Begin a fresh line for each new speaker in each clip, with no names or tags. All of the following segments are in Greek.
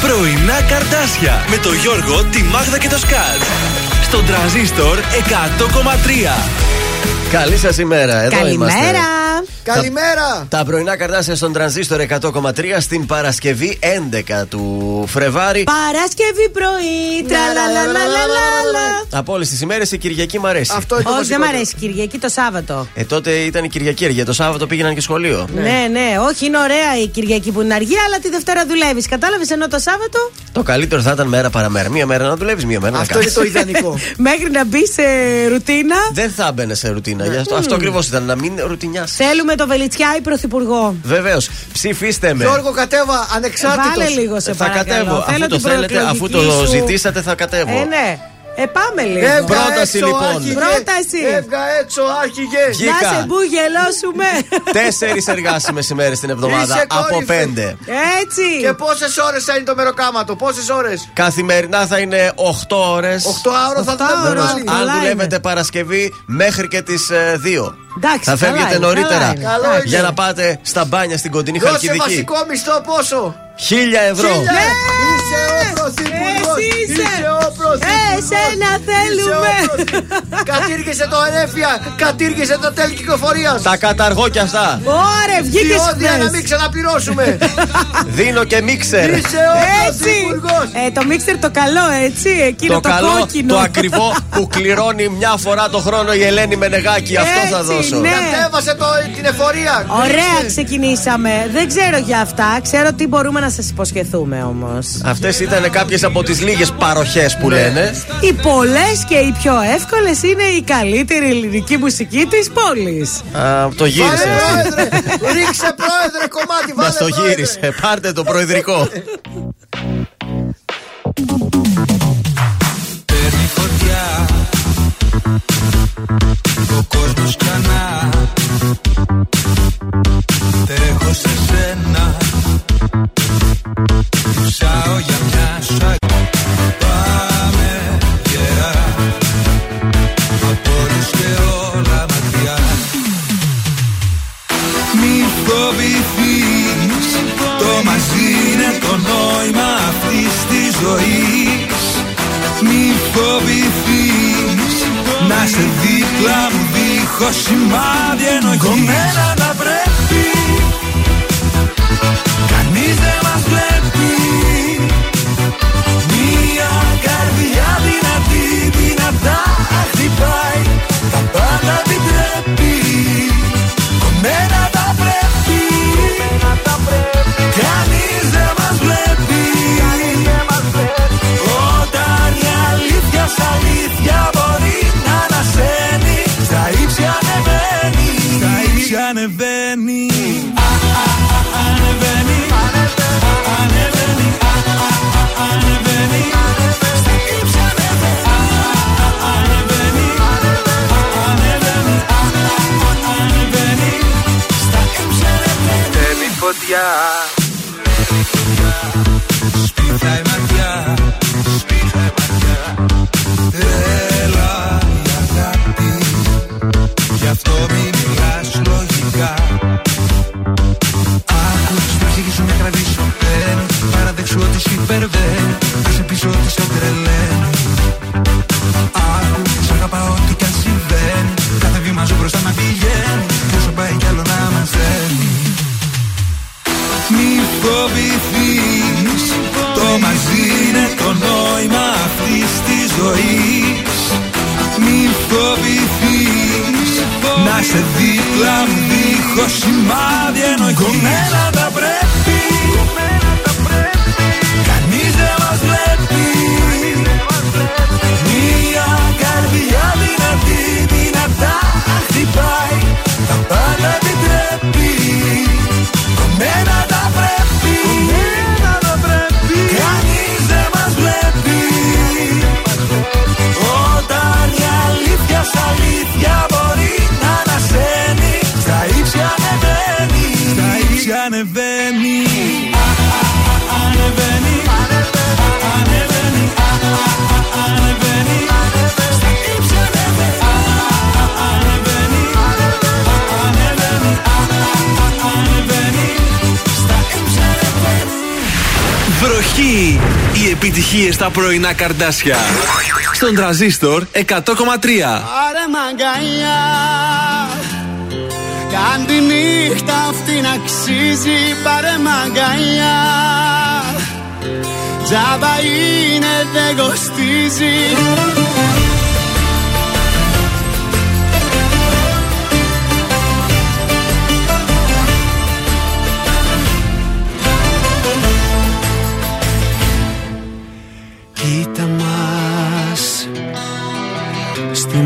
Πρωινά καρτάσια με το Γιώργο, τη Μάγδα και το Σκάτ. Στον τραζίστορ 100,3.
Καλή σας ημέρα. Εδώ
Καλημέρα.
είμαστε.
Καλημέρα!
Τα πρωινά καρτάσια στον τρανζίστορ 100,3 στην Παρασκευή 11 του Φρεβάρι.
Παρασκευή πρωί. Τραλαλαλαλαλα.
Από όλες τις ημέρες η Κυριακή μ' αρέσει.
Αυτό είναι το
Όχι, δεν μ'
βασικότερο.
αρέσει Κυριακή το Σάββατο.
Ε, τότε ήταν η Κυριακή, για το Σάββατο πήγαιναν και σχολείο.
Ναι, ναι, όχι, είναι ωραία η Κυριακή που είναι αργή, αλλά τη Δευτέρα δουλεύεις. Κατάλαβες ενώ το Σάββατο;
Το καλύτερο θα ήταν μέρα παραμέρα. Μία μέρα να δουλεύεις, μία μέρα να
Αυτό είναι
κάνεις.
το ιδανικό.
μέχρι να μπει σε ρουτίνα.
Δεν θα μπαινε σε ρουτίνα. Γι' αυτό, αυτό ακριβώς ήταν, να μην ρουτινιά.
Θέλουμε το Βελιτσιάη πρωθυπουργό.
Βεβαίως, ψηφίστε με.
Γιώργο, κατέβα ανεξάρτητος.
Βάλε λίγο σε
Ε, θα
παρακαλώ.
κατέβω.
Θέλω
Αφού το
την
θέλετε, αφού το
προεκλογική σου-
ζητήσατε, θα κατέβω.
Ε, ναι. Ε, πάμε λίγο.
Έβγα
Πρόταση,
έξω,
λοιπόν.
άρχιγε.
Πρόταση.
Έβγα έξω, άρχιγε.
Βγήκα.
Να σε μπουγελώσουμε.
Τέσσερις εργάσιμες ημέρες την εβδομάδα
Είσαι
από
κόρυφη.
πέντε.
Έτσι.
Και πόσες ώρες θα είναι το μεροκάματο, πόσες ώρες;
Καθημερινά θα είναι 8 ώρες.
8 άωρο θα
Οχτώ
δουλεύουμε
ώρες.
πάλι.
Καλά
Αν
είναι.
δουλεύετε Παρασκευή μέχρι και τις 2.
Εντάξει,
Θα
καλά
φεύγετε
είναι,
νωρίτερα
καλά είναι.
Καλό είναι.
για να πάτε στα μπάνια στην κοντινή
Δώσε
Χαλκιδική.
βασικό μισθό πόσο;
Χίλια ευρώ.
Χίλια. Είσαι ο πρωθυπουργός.
Εσύ είσαι.
Είσαι ο πρωθυπουργός.
Εσένα θέλουμε.
Είσαι ο πρωθυπουργός. Κατήργησε το ερέφια. Κατήργησε το τέλη κυκλοφορίας.
Τα καταργώ κι αυτά.
Ωραία, βγήκε
Διόδια να μην
χθες.
ξαναπληρώσουμε.
Δίνω και μίξερ.
Είσαι ο
Έτσι.
πρωθυπουργός.
Ε, το μίξτερ το καλό, έτσι. Εκείνο
Το
το,
καλό,
κόκκινο.
το ακριβό που κληρώνει μια φορά το χρόνο η Ελένη Μενεγάκη. Αυτό θα
Έτσι,
δώσω.
ναι.
Κατέβασε το, την εφορία.
Ωραία,
Ρίξε.
ξεκινήσαμε. Δεν ξέρω για αυτά. Ξέρω τι μπορούμε να σας υποσχεθούμε όμως.
Αυτές ήταν κάποιες από τις λίγες παροχές που λένε.
Οι πολλές και οι πιο εύκολες είναι η καλύτερη ελληνική μουσική της πόλης.
Α, το
Βάλε
γύρισε.
πρόεδρε. Ρίξε πρόεδρε κομμάτι.
Μα
Βάλε
το
πρόεδρε.
γύρισε. Πάρτε το προεδρικό.
Παίρνει φωτιά Ο κόσμος ξανά Τρέχω σε σένα Ψάω για μια σου αγάπη. Πάμε γερά. Από όλους και όλα μακριά. Μη φοβηθείς. Το μαζί είναι το νόημα αυτής της ζωής. Μη φοβηθείς. Να σε δίπλα μου δίχως σημάδι ενοχής Κομμένα να πρέπει Θέλει
επιτυχίε στα πρωινά καρδάσια. Στον τραζίστορ 100,3.
Άρε μαγκαλιά Κάν τη νύχτα αυτή να αξίζει Πάρε μαγκαλιά Τζάμπα είναι δεν κοστίζει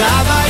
precisava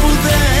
δύναμη σπουδαία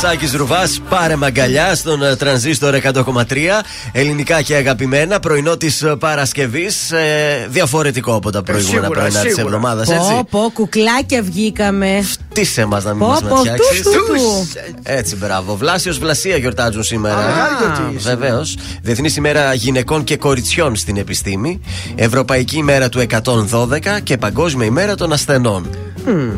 Σάκης Ρουβάς, πάρε μαγκαλιά
στον ε, τρανζίστορ 100,3. Ελληνικά και αγαπημένα. Πρωινό της Παρασκευής. διαφορετικό από τα προηγούμενα
σίγουρα,
πρωινά της
σίγουρα.
εβδομάδας,
Πω,
έτσι;
πω, κουκλάκια βγήκαμε.
Τι σε μας να μην
Πω,
μας
πω,
φτιάξεις.
τους, τους, τους.
Έτσι, μπράβο. Βλάσιος Βλασία γιορτάζουν σήμερα.
Α, μεγάλη γιορτή σήμερα.
Βεβαίως. Διεθνής ημέρα γυναικών και κοριτσιών στην επιστήμη. Ευρωπαϊκή ημέρα του 112 και Παγκόσμια ημέρα των ασθενών.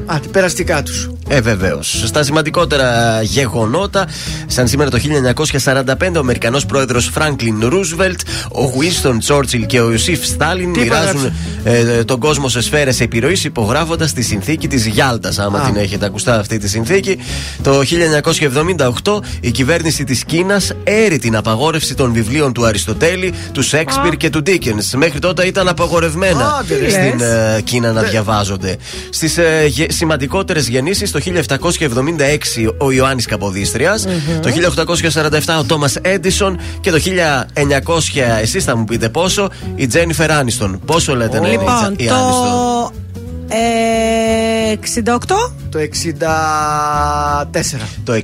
Α, τι περαστικά τους.
Ε, βεβαίως. Στα σημαντικότερα γεγονότα, σαν σήμερα το 1945, ο Αμερικανός πρόεδρος Φράγκλιν Ρούσβελτ, ο Βίνστον Τσόρτσιλ και ο Ιωσήφ Στάλιν
Τι
μοιράζουν ε, τον κόσμο σε σφαίρες επιρροής υπογράφοντας τη συνθήκη της Γιάλτας. Άμα
Α.
την έχετε ακουστά αυτή τη συνθήκη. Το 1978, η κυβέρνηση της Κίνας έρει την απαγόρευση των βιβλίων του Αριστοτέλη, του Σέξπιρ και του Ντίκενς. Μέχρι τότε ήταν απαγορευμένα
Άντε, ρε.
στην
λες.
ε, Κίνα να διαβάζονται. Στις ε, γε, σημαντικότερες γεννήσεις, το 1776 ο Ιωάννης Καποδίστριας, το 1847 ο Τόμας Έντισον και το 1900, εσείς θα μου πείτε πόσο, η Τζένιφερ Άνιστον. Πόσο λέτε να είναι η
Λοιπόν,
Τζα- η Άνιστον;
το. Ε, 68.
Το 64.
Το 69.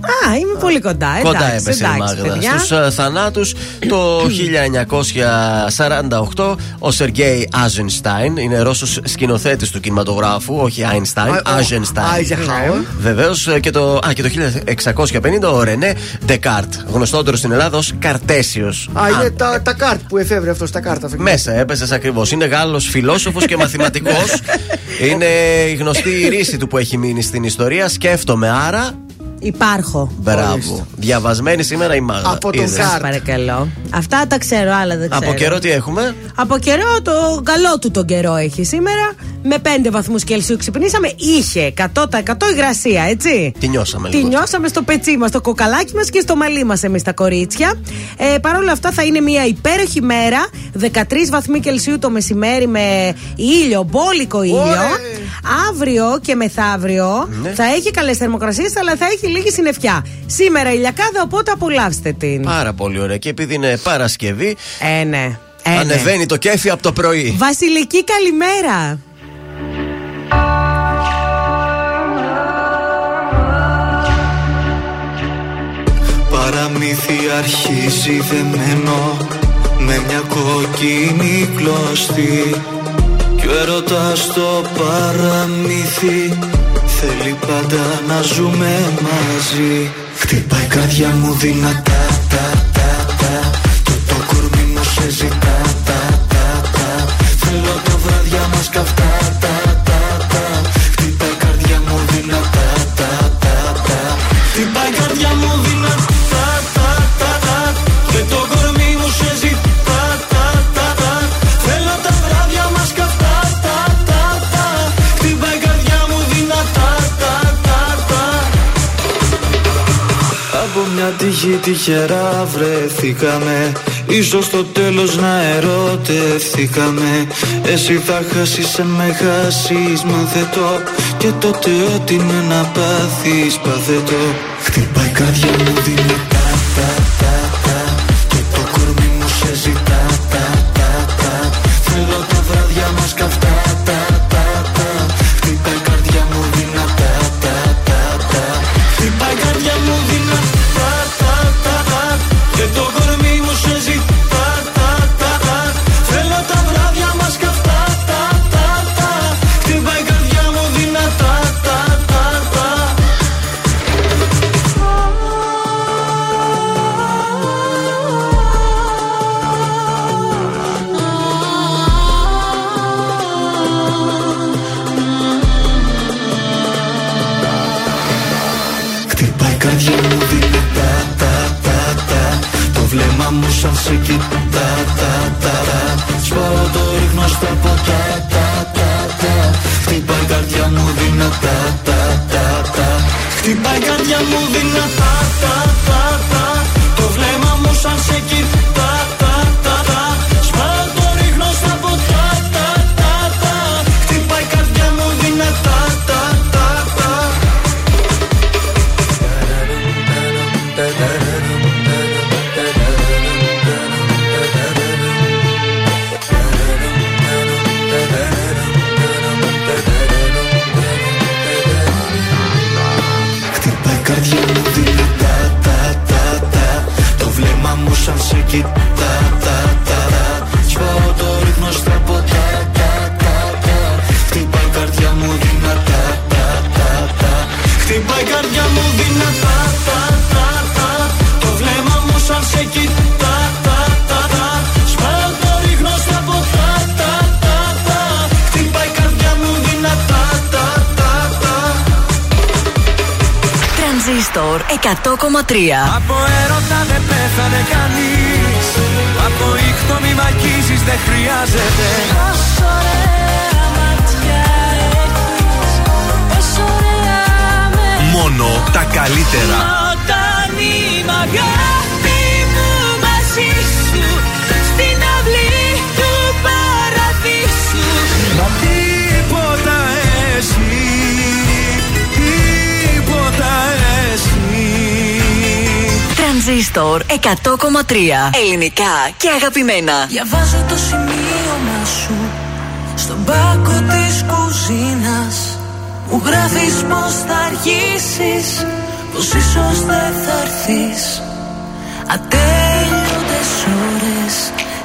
Α, είμαι πολύ κοντά. Εντάξει,
Κοντά έπεσε η
εντάξει,
Μάγδα.
παιδιά.
Στους θανάτους το 1948 ο Σεργέη Άζενστάιν είναι Ρώσος σκηνοθέτης του κινηματογράφου, όχι Άινστάιν.
Α, ο
Άζενστάιν.
Eisenhower.
Βεβαίως και, το, α, και το 1650 ο Ρενέ Ντεκάρτ, γνωστότερο στην Ελλάδα ως Καρτέσιος.
Α, είναι τα, τα κάρτ που εφεύρε αυτός τα κάρτα.
Μέσα έπεσες ακριβώς. Είναι Γάλλος φιλόσοφος και μαθηματικός. είναι η γνωστή ρήση του που έχει μείνει στην ιστορία. Σκέφτομαι άρα.
Υπάρχω.
Μπράβο. Διαβασμένη σήμερα η Μάγδα.
Από τον
Είδες.
Κάρτ.
Σας παρακαλώ. Αυτά τα ξέρω, άλλα δεν ξέρω.
Από καιρό τι έχουμε;
Από καιρό, το καλό του τον καιρό έχει σήμερα. Με 5 βαθμούς Κελσίου ξυπνήσαμε. Είχε 100% υγρασία, έτσι.
Τη νιώσαμε
Τη
λίγο.
νιώσαμε στο πετσί μας, στο κοκαλάκι μας και στο μαλλί μας εμείς τα κορίτσια. Ε, Παρ' όλα αυτά θα είναι μια υπέροχη μέρα. 13 βαθμοί Κελσίου το μεσημέρι με ήλιο, μπόλικο ήλιο.
Ωε!
Αύριο και μεθαύριο
Ναι.
θα έχει καλές θερμοκρασίες, αλλά θα έχει λίγη συννεφιά. Σήμερα ηλιακάδα, οπότε απολαύστε την.
Πάρα πολύ ωραία. Και επειδή είναι Παρασκευή,
Ε, ναι. Ε, ναι.
ανεβαίνει το κέφι από το πρωί.
Βασιλική, καλημέρα.
Παραμύθι αρχίζει δεμένο με μια κόκκινη κλωστή Κι ο έρωτας στο παραμύθι θέλει πάντα να ζούμε μαζί Χτυπάει η καρδιά μου δυνατά τα, τα, τα, και το κορμί μου σε ζητά τα, τα, τα. Θέλω τα βράδια μας καυτά τα, τα, τα. Μια τύχη τυχερά βρεθήκαμε. Ίσως στο τέλος να ερωτευθήκαμε. Εσύ θα χάσεις αν με χάσεις μάθε το. Και τότε ό,τι είναι να πάθεις πάθε το. Χτυπάει η καρδιά μου δυνατά
100,3.
Από
Τρανζίστορ 100,3. Ελληνικά και αγαπημένα.
Διαβάζω το σημείωμα σου Στον πάκο της κουζίνας Μου γράφεις πως θα αργήσεις Πως ίσως δεν θα έρθεις Ατέλειωτες ώρες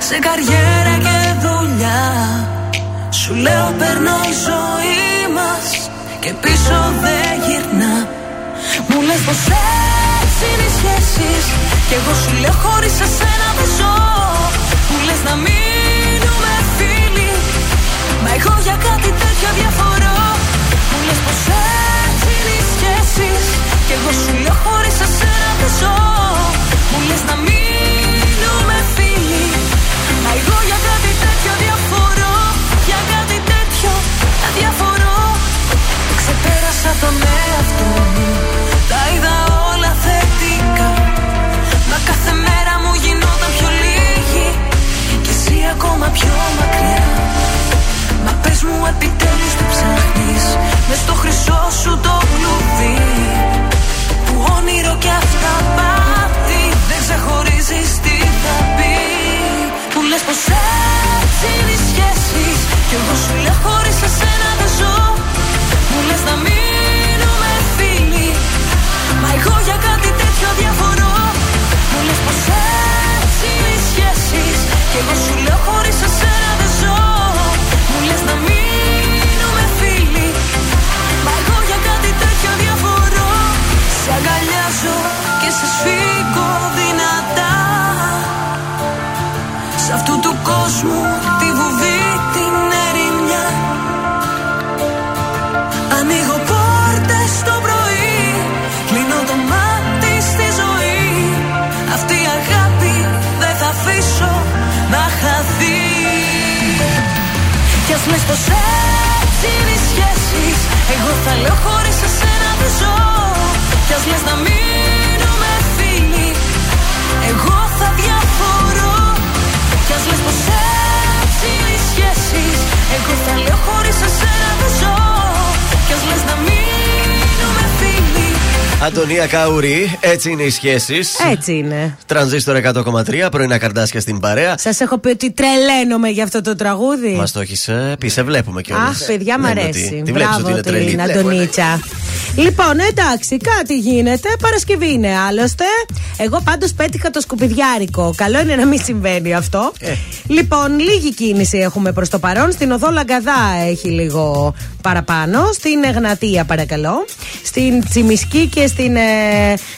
Σε καριέρα και δουλειά Σου λέω περνώ η ζωή μας Και πίσω δεν γυρνά Μου λες πως έτσι είναι οι σχέσεις. Κι εγώ σου λέω χωρίς εσένα δεν ζω. Μου λες να μείνουμε φίλοι. Μα εγώ για κάτι τέτοιο διαφορώ. Μου λες πως έτσι είναι οι σχέσεις. Κι εγώ σου λέω χωρίς εσένα δεν ζω. Μου λες να μείνουμε φίλοι. Μα εγώ για κάτι τέτοιο διαφορώ. Για κάτι τέτοιο διαφορώ. Ξεπέρασα τον εαυτό μου πιο μακριά
Αντωνία Καουρή, έτσι είναι οι σχέσεις.
Έτσι είναι.
Τρανζίστορ 100,3, πρωινά καρδάσια στην παρέα.
Σας έχω πει ότι τρελαίνομαι για αυτό το τραγούδι.
Μας το έχεις πει, σε βλέπουμε κιόλας.
Αχ, παιδιά, μ' αρέσει.
Τι βλέπεις ότι
Μπράβο
είναι τρελή.
την Αντωνίτσα. Λοιπόν, εντάξει, κάτι γίνεται. Παρασκευή είναι άλλωστε. Εγώ πάντως πέτυχα το σκουπιδιάρικο. Καλό είναι να μην συμβαίνει αυτό.
Ε.
Λοιπόν, λίγη κίνηση έχουμε προς το παρόν. Στην οδό Λαγκαδά έχει λίγο παραπάνω. Στην Εγνατία, παρακαλώ. Στην Τσιμισκή και στην ε,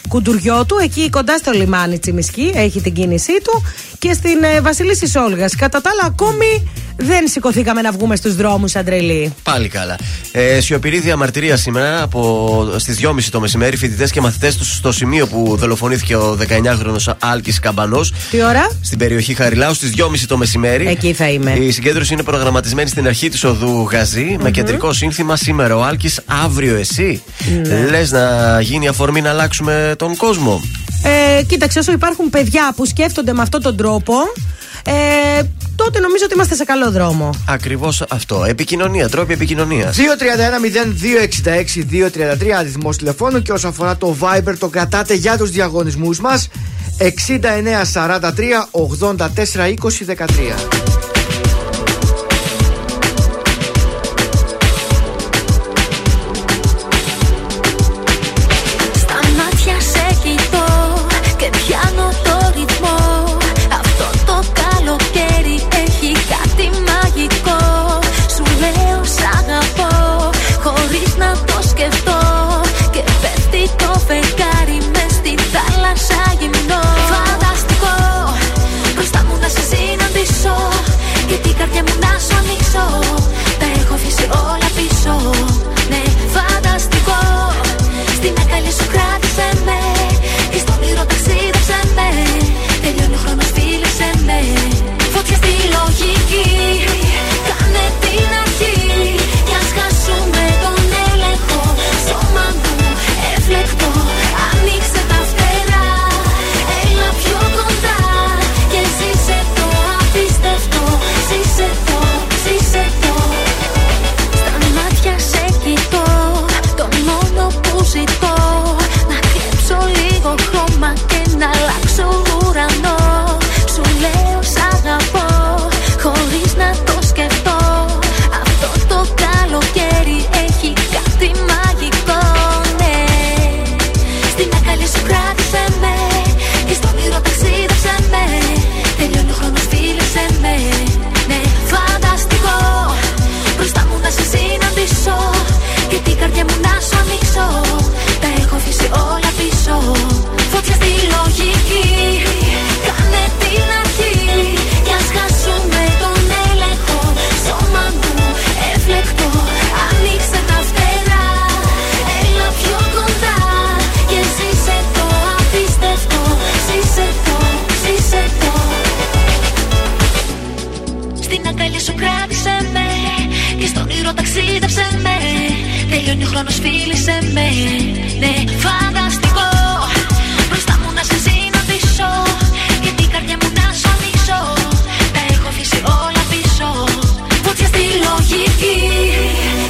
Κουντουριώτου, εκεί κοντά στο λιμάνι Τσιμισκή, έχει την κίνησή του. Και στην ε, Βασιλίση Σόλγα. Κατά τα άλλα, ακόμη δεν σηκωθήκαμε να βγούμε στους δρόμους, Αντρελή.
Πάλι καλά. Ε, σιωπηρή διαμαρτυρία σήμερα από στις 2.30 το μεσημέρι. Φοιτητές και μαθητές τους στο σημείο που δολοφονήθηκε ο 19χρονο Άλκης Καμπανός.
Τι ώρα;
Στην περιοχή Χαριλάου στις 2.30 το μεσημέρι.
Εκεί θα είμαι.
Η συγκέντρωση είναι προγραμματισμένη στην αρχή της οδού Γαζή με κεντρικό σύνθημα σήμερα ο Άλκης, αύριο εσύ.
Ναι.
Λες να γίνει αφορμή να αλλάξουμε τον κόσμο.
Ε, κοίταξε, όσο υπάρχουν παιδιά που σκέφτονται με αυτόν τον τρόπο, ε, τότε νομίζω ότι είμαστε σε καλό δρόμο.
Ακριβώς αυτό. Επικοινωνία, τρόποι επικοινωνίας.
231-0266-233 αριθμός τηλεφώνου και όσον αφορά το Viber το κρατάτε για τους διαγωνισμούς μας 6943 84 20 13.
Τελειώνει ο χρόνος φίλησε με. Ναι, φανταστικό. Μπροστά μου να σε συναντήσω. Γιατί η καρδιά μου να σου ανοίξω. Τα έχω αφήσει όλα πίσω. Φωτιά στη λογική.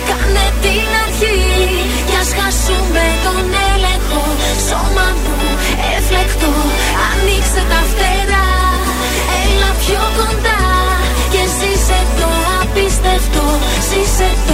Κάνε την αρχή. Κι ας χάσουμε τον έλεγχο. Σώμα μου εφλεκτό. Ανοίξτε τα φτερά. Έλα πιο κοντά. Και ζήσε το απίστευτο. Ζήσε το,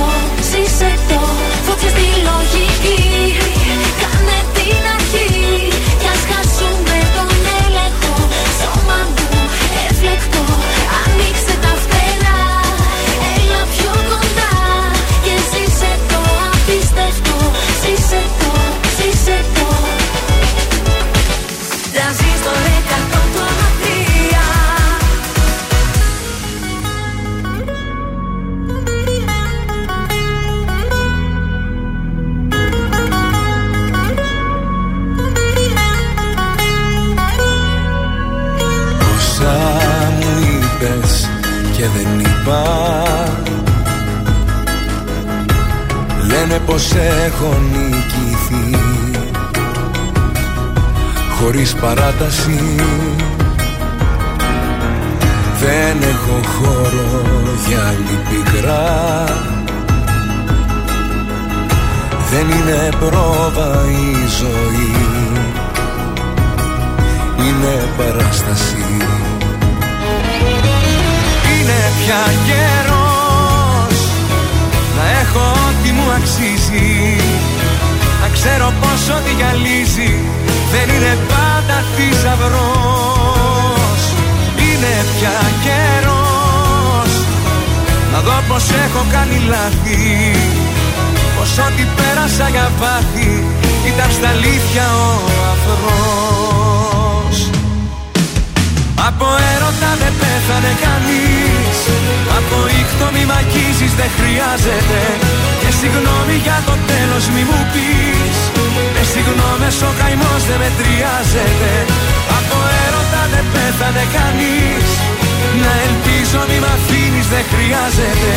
παράταση. Δεν έχω χώρο για άλλη πικρά. Δεν είναι πρόβα η ζωή. Είναι παράσταση. Είναι πια καιρός να έχω ό,τι μου αξίζει. Να ξέρω πως ό,τι γυαλίζει δεν είναι πάντα θησαυρός. Είναι πια καιρός. Να δω πως έχω κάνει λάθη. Πως ό,τι πέρασα για πάθη ήταν στα αλήθεια ο αφρός Από έρωτα δεν πέθανε κανείς. Από ήχτο μη μ' αγγίζεις δεν χρειάζεται. Και συγγνώμη για το τέλος μη μου πεις Με συγγνώμες ο καημός δεν μετριάζεται. Από έρωτα δεν πέθανε κανείς. Να ελπίζω μη μ' αφήνεις δεν χρειάζεται.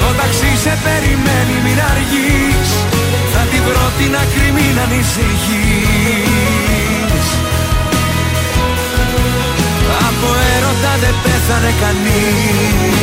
Το ταξί σε περιμένει μην αργείς. Θα την βρω την άκρη μην ανησυχείς. Από έρωτα δεν πέθανε κανείς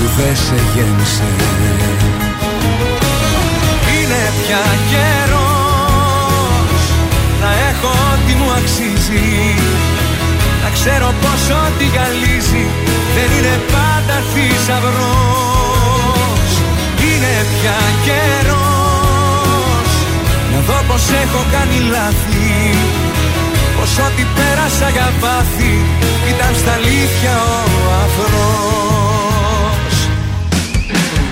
που δεν σε γέμισε Είναι πια καιρός να έχω ό,τι μου αξίζει. Να ξέρω πως ό,τι γυαλίζει δεν είναι πάντα θησαυρός. Είναι πια καιρός να δω πως έχω κάνει λάθη. Πως ό,τι πέρασα για πάθη ήταν στα αλήθεια ο αφρός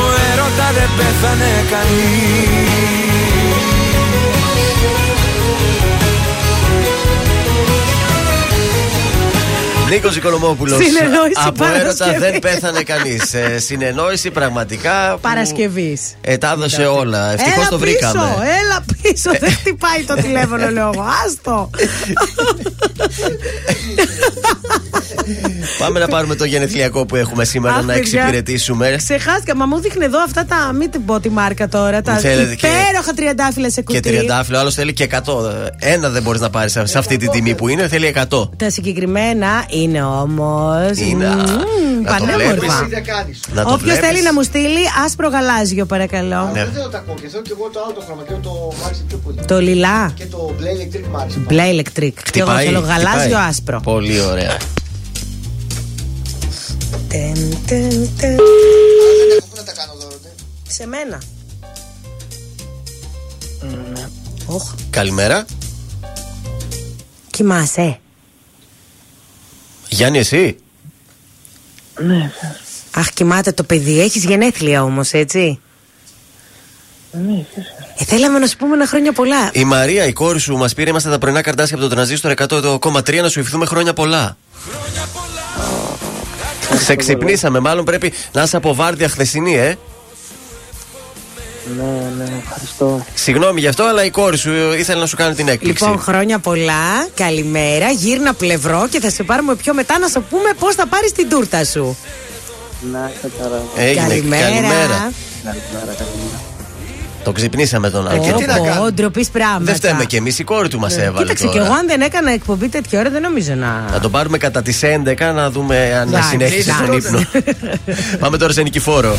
Από έρωτα δεν πέθανε κανείς
Νίκος Οικονομόπουλος.
Συνεννόηση
Από έρωτα
Παρασκευή.
δεν πέθανε κανείς. Ε, συνεννόηση πραγματικά. που
Παρασκευής.
Ετάδωσε όλα. Ευτυχώς
Έλα
το βρήκαμε.
Πίσω, έλα πίσω, δεν χτυπάει το τηλέφωνο, λέω εγώ. Άστο.
Πάμε να πάρουμε το γενεθλιακό που έχουμε σήμερα
Αχ,
να
παιδιά.
εξυπηρετήσουμε.
Ξεχάστηκα, μα μου δείχνει εδώ αυτά τα. Μην την πω τη μάρκα τώρα. Τα
Θέλετε και-
υπέροχα τριαντάφυλλα σε κουτί.
Και τριαντάφυλλο, άλλος θέλει και 100. Ένα δεν μπορείς να πάρεις σε αυτή τη τιμή που είναι, θέλει 100.
Τα συγκεκριμένα είναι όμως.
Είναι, α, να το
Πανέμορφα.
βλέπεις.
Δεν κάνεις.
Να το
Όποιος
βλέπεις.
θέλει να μου στείλει άσπρο γαλάζιο, παρακαλώ.
Ναι.
Δεν θέλω τα κόκκια, θέλω και εγώ το άλλο το χρώμα και το μ' άρεσε πιο πολύ.
Το λιλά.
Και το μπλε electric μ' άρεσε.
Μπλε ηλεκτρικ. Και εγώ
Χτυπάει,
θέλω γαλάζιο
χτυπάει.
άσπρο.
Πολύ ωραία.
Τεν, τεν, τεν.
Δεν έχω πού να τα κάνω δώρο. ναι.
Σε μένα. Οχ,
Καλημέρα.
κοιμάσαι.
Γιάννη, εσύ;
Ναι,
Αχ, κοιμάται το παιδί. Έχεις γενέθλια όμως, έτσι;
ναι,
Ε, θέλαμε να σου πούμε ένα χρόνια πολλά.
Η Μαρία, η κόρη σου, μας πήρε. Είμαστε τα πρωινά καρτάσια από το τρανζίστορ 100,3 να σου ευχηθούμε χρόνια πολλά. Σε ξυπνήσαμε, μάλλον πρέπει να είσαι από βάρδια χθεσινή, ε.
ναι, ναι, ευχαριστώ.
Συγγνώμη γι' αυτό, αλλά η κόρη σου ήθελε να σου κάνει την έκπληξη.
Λοιπόν, χρόνια πολλά. Καλημέρα. Γύρνα πλευρό και θα σε πάρουμε πιο μετά να σου πούμε πώς θα πάρεις την τούρτα σου.
Να είστε καλά.
Έγινε,
καλημέρα.
καλημέρα.
Καλημέρα, καλημέρα.
Το ξυπνήσαμε τον
Ω,
Άκη.
τι να
πω,
κάνω.
ντροπής πράγματα.
Δεν φταίμε κι εμείς, η κόρη του μας έβαλε.
Ναι. Κοίταξε,
τώρα.
κι εγώ αν δεν έκανα εκπομπή τέτοια ώρα δεν νομίζω να.
Να τον πάρουμε κατά τις 11 να δούμε αν
Εντάξει,
συνέχισε τον
εντάξει.
ύπνο. Πάμε τώρα σε νικηφόρο.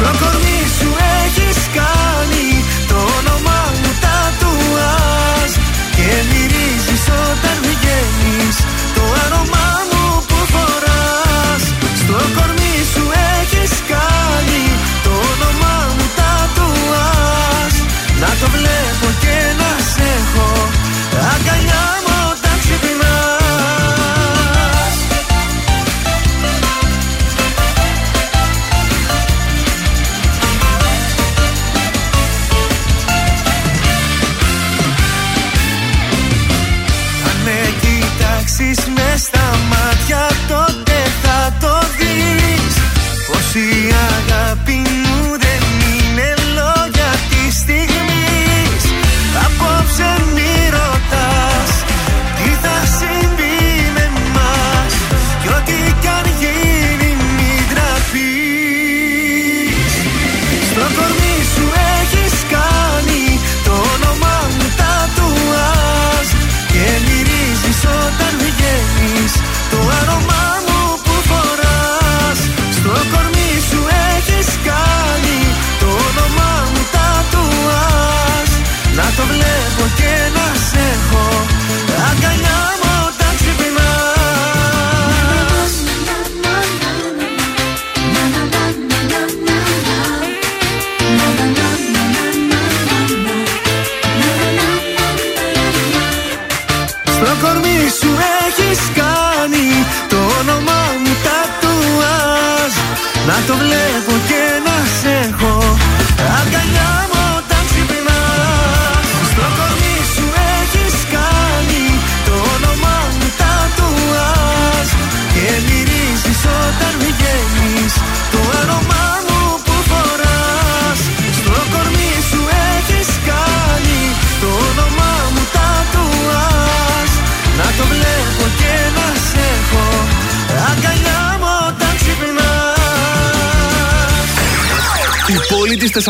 Στο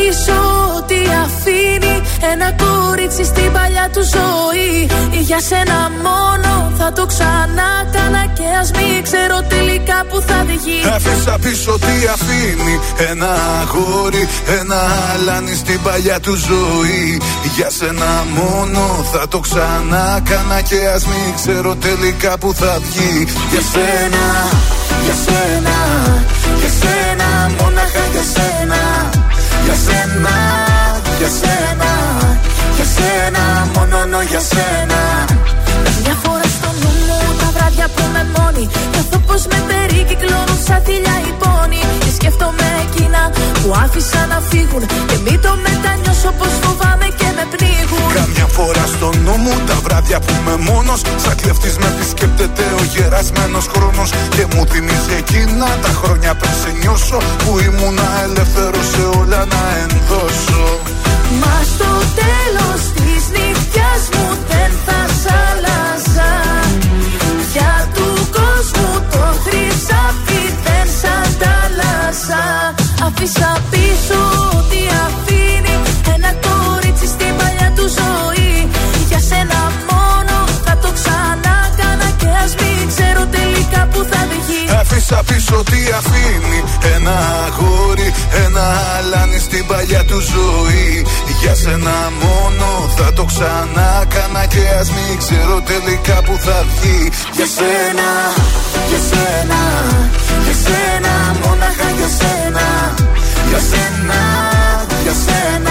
Πίσω ό,τι αφήνει. Ένα κορίτσι στην παλιά του ζωή. Για σένα μόνο θα το ξανά κάνα Και ας μην ξέρω τελικά που θα βγει
Άφησα πίσω τι αφήνει. Ένα αγόρι, ένα αλάνι στην παλιά του ζωή. Για σένα μόνο θα το ξανά κάνα Και ας μην ξέρω τελικά που θα βγει. Για σένα,
Για σένα, για σένα, για σένα Μια φορά στο νου μου τα βράδια που με μόνη. Νιώθω πως με περικυκλώνουν σαν θηλιά οι πόνοι Και σκέφτομαι εκείνα που άφησα να φύγουν. Και μην το μετανιώσω πως φοβάμαι και με πνίγουν.
Καμιά φορά στο νου μου τα βράδια που είμαι μόνος. Σαν κλεφτής με επισκέπτεται ο γερασμένος χρόνος. Και μου θυμίζει εκείνα τα χρόνια πριν σε νιώσω Που ήμουνα ελεύθερος σε όλα να ενδώσω.
Μα στο τέλος Αφήσα πίσω ό,τι αφήνει Ένα κορίτσι στην παλιά του ζωή. Για σένα μόνο θα το ξανά κάνα Και ας μην ξέρω τελικά που θα βγει.
Άφησα πίσω τι αφήνει Ένα αγόρι, ένα αλάνι στην παλιά του ζωή. Για σένα μόνο θα το ξανά κάνα Και ας μην ξέρω τελικά που θα βγει.
Για σένα, για σένα, για σένα, μόναχα για σένα Για σένα, για σένα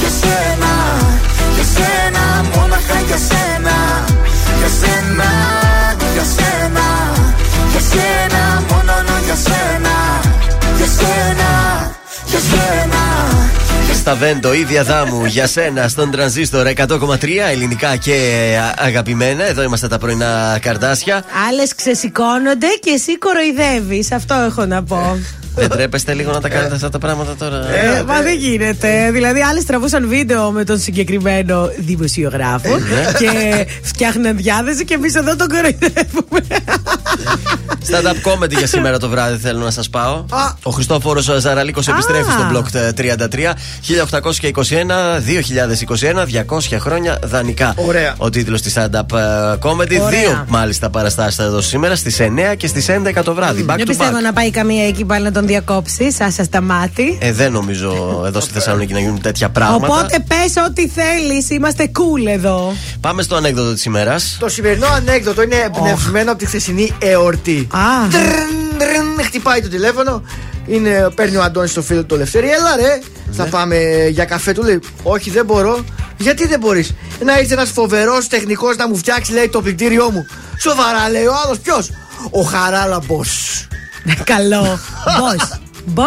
για σένα, για σένα Μόναχα για σένα, για σένα, για σένα Για σένα, μόνο για σένα, για σένα, για σένα
Στα Βέντο, ίδια δάμου για σένα στον τρανζίστορ 100,3 ελληνικά και α, αγαπημένα. Εδώ είμαστε τα πρωινά καρδάσια.
Άλλες ξεσηκώνονται και εσύ κοροϊδεύεις. Αυτό έχω να πω.
Δεν τρέπεστε λίγο να τα κάνετε αυτά τα πράγματα τώρα.
Ε, μα δεν γίνεται. Δηλαδή, άλλε τραβούσαν βίντεο με τον συγκεκριμένο δημοσιογράφο
ναι.
και φτιάχναν διάθεση και εμείς εδώ τον κοροϊδεύουμε.
Stand-up comedy για σήμερα το βράδυ θέλω να σας πάω. Ο Χριστόφορος Ζαραλίκος επιστρέφει στο μπλοκ 33. 1821-2021, 200 χρόνια δανεικά.
Ωραία.
Ο τίτλος της stand-up ε, comedy.
Ωραία.
Δύο μάλιστα παραστάσεις θα εδώ σήμερα στις 9 και στις 11 το βράδυ. Back
Δεν
to
πιστεύω
back.
να πάει καμία εκεί πάλι να τον διακόψεις. Άσα στα μάτι.
Ε, δεν νομίζω εδώ στη Θεσσαλονίκη να γίνουν τέτοια πράγματα.
Οπότε πες ό,τι θέλεις. Είμαστε cool εδώ.
Πάμε στο ανέκδοτο της ημέρας.
Το σημερινό ανέκδοτο είναι εμπνευσμένο από τη χθεσινή εορτή.
Α.
Τρρρν, τρρρν, χτυπάει το τηλέφωνο. Είναι, παίρνει ο Αντώνης το φίλο του Λευτέρη. Έλα ρε, θα πάμε για καφέ. Του λέει: Όχι, δεν μπορώ. Γιατί δεν μπορεί. Να ήρθε ένα φοβερό τεχνικό να μου φτιάξει, λέει, το πλυντήριό μου. Σοβαρά, λέει ο άλλο. Ποιο. Ο Χαράλαμπο.
Καλό. Πώ. Πώ.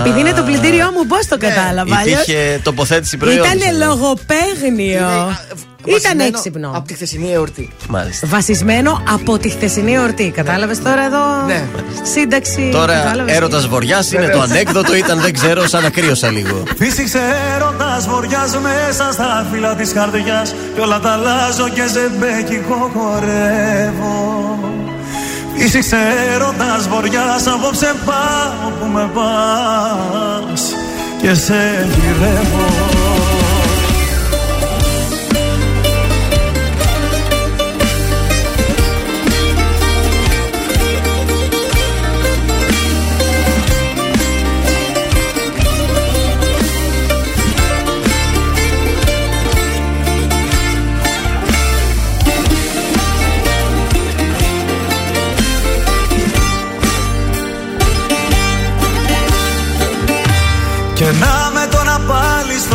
Επειδή είναι το πλυντήριό μου, πώ το κατάλαβα. αλλιώς
Υπήρχε τοποθέτηση προϊόντων.
Ήταν λογοπαίγνιο. Ήταν έξυπνο.
Από τη χθεσινή εορτή.
Μάλιστα.
Βασισμένο από τη χθεσινή εορτή. Κατάλαβες τώρα εδώ;
Ναι.
Σύνταξη.
Τώρα
κατάλαβες
έρωτας
τι;
βορειά είναι το ανέκδοτο, ήταν δεν ξέρω, σαν να κρύωσα λίγο.
Φύσηξε έρωτας βοριάς μέσα στα φύλλα της καρδιάς Κι όλα τα αλλάζω και ζεμπέκικο χορεύω Φύσηξε έρωτας βοριάς απόψε πάω που με πας. Και σε γυρεύω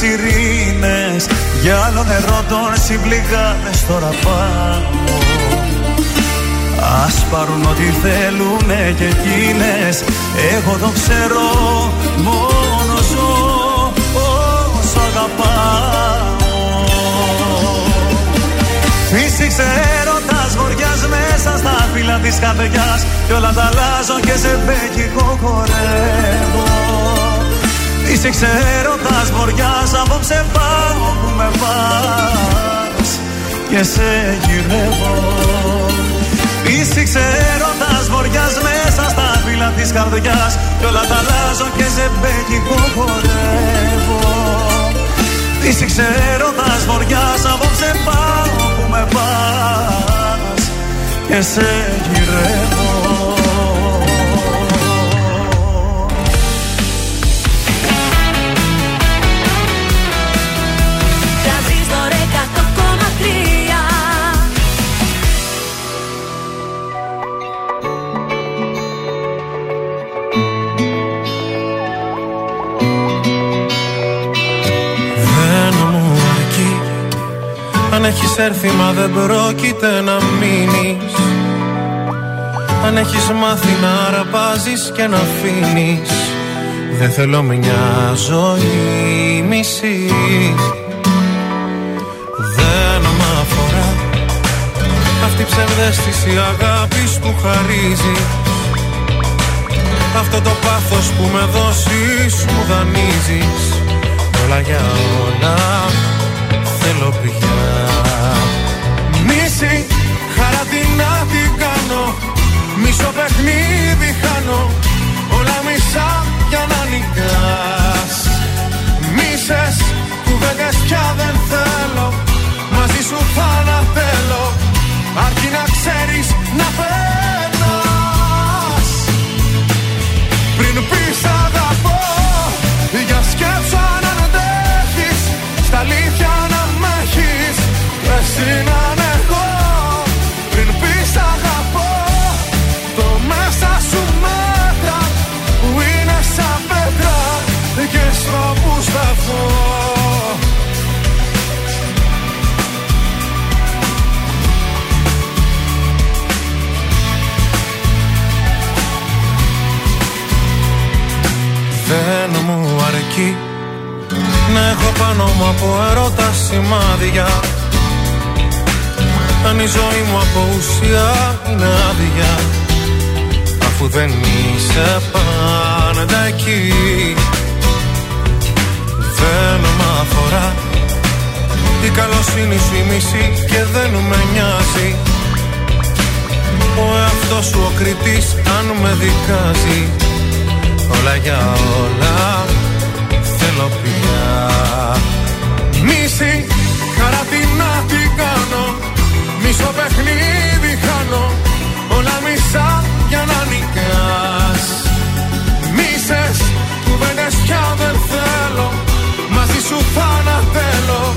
σιρήνες Για άλλο νερό τον συμπληγάδες τώρα πάω Ας πάρουν ό,τι θέλουνε και εκείνες Εγώ το ξέρω μόνο ζω όσο αγαπάω. Φύσηξε έρωτας βοριάς μέσα στα φύλλα της καρδιάς Κι όλα τα αλλάζω και σε μπέκικο χορεύω Φύσηξε έρωτας βοριάς απόψε πάω που με πας. Και σε γυρεύω. Φύσηξε έρωτας βοριάς μέσα στα φύλλα της καρδιάς. Κι όλα τα αλλάζω και σε μπέκικο χορεύω. Φύσηξε έρωτας βοριάς απόψε πάω που με πας. Και σε γυρεύω
Αν έχεις έρθει μα δεν πρόκειται να μείνεις. Αν έχεις μάθει να αρπάζεις και να αφήνεις. Δεν θέλω μια ζωή μισή. Δεν μ' αφορά. Αυτή η ψευδέστηση αγάπης που χαρίζει. Αυτό το πάθος που με δώσεις μου δανείζεις. Όλα για όλα θέλω πια Μίση, χαρά τι να την κάνω. Μισό παιχνίδι χάνω. Όλα μισά για να νικάς Μίσες, κουβέντες πια δεν θέλω. Μαζί σου θα πάνω μου από ερώτα σημάδια. Αν η ζωή μου από ουσία είναι άδεια Αφού δεν είσαι πάντα εκεί Δεν μ' αφορά. Η καλοσύνη σου η μισή και δεν με νοιάζει. Ο εαυτός σου ο κριτής αν με δικάζει. Όλα για όλα θέλω πια Μίση, χαρά τι να την κάνω Μισό παιχνίδι χάνω Όλα μισά για να νικάς. Μίσες, κουβέντες πια δεν θέλω Μαζί σου θα να θέλω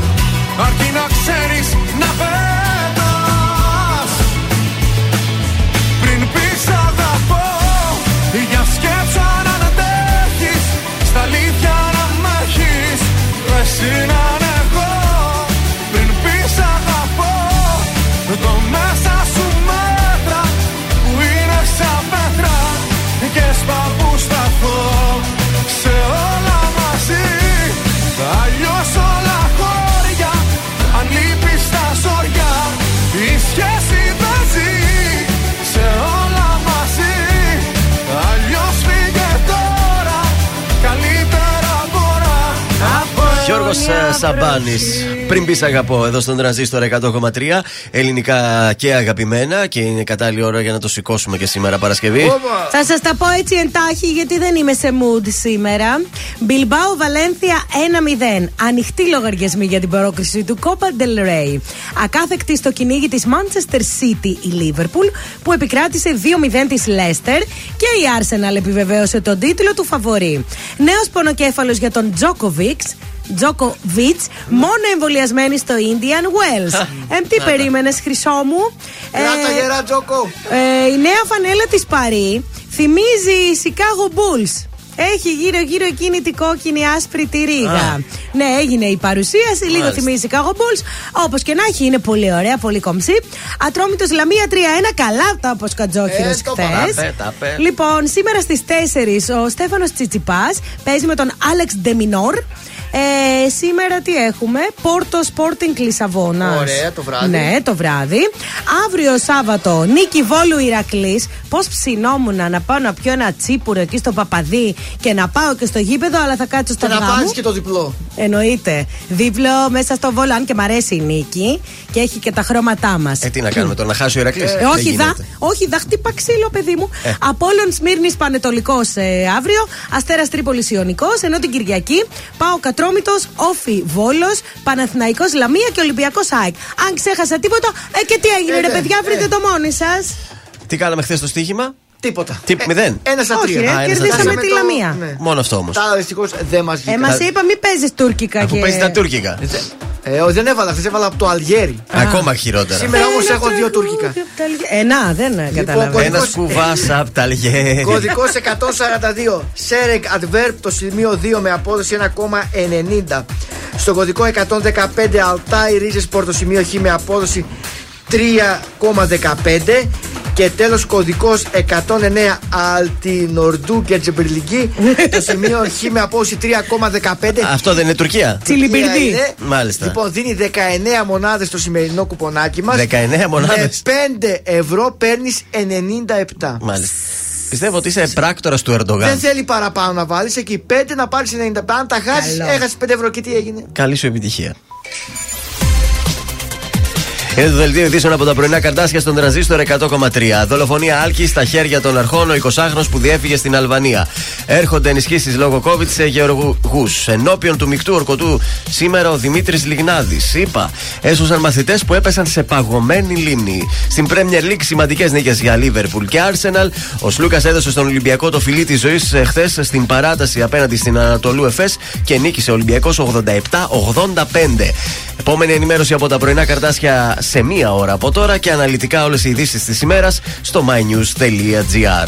Αρκεί να ξέρεις να πέτας Γιώργος Σαμπάνης. Πριν πεις αγαπώ,
εδώ στον τρανζίστορ 100,3 ελληνικά και αγαπημένα και είναι κατάλληλη ώρα για να το σηκώσουμε και σήμερα Παρασκευή.
Θα σας τα πω έτσι εντάχει γιατί δεν είμαι σε mood σήμερα. Μπιλμπάο Βαλένθια 1-0. Ανοιχτή λογαριασμή για την πρόκριση του Copa del Rey. Ακάθεκτη στο κυνήγι της Manchester City η Liverpool που επικράτησε 2-0 της Leicester και η Arsenal επιβεβαίωσε τον τίτλο του φαβορή. Νέος πονοκέφαλος για τον Djokovic. Τζόκοβιτ, μόνο εμβολιασμένη στο Indian Wells. Ε, τι περίμενες, χρυσό μου;
Κράτα γερά, Τζόκο.
ε, η νέα φανέλα της Παρή θυμίζει Chicago Bulls. Έχει γύρω-γύρω εκείνη την κόκκινη άσπρη τη ρίγα.
Α.
Ναι, έγινε η παρουσίαση. Λίγο
Μάλιστα.
θυμίζει Chicago Bulls. Όπως και να έχει, είναι πολύ ωραία, πολύ κομψή. Ατρόμητος Λαμία 3-1. Καλά τα όπω κατζόχυρο
Ε, το
χθες.
παραπέ, τα πέ.
Λοιπόν, σήμερα στις 4 ο Στέφανος Τσιτσιπάς παίζει με τον Άλεξ Ντεμινόρ. Ε, σήμερα τι έχουμε, Πόρτο Sporting Λισαβόνας.
Ωραία, το βράδυ.
Ναι, το βράδυ. Αύριο Σάββατο, νίκη Βόλου Ηρακλής. Πώς ψινόμουν να πάω να πιω ένα τσίπουρο εκεί στο Παπαδί και να πάω και στο γήπεδο, αλλά θα κάτσω στο
Και να
γάμο.
πάρει και το διπλό.
Εννοείται. Δίπλο μέσα στο Βόλο, αν και μ' αρέσει η νίκη και έχει και τα χρώματά μας.
Ε, τι να κάνουμε τώρα, να χάσει ο Ηρακλής;
Ε, όχι, δα, όχι, δα, χτύπα ξύλο, παιδί μου.
Ε.
Απόλλων Σμύρνης Πανετολικός ε, αύριο. Αστέρας Τρίπολης Ιωνικός. Ενώ την Κυριακή πάω Κατρόμητο, Όφη Βόλος, Παναθηναϊκός Λαμία και Ολυμπιακός ΑΕΚ. Αν ξέχασα τίποτα, ε, και τι έγινε,
Ε,
ρε
ναι,
παιδιά,
ε.
βρείτε το μόνοι σας.
Τι κάναμε χθες στο στοίχημα;
Τίποτα.
Τι, μηδέν.
Ένα στα
Όχι,
τρία.
ρε,
Α, ένα στα
κερδίσαμε
τρία.
τη
Το-
Λαμία.
ναι.
Μόνο αυτό όμως.
Τα άλλα δυστυχώς δεν μας
Ε,
βγήκαν.
μα είπα, μην παίζεις τουρκικά
Αφού
και.
παίζεις τα τουρκικά.
Ε, όχι, δεν έβαλα, χθε έβαλα από το Αλγέρι.
Ακόμα χειρότερα.
Σήμερα όμως
Ένα
έχω δύο
τραγούδι
τουρκικά.
απ' τα Αλγε- Ε, να, δεν
Λοιπόν,
καταλαβαίνω.
Ένας
κωδικός-
κουβά απ' τα Αλγέρι.
Κωδικός 142. Σέρεκ Adverb το σημείο 2 με απόδοση 1,90. Στο κωδικό 115 Αλτάι Ρίζες Πορ το σημείο Χ με απόδοση 3,15. Και τέλος κωδικός 109 Αλτινορντού και Τζεμπερλική το σημείο Χ με απόδοση 3,15.
Αυτό δεν είναι Τουρκία.
Τσιλιμπιρδί.
Είναι.
Μάλιστα.
Λοιπόν, δίνει 19 μονάδες το σημερινό κουπονάκι μας.
19 μονάδες.
Με 5 ευρώ παίρνεις 97.
Μάλιστα. Πιστεύω ότι είσαι πράκτορας του
Δεν
Ερντογάν.
θέλει παραπάνω να βάλεις. Εκεί 5 να πάρεις 95. Αν τα χάσεις,
Καλό.
έχασες 5 ευρώ και τι έγινε;
Καλή σου επιτυχία. Είναι το δελτίο ειδήσεων από τα πρωινά καρτάσια στον τραζίστορ 100,3. Δολοφονία Άλκης στα χέρια των αρχών, ο 20χρονο που διέφυγε στην Αλβανία. Έρχονται ενισχύσεις λόγω COVID σε γεωργούς. Ενώπιον του μεικτού ορκωτού σήμερα ο Δημήτρης Λιγνάδης. Είπα, έσωσαν μαθητές που έπεσαν σε παγωμένη λίμνη. Στην Premier League σημαντικές νίκες για Liverpool και Arsenal. Ο Σλούκας έδωσε στον Ολυμπιακό το φιλί της ζωής χθες στην παράταση απέναντι στην Ανατολού Εφές και νίκησε ο Ολυμπιακός 87-85. Επόμενη ενημέρωση από τα πρωινά καρτάσια σε μία ώρα από τώρα και αναλυτικά όλες οι ειδήσεις της ημέρας στο mynews.gr.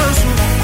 σου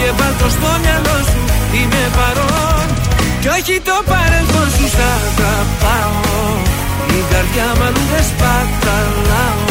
και βάλ' το στο μυαλό σου. Είμαι παρόν. Κι όχι το παρελθόν σου Σ' αγαπάω. Η καρδιά μου αλλού δεν σπαταλάω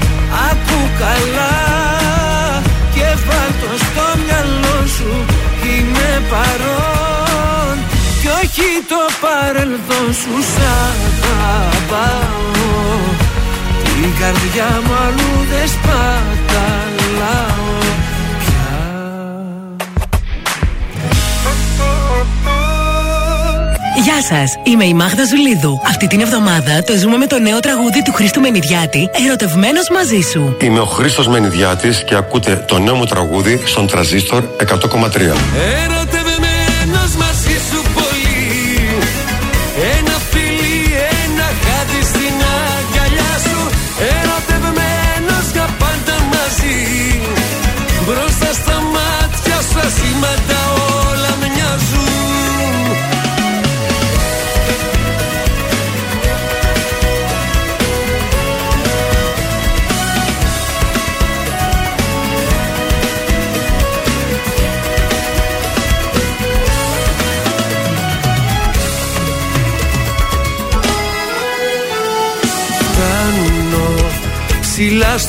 Ακού καλά Και βάλ' το στο μυαλό σου Είμαι παρόν. Κι όχι το παρελθόν σου Σ' αγαπάω. Την καρδιά μου αλλού δεν σπαταλάω
Γεια σας, είμαι η Μάγδα Ζουλίδου. Αυτή την εβδομάδα το ζούμε με το νέο τραγούδι του Χρήστου Μενιδιάτη, Ερωτευμένος μαζί σου.
Είμαι ο Χρήστος Μενιδιάτης και ακούτε το νέο μου τραγούδι στον Τραζίστορ 100,3.
Ερωτευμένος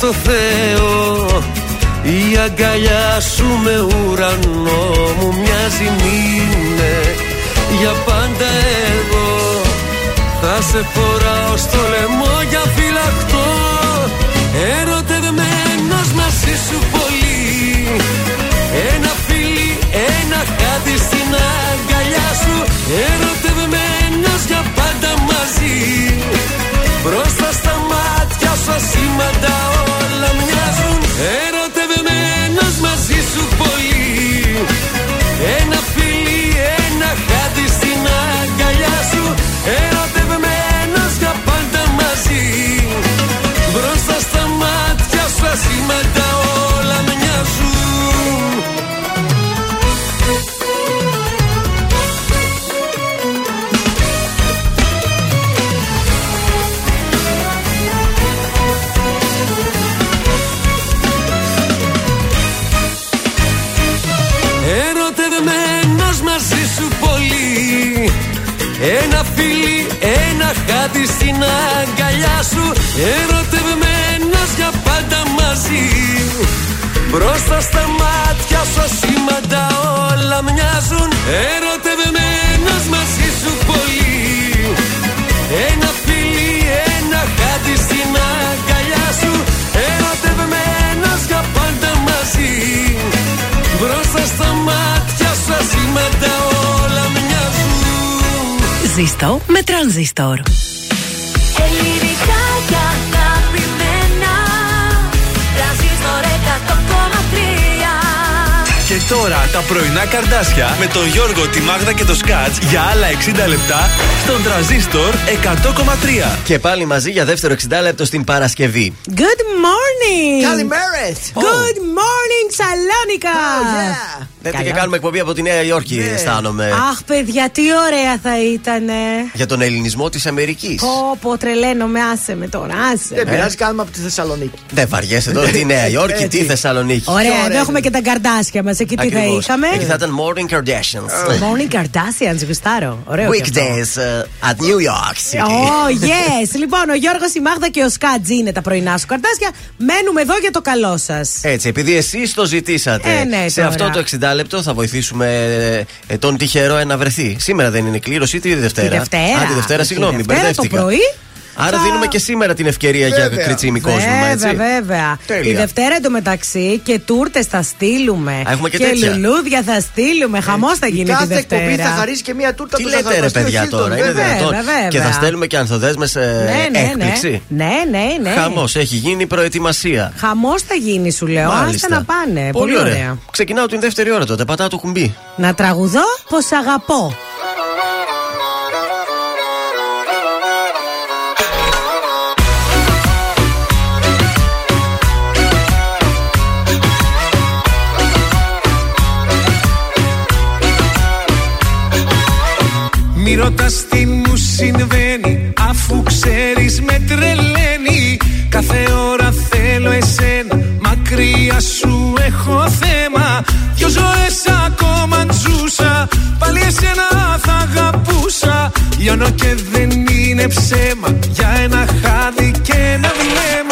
στο Θεό. Η αγκαλιά σου με ουρανό μου μοιάζει μήνε. Για πάντα εγώ θα σε φοράω στο λαιμό για φυλαχτό Ερωτευμένος μαζί σου μάτια σου ασήμαντα όλα μοιάζουν. Ερωτευμένος μαζί σου πολύ. Ένα φιλί, ένα χάδι στην αγκαλιά σου. Ερωτευμένος για πάντα μαζί. Μπροστά στα μάτια σου ασήμαντα όλα μοιάζουν Ένα φιλί, ένα χάδι στην αγκαλιά σου Ερωτευμένος για πάντα μαζί. Μπροστά στα μάτια σου ασήμαντα όλα μοιάζουν Ερωτευμένος μαζί σου πολύ. Ένα φιλί, ένα χάδι στην αγκαλιά σου Ερωτευμένος για πάντα μαζί. Μπροστά στα μάτια σου ασήμαντα όλα μοιάζουν
Ζήστο με τρανζίστορ.
Ελληνικά και αγαπημένα Τρανζίστορ 100,3
Και τώρα τα πρωινά καρδάσια με τον Γιώργο, τη Μάγδα και το Σκάτς για άλλα 60 λεπτά στον τραζίστορ 100,3.
Και πάλι μαζί για δεύτερο 60 λεπτό στην Παρασκευή.
Good morning!
Καλημέρες!
Good morning, Σαλόνικα!
Δεν και
Καλά.
κάνουμε εκπομπή από τη Νέα Υόρκη,
Ναι.
αισθάνομαι.
Αχ, παιδιά, τι ωραία θα ήταν.
Για τον ελληνισμό της Αμερικής.
Πω, πω, τρελαίνομαι, άσε με τώρα, άσε.
Δεν
με.
πειράζει, κάνουμε από τη Θεσσαλονίκη.
Δεν βαριέσαι τώρα τη Νέα Υόρκη, τι Θεσσαλονίκη.
Ωραία, εδώ
ωραία
έχουμε και τα καρδάσια μας. Εκεί τι θα
Ακριβώς.
είχαμε;
Εκεί θα ήταν Morning Kardashians.
Morning Kardashians, γουστάρω. Ωραίο. και αυτό.
Weekdays uh, at New York City.
Oh, yes. λοιπόν, ο Γιώργος, η Μάγδα και ο Σκάτζι είναι τα πρωινά σου καρτάσια. Μένουμε εδώ για το καλό σας.
Έτσι, επειδή εσείς το ζητήσατε.
Ε, ναι,
σε
τώρα.
αυτό το 60 λεπτό θα βοηθήσουμε ε, τον τυχερό να βρεθεί. Σήμερα δεν είναι κλήρωση, τη Δευτέρα.
Τη Δευτέρα.
Α, τη Δευτέρα,
Τη
συγγνώμη,
Δευτέρα το
μπερδεύτηκα.
πρωί
Άρα
θα-
δίνουμε και σήμερα την ευκαιρία για
Βέβαια.
κριτσίμι κόσμο, έτσι.
Βέβαια, βέβαια.
Τέλεια.
Τη Δευτέρα εντωμεταξύ και τούρτες θα στείλουμε.
Α, έχουμε και τέτοια.
λουλούδια θα στείλουμε. Χαμός θα γίνει τη
Κάθε εκπομπή
Δευτέρα.
θα χαρίσει και μία τούρτα
Τι
του
λέτε ρε
Ζαχαροπλαστείου
παιδιά
Χίλτον,
τώρα, είναι
βέβαια.
δυνατόν.
βέβαια.
Και θα στέλνουμε και ανθοδέσμε
Ναι, ναι,
έκπληξη.
ναι. Ναι, ναι, ναι.
Χαμός, έχει γίνει προετοιμασία.
Χαμός θα γίνει, σου λέω. Άστε να πάνε. Πολύ, ωραία.
Ξεκινάω την δεύτερη ώρα τότε. Πατάω το κουμπί.
Να τραγουδώ πως αγαπώ.
Μη την τι μου συμβαίνει, αφού ξέρεις με τρελαίνει. Κάθε ώρα θέλω εσένα, μακριά σου έχω θέμα. Δυο ζωές ακόμα ζούσα, πάλι εσένα θα αγαπούσα. Λιώνω και δεν είναι ψέμα για ένα χάδι και ένα βλέμμα.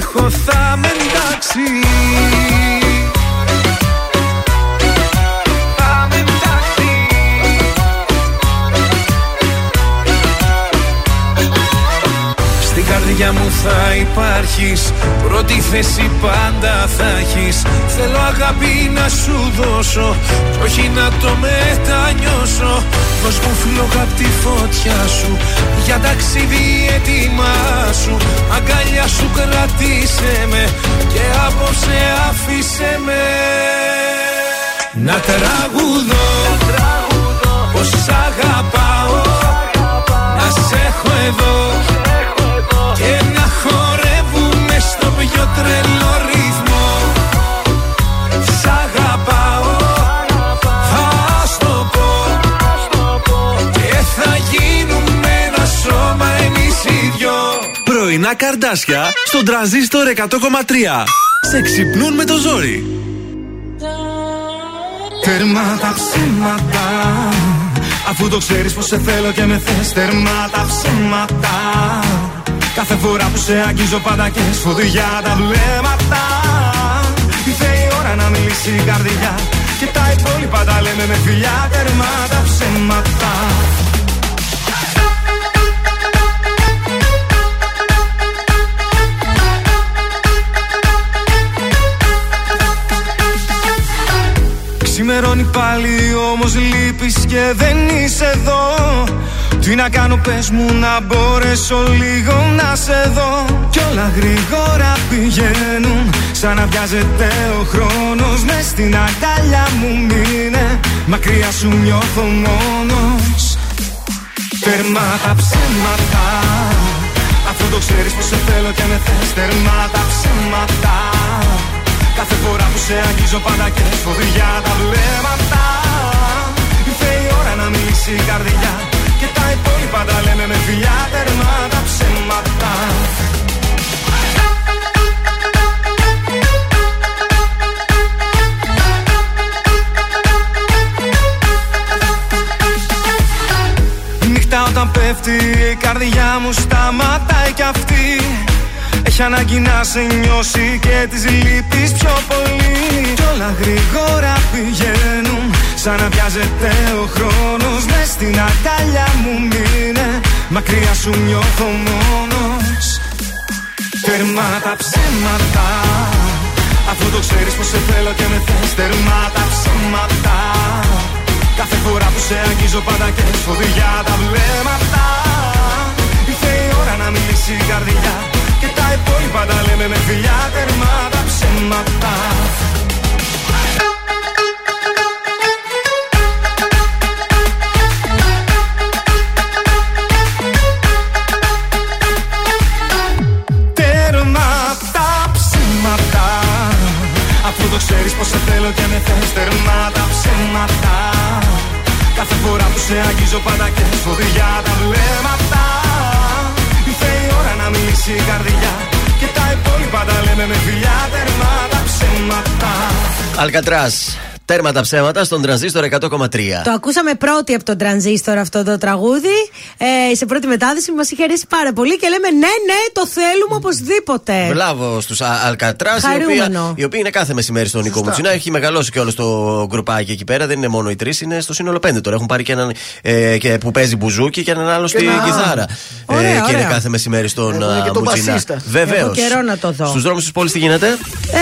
έχω θα με εντάξει Πρώτη θέση πάντα θα έχεις. Θέλω αγάπη να σου δώσω Κι όχι να το μετανιώσω. Δώσ' μου φλόγα απ' τη φωτιά σου Για ταξίδι έτοιμά σου. Αγκαλιά σου κρατήσε με Και απόψε άφησε με. Να τραγουδώ Πως σ' αγαπάω. Να σε έχω εδώ τρελό ρυθμό. Σ' αγαπάω, θα στο πω. Και θα γίνουμε ένα σώμα εμείς οι δυο.
Πρωινά καρδάσια στον τραζίστορ 100,3. Σε ξυπνούν με το ζόρι.
Τέρμα τα ψέματα. Αφού το ξέρεις πως σε θέλω και με θες Τέρμα τα ψέματα Κάθε φορά που σε αγγίζω πάντα και σφοδιά τα βλέμματα. Ήρθε η ώρα να μιλήσει η καρδιά. Και τα υπόλοιπα τα λέμε με φιλιά Τέρμα τα ψέματα. Ξημερώνει πάλι όμως λείπεις και δεν είσαι εδώ Τι να κάνω πες μου να μπορέσω λίγο να σε δω. Κι όλα γρήγορα πηγαίνουν σαν να βιάζεται ο χρόνος Μες στην αγκαλιά μου μείνε. Μακριά σου νιώθω μόνος. Τέρμα τα ψέματα. Αφού το ξέρεις πως σε θέλω και με θες. Τέρμα τα ψέματα. Κάθε φορά που σε αγγίζω πάντα και σφοδιά τα βλέμματα. Ήρθε η ώρα να μιλήσει η καρδιά. Και τα υπόλοιπα τα λέμε με φιλιά τερμά τα ψέματα. Νύχτα όταν πέφτει η καρδιά μου σταματάει κι αυτή. Έχει ανάγκη να σε νιώσει και τις λείπεις πιο πολύ. Κι όλα γρήγορα πηγαίνουν σαν να βιάζεται ο χρόνος. Μες στην αγκαλιά μου μείνε. Μακριά σου νιώθω μόνος. Τερμά τα ψέματα. Αφού το ξέρεις πως σε θέλω και με θες Τερμά τα ψέματα. Κάθε φορά που σε αγγίζω πάντα και σφοδιά τα βλέμματα. Ήρθε η ώρα να μιλήσει η καρδιά. Και τα υπόλοιπα τα λέμε με φιλιά τερμά τα ψέματα θέλω και με θες τερμά τα ψέματα. Κάθε φορά που σε αγγίζω πάντα και σφοδιά τα βλέμματα.
Ήρθε η ώρα να μιλήσει η καρδιά Και τα υπόλοιπα τα λέμε με φιλιά τερμά τα ψέματα.
Αλκατράς. Τέρμα τα ψέματα στον τρανζίστορ 100,3.
Το ακούσαμε πρώτοι από τον τρανζίστορ αυτό το τραγούδι. Ε, σε πρώτη μετάδοση μας είχε αρέσει πάρα πολύ και λέμε ναι, ναι, το θέλουμε οπωσδήποτε.
Μπράβο στους Αλκατράς, οι,
Χαρούμενο.
οποίοι- οι οποίοι είναι κάθε μεσημέρι στον Νικό Μουτσινά. Έχει μεγαλώσει και όλο το γκρουπάκι εκεί πέρα. Δεν είναι μόνο οι τρεις, είναι στο σύνολο πέντε τώρα. Έχουν πάρει και έναν ε, και που παίζει μπουζούκι και έναν άλλο στη
ένα-
κιθάρα.
Ωραία,
ε, και είναι
ωραία.
κάθε μεσημέρι στον
Έχουμε
α,
και τον
Μουτσινά.
μπασίστα.
Βεβαίως.
Έχω καιρό να το δω.
Στους δρόμους της πόλης τι γίνεται;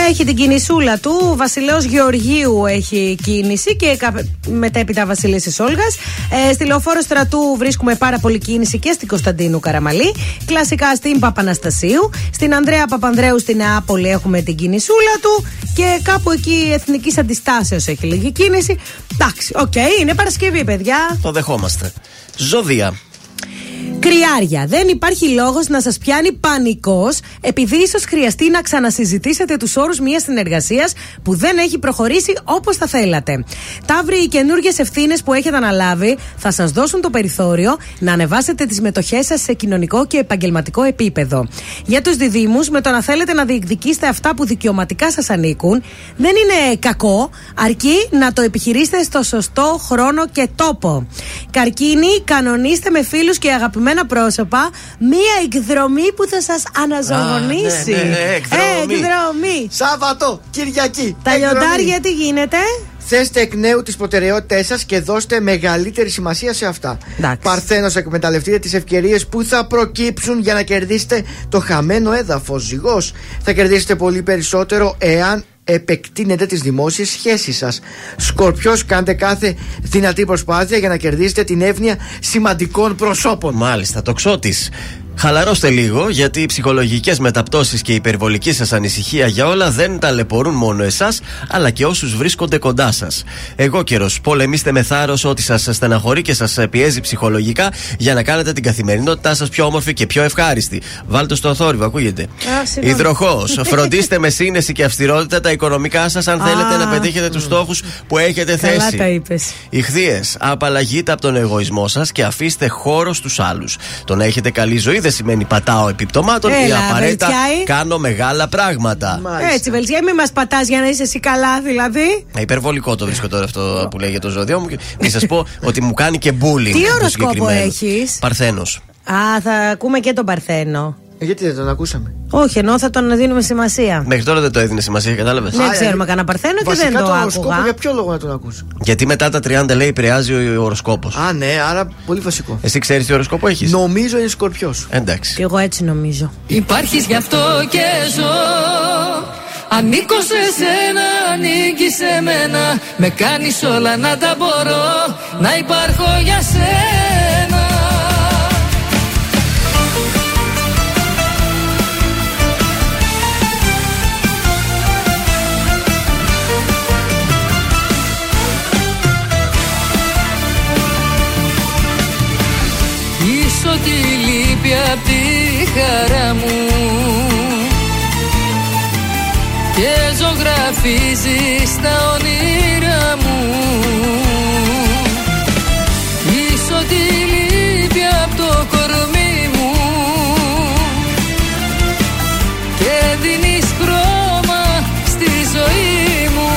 Έχει την κινησούλα του. Ο Βασιλέο Γεωργίου έχει κίνηση και κα- μετέπειτα Βασιλίση Όλγας. Ε, στη λεωφόρο στρατού βρίσκουμε πάρα πολύ κίνηση και στην Κωνσταντίνου Καραμαλή. Κλασικά στην Παπαναστασίου. Στην Ανδρέα Παπανδρέου στην Νεάπολη έχουμε την κινησούλα του. Και κάπου εκεί Εθνικής Αντιστάσεως έχει λίγη κίνηση. Εντάξει, οκ, είναι Παρασκευή, παιδιά.
Το δεχόμαστε. Ζώδια.
Κριάρια. Δεν υπάρχει λόγος να σας πιάνει πανικός επειδή ίσως χρειαστεί να ξανασυζητήσετε τους όρους μιας συνεργασίας που δεν έχει προχωρήσει όπως θα θέλατε. Ταύροι, οι καινούργιες ευθύνες που έχετε αναλάβει θα σας δώσουν το περιθώριο να ανεβάσετε τις μετοχές σας σε κοινωνικό και επαγγελματικό επίπεδο. Για τους διδήμου, με το να θέλετε να διεκδικήσετε αυτά που δικαιωματικά σας ανήκουν, δεν είναι κακό, αρκεί να το επιχειρήσετε στο σωστό χρόνο και τόπο. Καρκίνη, κανονίστε με φίλους και αγαπημένα πρόσωπα μία εκδρομή που θα σας αναζωογονήσει.
ναι, ναι, ναι, εκδρομή.
Ε, εκδρομή.
Σάββατο, Κυριακή.
Τα λιοντάρια τι γίνεται;
Θέστε εκ νέου τις προτεραιότητές σας και δώστε μεγαλύτερη σημασία σε αυτά. Παρθένος, εκμεταλλευτείτε τις ευκαιρίες που θα προκύψουν για να κερδίσετε το χαμένο έδαφος. Ζυγός, θα κερδίσετε πολύ περισσότερο εάν επεκτείνετε τις δημόσιες σχέσεις σας. Σκορπιός, κάντε κάθε δυνατή προσπάθεια για να κερδίσετε την εύνοια σημαντικών προσώπων.
Μάλιστα, το ξώτης. Χαλαρώστε λίγο, γιατί οι ψυχολογικές μεταπτώσεις και η υπερβολική σας ανησυχία για όλα δεν ταλαιπωρούν μόνο εσάς, αλλά και όσους βρίσκονται κοντά σας. Εγώ καιρο, πολεμήστε με θάρρος ό,τι σας στεναχωρεί και σας πιέζει ψυχολογικά για να κάνετε την καθημερινότητά σας πιο όμορφη και πιο ευχάριστη. Βάλτε στο θόρυβο, ακούγεται.
συγγνώμη.
Υδροχός, φροντίστε με σύνεση και αυστηρότητα τα οικονομικά σας αν
Α.
θέλετε να πετύχετε τους στόχους που έχετε
Καλά
θέσει.
τα είπες.
Ηχθείες, απαλλαγείτε από τον εγωισμό σας και αφήστε χώρο στους άλλους. Το να έχετε καλή ζωή δεν σημαίνει πατάω επιπτωμάτων ή
Έλα,
απαραίτητα
Βελτιάη.
κάνω μεγάλα πράγματα.
Έτσι, Βελτιέ, μην μας πατάς για να είσαι εσύ καλά, δηλαδή.
Ε, Υπερβολικό το βρίσκω τώρα αυτό που λέει για το ζώδιο μου. και Μην σας πω ότι μου κάνει και bullying.
Τι
το
οροσκόπο
συγκεκριμένο.
έχεις;
Παρθένος.
Α, θα ακούμε και τον Παρθένο.
Ε, γιατί δεν τον ακούσαμε;
Όχι, ενώ θα τον δίνουμε σημασία.
Μέχρι τώρα δεν το έδινε σημασία, κατάλαβες;
Δεν ξέρουμε κανένα Παρθένο και
Βασικά
δεν το
το οροσκόπο
άκουγα.
για ποιο λόγο να τον ακούσω;
Γιατί μετά τα 30 λέει επηρεάζει ο οροσκόπος.
Α, ναι, άρα πολύ βασικό.
Εσύ ξέρεις τι οροσκόπο έχεις;
Νομίζω είναι σκορπιός.
Εντάξει.
Και εγώ έτσι νομίζω.
Υπάρχεις γι' αυτό και ζω Ανήκω σε σένα, ανήκει σε μένα Με κάνεις όλα να τα μπορώ Να υπάρχω για σένα ό,τι λείπει απ' τη χαρά μου. Και ζωγραφίζεις τα όνειρά μου. Είσαι ό,τι λείπει απ' το κορμί μου. Και δίνεις χρώμα στη ζωή μου.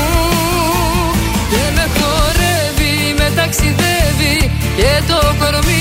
Και με χορεύει, με ταξιδεύει και το κορμί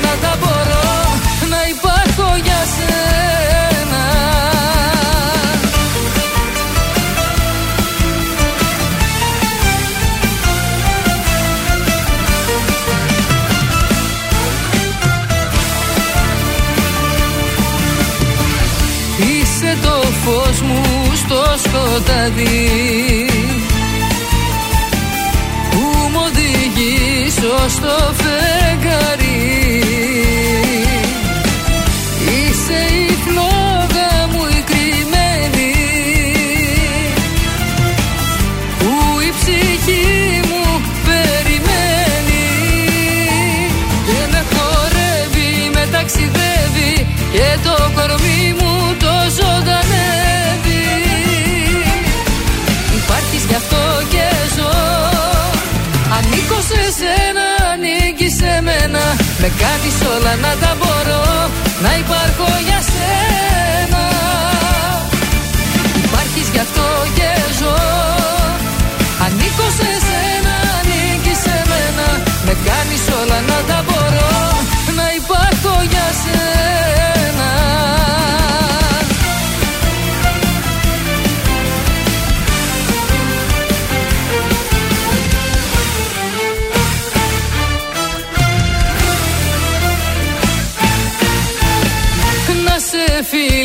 να σκοτάδι. Που μου οδηγήσω στο Με κάτι όλα να τα μπορώ Να υπάρχω για σένα.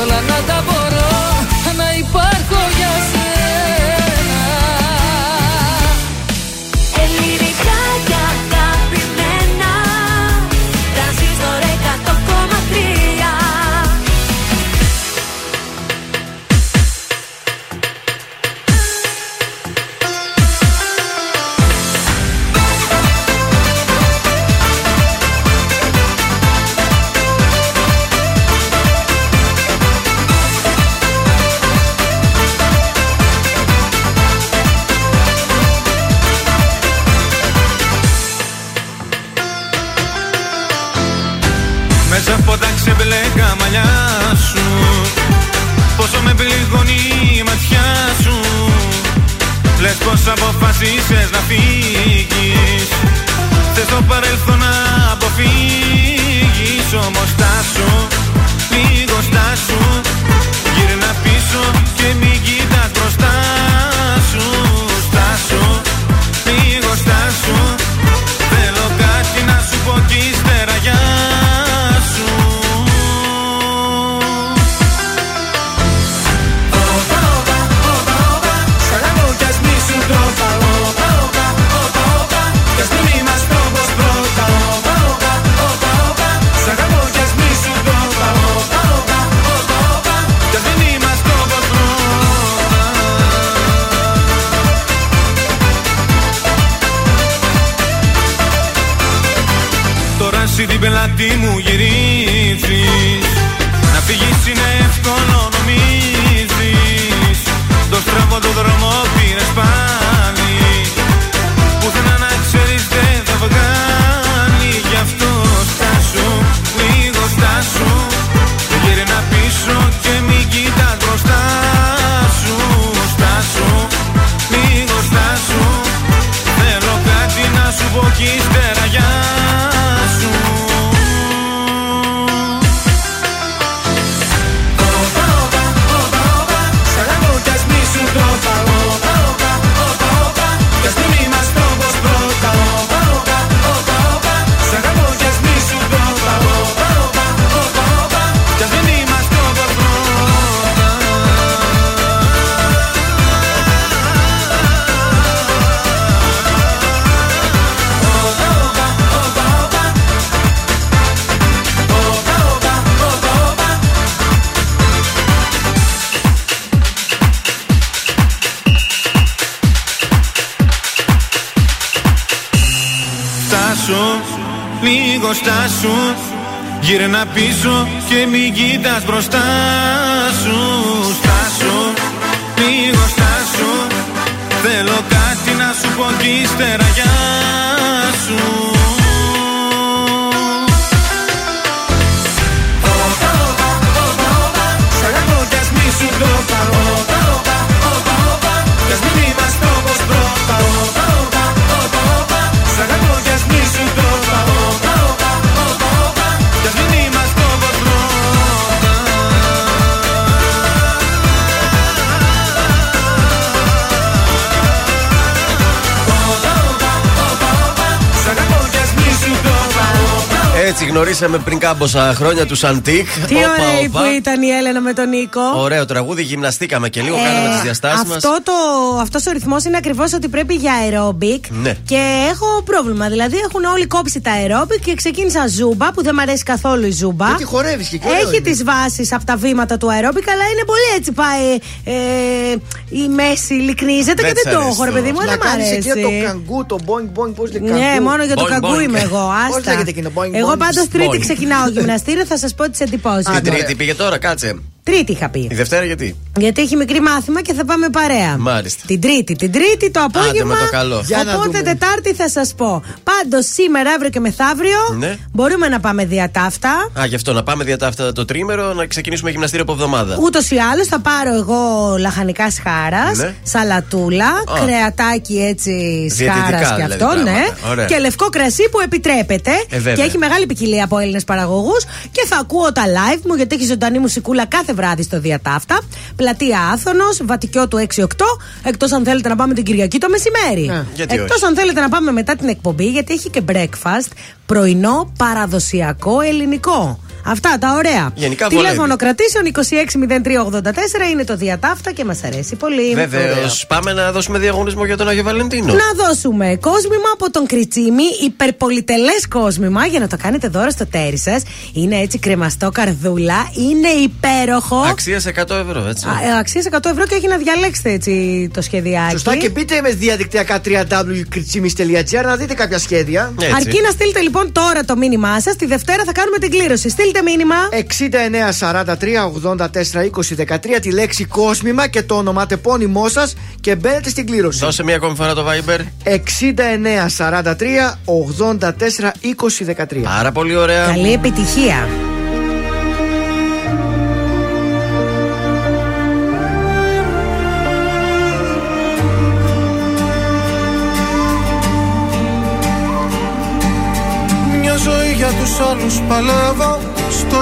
όλα να τα μπορώ. Να
υπάρχει feet.
Έτσι γνωρίσαμε πριν κάμποσα χρόνια τους Αντίκ.
Τι ωραία που ήταν η Έλενα με τον Νίκο.
Ωραίο τραγούδι, γυμναστήκαμε και λίγο, κάναμε τις διαστάσεις μας.
Ε, Αυτό το, αυτός ο ρυθμός είναι ακριβώς ότι πρέπει για αερόμπικ.
Ναι.
Και έχω πρόβλημα. Δηλαδή έχουν όλοι κόψει τα αερόμπικ και ξεκίνησα ζούμπα που δεν μου αρέσει καθόλου η ζούμπα.
Γιατί χορεύεις και ωραίο
Έχει
είναι.
τις βάσεις από τα βήματα του αερόμπικ, αλλά είναι πολύ έτσι πάει. Ε, η μέση λυκνίζεται
Δεν
και
της
δεν το
αρέσει
έχω, ρε παιδί μου,
Να
δεν μ'
κάνεις
αρέσει.
εκεί το καγκού, το boing boing, πώς λέει
Ναι,
καγκού.
μόνο για το
Boing,
καγκού
boing.
είμαι εγώ.
Πώς
Άστα.
λέγεται εκείνο, boing
Εγώ
boing;
πάντως Τρίτη
Boing.
ξεκινάω γυμναστήριο, θα σας πω τις εντυπώσεις.
Την Τρίτη πήγε τώρα, κάτσε.
Τρίτη είχα πει.
Η Δευτέρα γιατί;
Γιατί έχει μικρή μάθημα και θα πάμε παρέα.
Μάλιστα.
Την Τρίτη. Την Τρίτη το απόγευμα.
με το καλό. Για να
Οπότε
δούμε.
Τετάρτη θα σας πω. Πάντω σήμερα, αύριο και μεθαύριο
Ναι.
μπορούμε να πάμε διατάφτα.
Α, γι' αυτό να πάμε διατά αυτά το τρίμερο να ξεκινήσουμε γυμναστήριο από εβδομάδα.
Ούτως ή άλλως θα πάρω εγώ λαχανικά σχάρας,
Ναι.
σαλατούλα,
Α.
κρεατάκι έτσι
Διαιτητικά
σχάρας και
δηλαδή
αυτό, ναι.
πράγματα. Ωραία.
Και λευκό κρασί που επιτρέπεται.
Ε, βέβαια.
και έχει μεγάλη ποικιλία από Έλληνες παραγωγούς. Και θα ακούω τα live μου γιατί έχει ζωντανή μουσικούλα κάθε βράδυ στο Διατάφτα. Πλατεία Άθωνος, Βατικιό του 6-8. Εκτός αν θέλετε να πάμε την Κυριακή το μεσημέρι.
γιατί
Εκτός
όχι.
αν θέλετε να πάμε μετά την εκπομπή γιατί έχει και breakfast πρωινό παραδοσιακό ελληνικό. Αυτά τα ωραία.
Γενικά
Τηλέφωνο
βολεύει.
κρατήσεων 260384 είναι το διατάφτα και μας αρέσει πολύ.
Βεβαίως. Πάμε να δώσουμε διαγωνισμό για τον Άγιο Βαλεντίνο.
Να δώσουμε κόσμημα από τον Κριτσίμη, υπερπολιτελές κόσμημα για να το κάνετε δώρο στο τέρι σας. Είναι έτσι κρεμαστό καρδούλα, είναι υπέροχο.
Αξίας σε 100 ευρώ, έτσι.
Α, ε, Αξίας 100 ευρώ και έχει να διαλέξετε έτσι το σχεδιάκι.
Σωστά και μπείτε με διαδικτυακά www.kritsimis.gr να δείτε κάποια σχέδια.
Αρκεί να στείλετε λοιπόν τώρα το μήνυμά σας. Τη Δευτέρα θα κάνουμε την κλήρωση. Στείλτε μήνυμα.
69 43 80 4 20 13 τη λέξη κόσμημα και το ονοματεπώνυμό σας και μπαίνετε στην κλήρωση.
Δώσε μία ακόμη φορά το Viber.
69 43 84 20 13.
Πάρα πολύ ωραία.
Καλή επιτυχία.
Μια ζωή για τους άλλους παλεύω Στο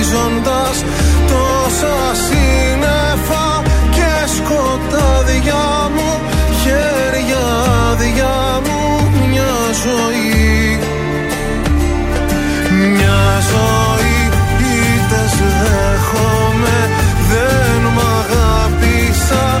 χωρίζοντας Τόσα σύννεφα και σκοτάδια μου Χέρια άδεια μου μια ζωή. Μια ζωή ήτες δέχομαι Δεν μ' αγάπησα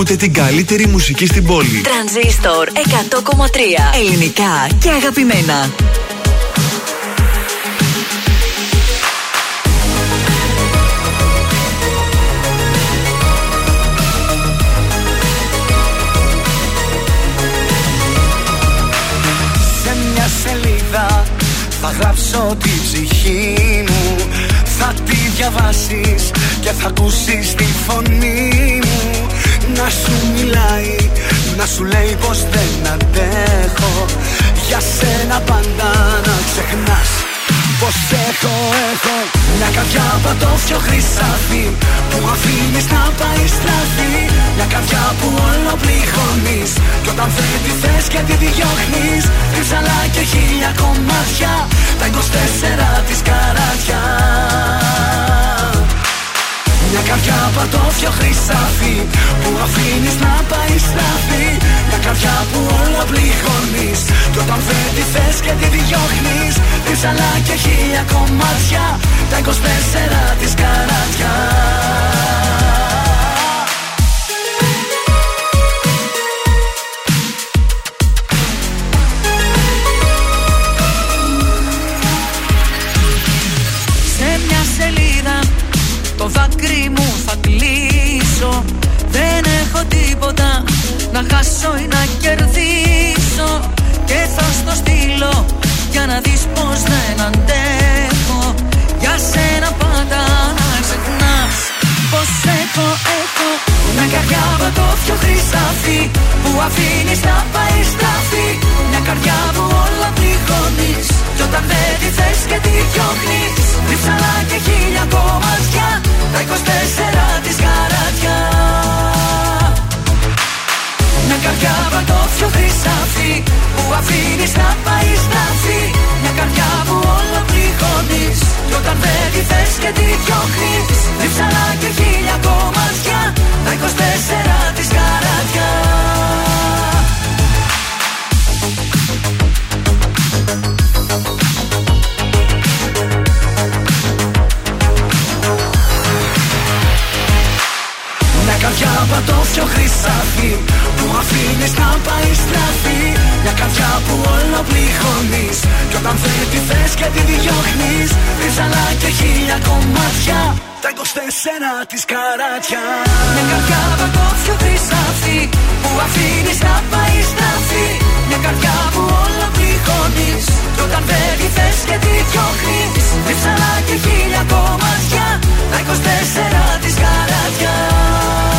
ακούτε την καλύτερη μουσική στην πόλη.
Τρανζίστορ 100,3 ελληνικά και αγαπημένα.
Σε μια σελίδα θα γράψω τη ψυχή μου Θα τη διαβάσεις και θα ακούσεις τη φωνή μου Να σου μιλάει, να σου λέει πως δεν αντέχω. Για σένα πάντα να ξεχνάς Πως έχω, έχω Μια καρδιά πατώφιο χρυσάφι Που αφήνεις να πάει στραφή. Μια καρδιά που όλο πληγώνεις Κι όταν δεν τη θες και τη διώχνεις Ρίψαλα και χίλια κομμάτια Τα 24 της καράτια μια καρδιά πατώφιο χρυσάφι Που αφήνεις να πάει στραφή. Μια καρδιά που όλο πληγώνεις. Κι όταν δεν τη θες και τη διώχνεις. Ρίψαλα και χίλια κομμάτια. Τα 24 της καράτια
τη θες και τη διώχνεις. Ρίψαλα και χίλια κομμάτια Τα 24 της καράτια. Μια καρδιά πατώφιο χρυσάφι Που αφήνεις να πάει στραφή Μια καρδιά που όλο πληγώνεις Κι όταν δεν τη θες και τη διώχνεις. Ρίψαλα και χίλια κομμάτια. Τα 24 της καράτια. Μια καρδιά πατώφιο χρυσάφι Που αφήνεις να πάει στραφή Μια καρδιά που όλο πληγώνεις Κι όταν δεν τη θες και τη διώχνεις. Ρίψαλα και χίλια κομμάτια. Τα 24 της καράτια.
Παμ, παμ, παμ.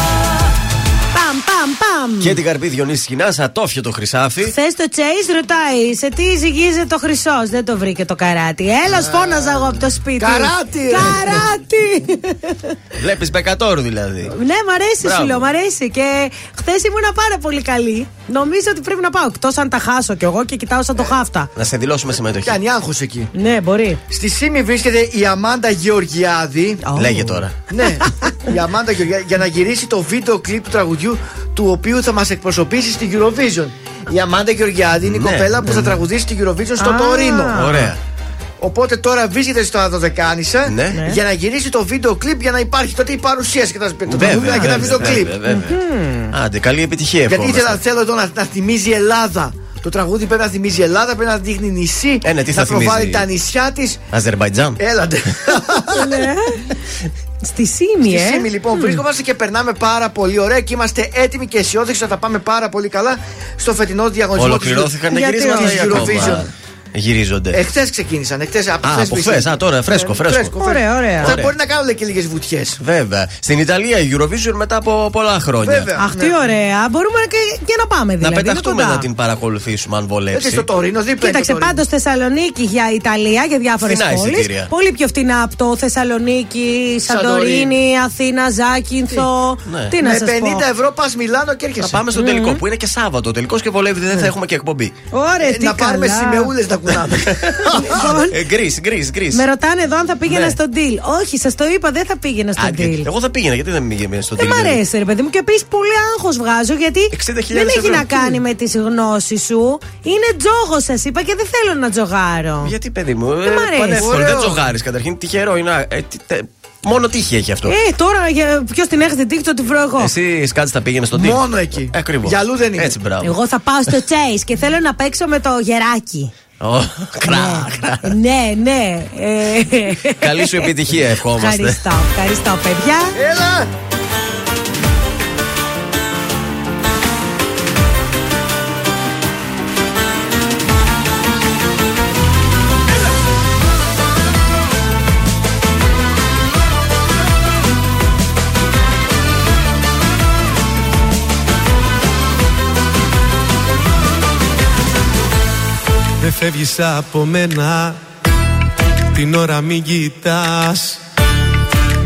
Και την καρπή Διονύσης Σκηνά, ατόφιο το χρυσάφι.
Χθες το Τσέι ρωτάει σε τι ζυγίζεται το χρυσός; Δεν το βρήκε το καράτι. Έλας, φώναζα εγώ από το σπίτι.
Καράτι, ρε.
Καράτι!
Βλέπεις μπεκατόρου δηλαδή.
ναι, μ' αρέσει,
Μπράβο.
σου λέω, μ' αρέσει. Και χθες ήμουνα πάρα πολύ καλή. Νομίζω ότι πρέπει να πάω. Εκτός αν τα χάσω κι εγώ και κοιτάω σαν το χάφτα.
Να σε δηλώσουμε συμμετοχή.
Κάνει άγχος εκεί.
Ναι, μπορεί.
Στη Σίμη βρίσκεται η Αμάντα Γεωργιάδη.
Λέγε τώρα.
Ναι, η Αμάντα Γεωργιάδη για να γυρίσει το βίντεο κλιπ του τραγουδιού του οποίου θα μας εκπροσωπήσει στην Eurovision. Η Αμάντα Γεωργιάδη είναι η
Ναι,
κοπέλα που
ναι,
θα
ναι.
τραγουδήσει στην Eurovision στο
Α.
Τωρίνο.
Ωραία.
Οπότε τώρα βρίσκεται στο Αδωδεκάνησα
Ναι. Ναι.
για να γυρίσει το βίντεο κλιπ για να υπάρχει τότε η παρουσίαση και τα σπίτια. Το τραγούδι
Βέβαια,
και ένα
βέβαια,
βίντεο κλιπ.
βέβαια, βέβαια. Άντε, καλή επιτυχία
Γιατί
ευχόμαστε.
ήθελα, θέλω εδώ να, να θυμίζει Ελλάδα. Το τραγούδι πρέπει να θυμίζει Ελλάδα, πρέπει να δείχνει νησί.
Ε, ναι, τι
να
θα θυμίζει;
προβάλλει τα νησιά της.
Αζερβαϊτζάν.
Έλατε.
Ναι. Στη Σίμη,
Στη
ε.
Σίμη, λοιπόν, βρισκόμαστε και περνάμε πάρα πολύ ωραία και είμαστε έτοιμοι και αισιόδοξοι ότι θα πάμε πάρα πολύ καλά στο φετινό διαγωνισμό
Ολοκληρώθηκαν τα
Γιατί
γυρίσματα
της
ή
Eurovision.
ακόμα γυρίζονται.
Εχθές ξεκίνησαν. Εχθές, από
Α, από χθες. Α, τώρα, φρέσκο, φρέσκο.
Ωραία, ωραία.
Θα
Ωραία.
μπορεί να κάνουν λέει, και λίγες βουτιές.
Βέβαια. Στην Ιταλία η Eurovision μετά από πολλά χρόνια.
Βέβαια.
Αχ, τι
Ναι.
ωραία. Μπορούμε και, και να πάμε
Να
δηλαδή. είναι
πεταχτούμε
κοντά.
να την παρακολουθήσουμε αν
Έτσι
βολέψει.
στο Τωρίνο, δίπλα είναι
Κοίταξε
το Τωρίνο.
πάντως Θεσσαλονίκη για Ιταλία, για διάφορες
Φθηνά
πόλεις.
εισιτήρια.
Πολύ πιο φθηνά από το Θεσσαλονίκη, Σαντορίνη,
Σαντορίνη.
Αθήνα, Ζάκυνθο.
Ναι.
Τι να
Με
σας
50
πω.
ευρώ πας Μιλάνο και
Θα
έρχεσαι.
πάμε στο τελικό που είναι και Σάββατο. Τελικός και βολεύει δεν θα έχουμε και εκπομπή.
Ωραία,
Ε,
τι
να πάρουμε
καλά.
σημεούλε να κουνάμε.
Λοιπόν,
Ε, Γκρι, γκρι, γκρι.
με ρωτάνε εδώ αν θα πήγαινα
Ναι.
στο deal. Όχι, σας το είπα, δεν θα πήγαινα στο deal.
Εγώ θα πήγαινα, γιατί δεν πήγαινα στο
Δεν
deal.
μ' αρέσει, ρε παιδί μου, και επίσης πολύ άγχος βγάζω γιατί
60.000
δεν έχει
ευρώ.
να κάνει με τις γνώσεις σου. Είναι τζόγο, σας είπα και δεν θέλω να τζογάρω.
Γιατί, παιδί μου,
Δεν μ' αρέσει.
πανεύκολο.
Ωραίο.
Δεν τζογάρεις καταρχήν. Τυχερό είναι. ε, τι- τε- Μόνο τύχη έχει αυτό.
Ε, τώρα ποιος την έχετε τύχη, το τη βρω εγώ.
Εσύ σκάτσε θα πήγαινες στον τύχη.
Μόνο εκεί.
Ακριβώς.
Για αλλού δεν είναι.
Έτσι, μπράβο.
Εγώ θα πάω στο Chase και θέλω να παίξω με το γεράκι.
Ω, Κρά, κρά.
ναι, ναι. ε,
Καλή σου επιτυχία, ευχόμαστε.
Ευχαριστώ, ευχαριστώ, παιδιά.
Έλα!
Φεύγεις από μένα. Την ώρα μην κοιτάς.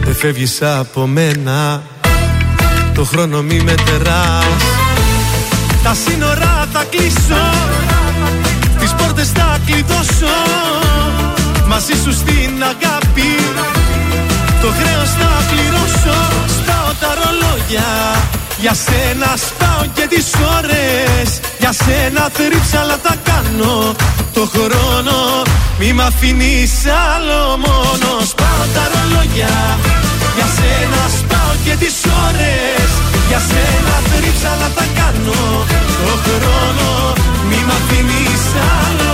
Δεν φεύγεις από μένα. Το χρόνο μη μετεράς Τα σύνορα θα κλείσω. Τις πόρτες θα κλειδώσω. Μαζί σου στην αγάπη. Το χρέος θα πληρώσω. Σπάω τα ρολόγια. Για σένα σπάω και τις ώρες. Για σένα θρύψαλα θα κάνω. Το χρόνο Μη μ' αφήνεις άλλο μόνο. Σπάω τα ρολόγια. Για σένα σπάω και τις ώρες. Για σένα θρύψαλα θα κάνω. Το χρόνο Μη μ' αφήνεις άλλο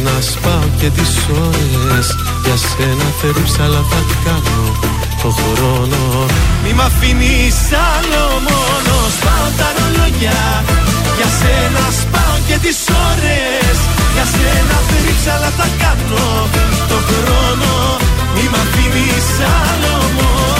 σένα σπάω και τις ώρες. Για σένα θερύψαλα θα κάνω το χρόνο. Μη μ' αφήνεις άλλο μόνο. Σπάω τα ρολόγια. Για σένα σπάω και τις ώρες. Για σένα θερύψαλα θα κάνω το χρόνο. Μη μ' αφήνεις άλλο μόνο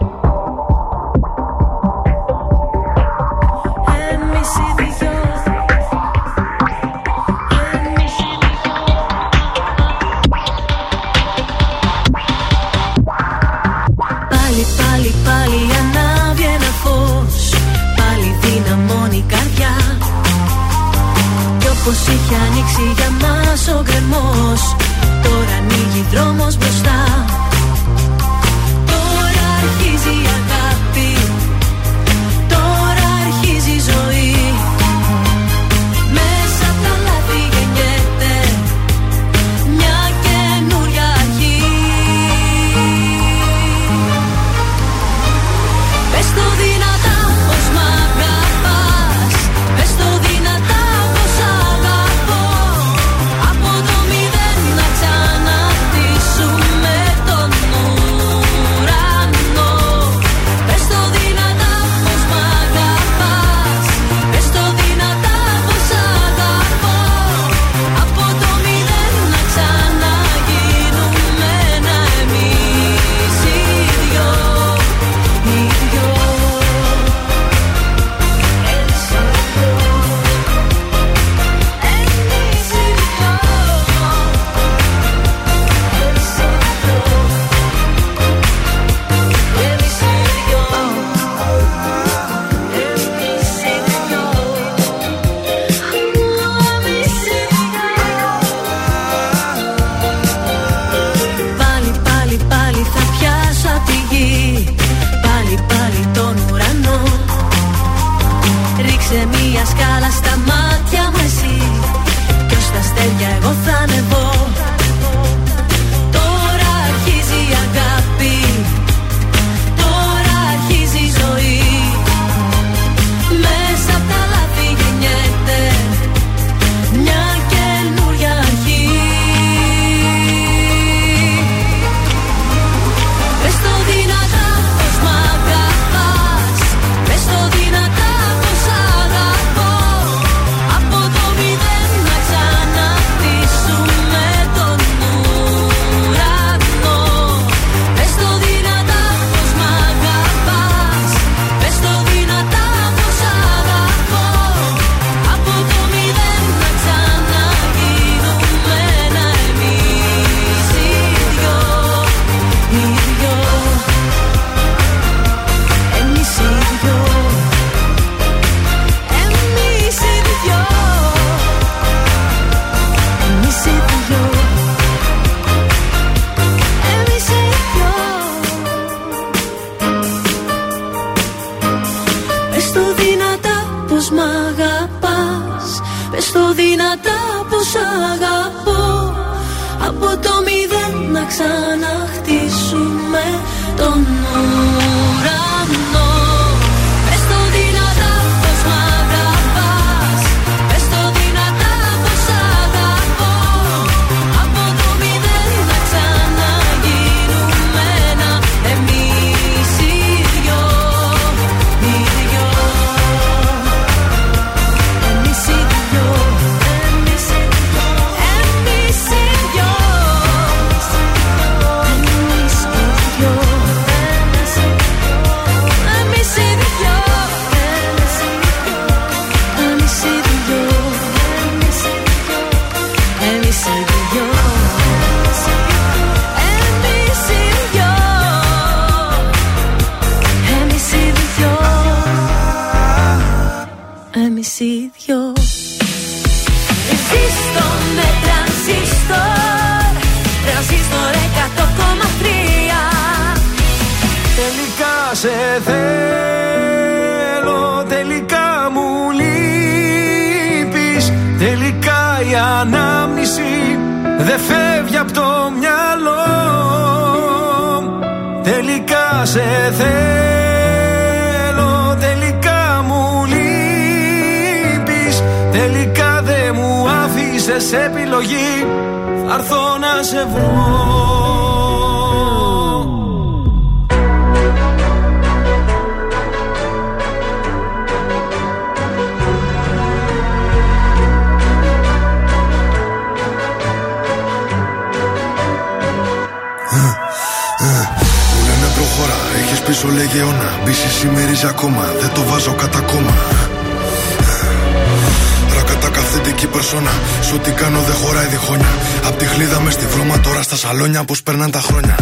Τώρα
στα σαλόνια Πως περνάν τα χρόνια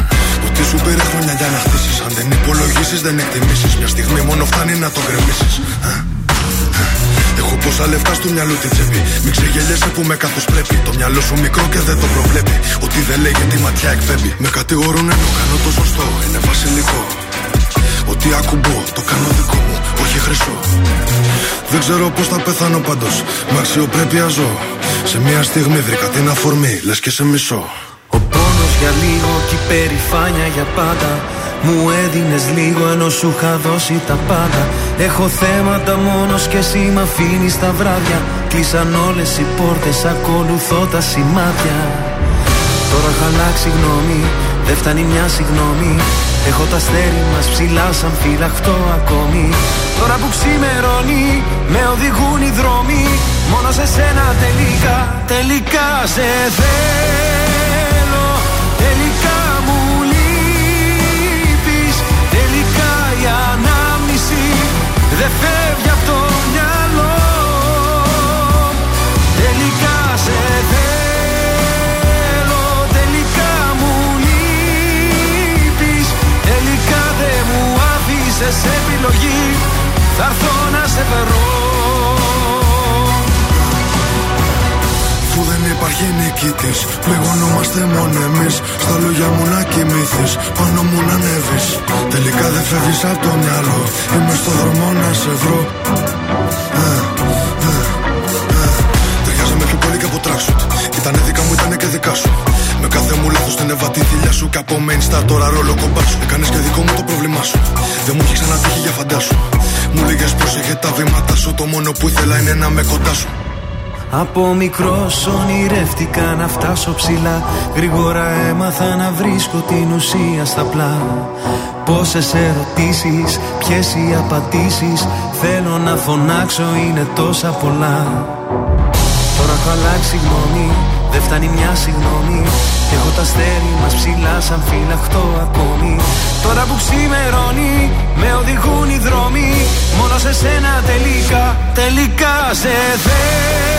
Ότι σου πήρε χρόνια για να χτίσεις Αν δεν υπολογίσεις δεν εκτιμήσεις Μια στιγμή μόνο φτάνει να το γκρεμίσεις Έχω πόσα λεφτά στο μυαλό τη τσέπη. Μην ξεγελιέσαι που με καθώ πρέπει. Το μυαλό σου μικρό και δεν το προβλέπει. Ότι δεν λέει τη ματιά εκπέμπει. Με κατηγορούν ενώ κάνω το σωστό. Είναι βασιλικό. Ότι ακουμπώ, το κάνω δικό μου, όχι χρυσό. Δεν ξέρω πώς θα πεθάνω πάντως. Με αξιοπρέπεια ζω. Σε μια στιγμή βρήκα την αφορμή, λες και σε μισό.
Ο πόνος για λίγο και η περηφάνεια για πάντα. Μου έδινες λίγο ενώ σου είχα δώσει τα πάντα. Έχω θέματα μόνος και εσύ μ' αφήνεις τα βράδια. Κλείσαν όλες οι πόρτες, ακολουθώ τα σημάδια. Τώρα έχω αλλάξει γνώμη, δεν φτάνει μια συγγνώμη. Έχω τα αστέρι μας ψηλά σαν φυλαχτό ακόμη. Τώρα που ξημερώνει, με οδηγούν οι δρόμοι. Μόνο σε σένα τελικά, τελικά σε θέλω δεν φεύγει από το μυαλό. Τελικά σε θέλω. Τελικά μου λείπεις. Τελικά δεν μου άφησες επιλογή. Θα έρθω να σε βρω
Αφού δεν υπάρχει νικητής, πληγωνόμαστε μόνο εμείς. Στα λόγια μου να κοιμηθείς, πάνω μου να ανέβεις. Τελικά δεν φεύγεις από το μυαλό. Είμαι στο δρόμο να σε βρω. Ε, ε, ε. Ταιριάζαμε πιο πολύ και από tracksuit. Ήτανε δικά μου, ήτανε και δικά σου. Με κάθε μου λάθος την έβα τη θηλιά σου. Και από main star τώρα ρόλο κομπά σου. Έκανες και δικό μου το πρόβλημά σου. Δεν μου έχει ξανατύχει για φαντάσου. Μου λέγες πρόσεχε τα βήματα σου. Το μόνο που ήθελα είναι να με κοντά σου.
Από μικρός ονειρεύτηκα να φτάσω ψηλά. Γρήγορα έμαθα να βρίσκω την ουσία στα πλά. Πόσες ερωτήσεις, ποιες οι απαντήσεις. Θέλω να φωνάξω είναι τόσα πολλά. Τώρα έχω αλλάξει γνώμη, δεν φτάνει μια συγγνώμη. Έχω τα αστέρι μας ψηλά σαν φυλαχτό ακόμη. Τώρα που ξημερώνει, με οδηγούν οι δρόμοι. Μόνο σε σένα τελικά, τελικά σε θέλω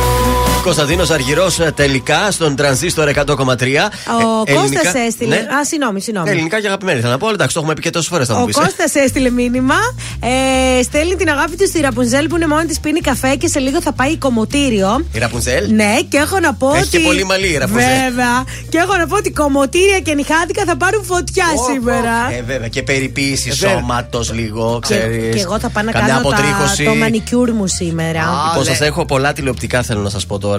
Κωνσταντίνος Αργυρός τελικά στον τρανζίστορ 100,3.
Ο
Ε, ελληνικά-
Κώστας έστειλε.
Ναι.
Α, συγγνώμη, συγγνώμη.
Ελληνικά και αγαπημένη θα να πω, αλλά εντάξει, το έχουμε πει και τόσες φορές θα μου
Ο
πεις.
Κώστας έστειλε μήνυμα. Ε, στέλνει την αγάπη του στη Ραπουνζέλ που είναι μόνη της πίνει καφέ και σε λίγο θα πάει κομμωτήριο.
Η Ραπουνζέλ.
Ναι, και έχω να πω
Έχει
ότι.
και πολύ μαλλί η Ραπουνζέλ.
Βέβαια. Και έχω να πω ότι κομμωτήρια και νυχάδικα θα πάρουν φωτιά σήμερα.
Ε, βέβαια, και περιποίηση
Ε, βέβαια.
σώματος λίγο,
Και,
ξέρεις.
και εγώ θα πάω να
Καμιά
κάνω τα,
αποτρίχωση.
το μανικιούρ μου σήμερα.
Λοιπόν, σας έχω πολλά τηλεοπτικά, θέλω να σας πω τώρα.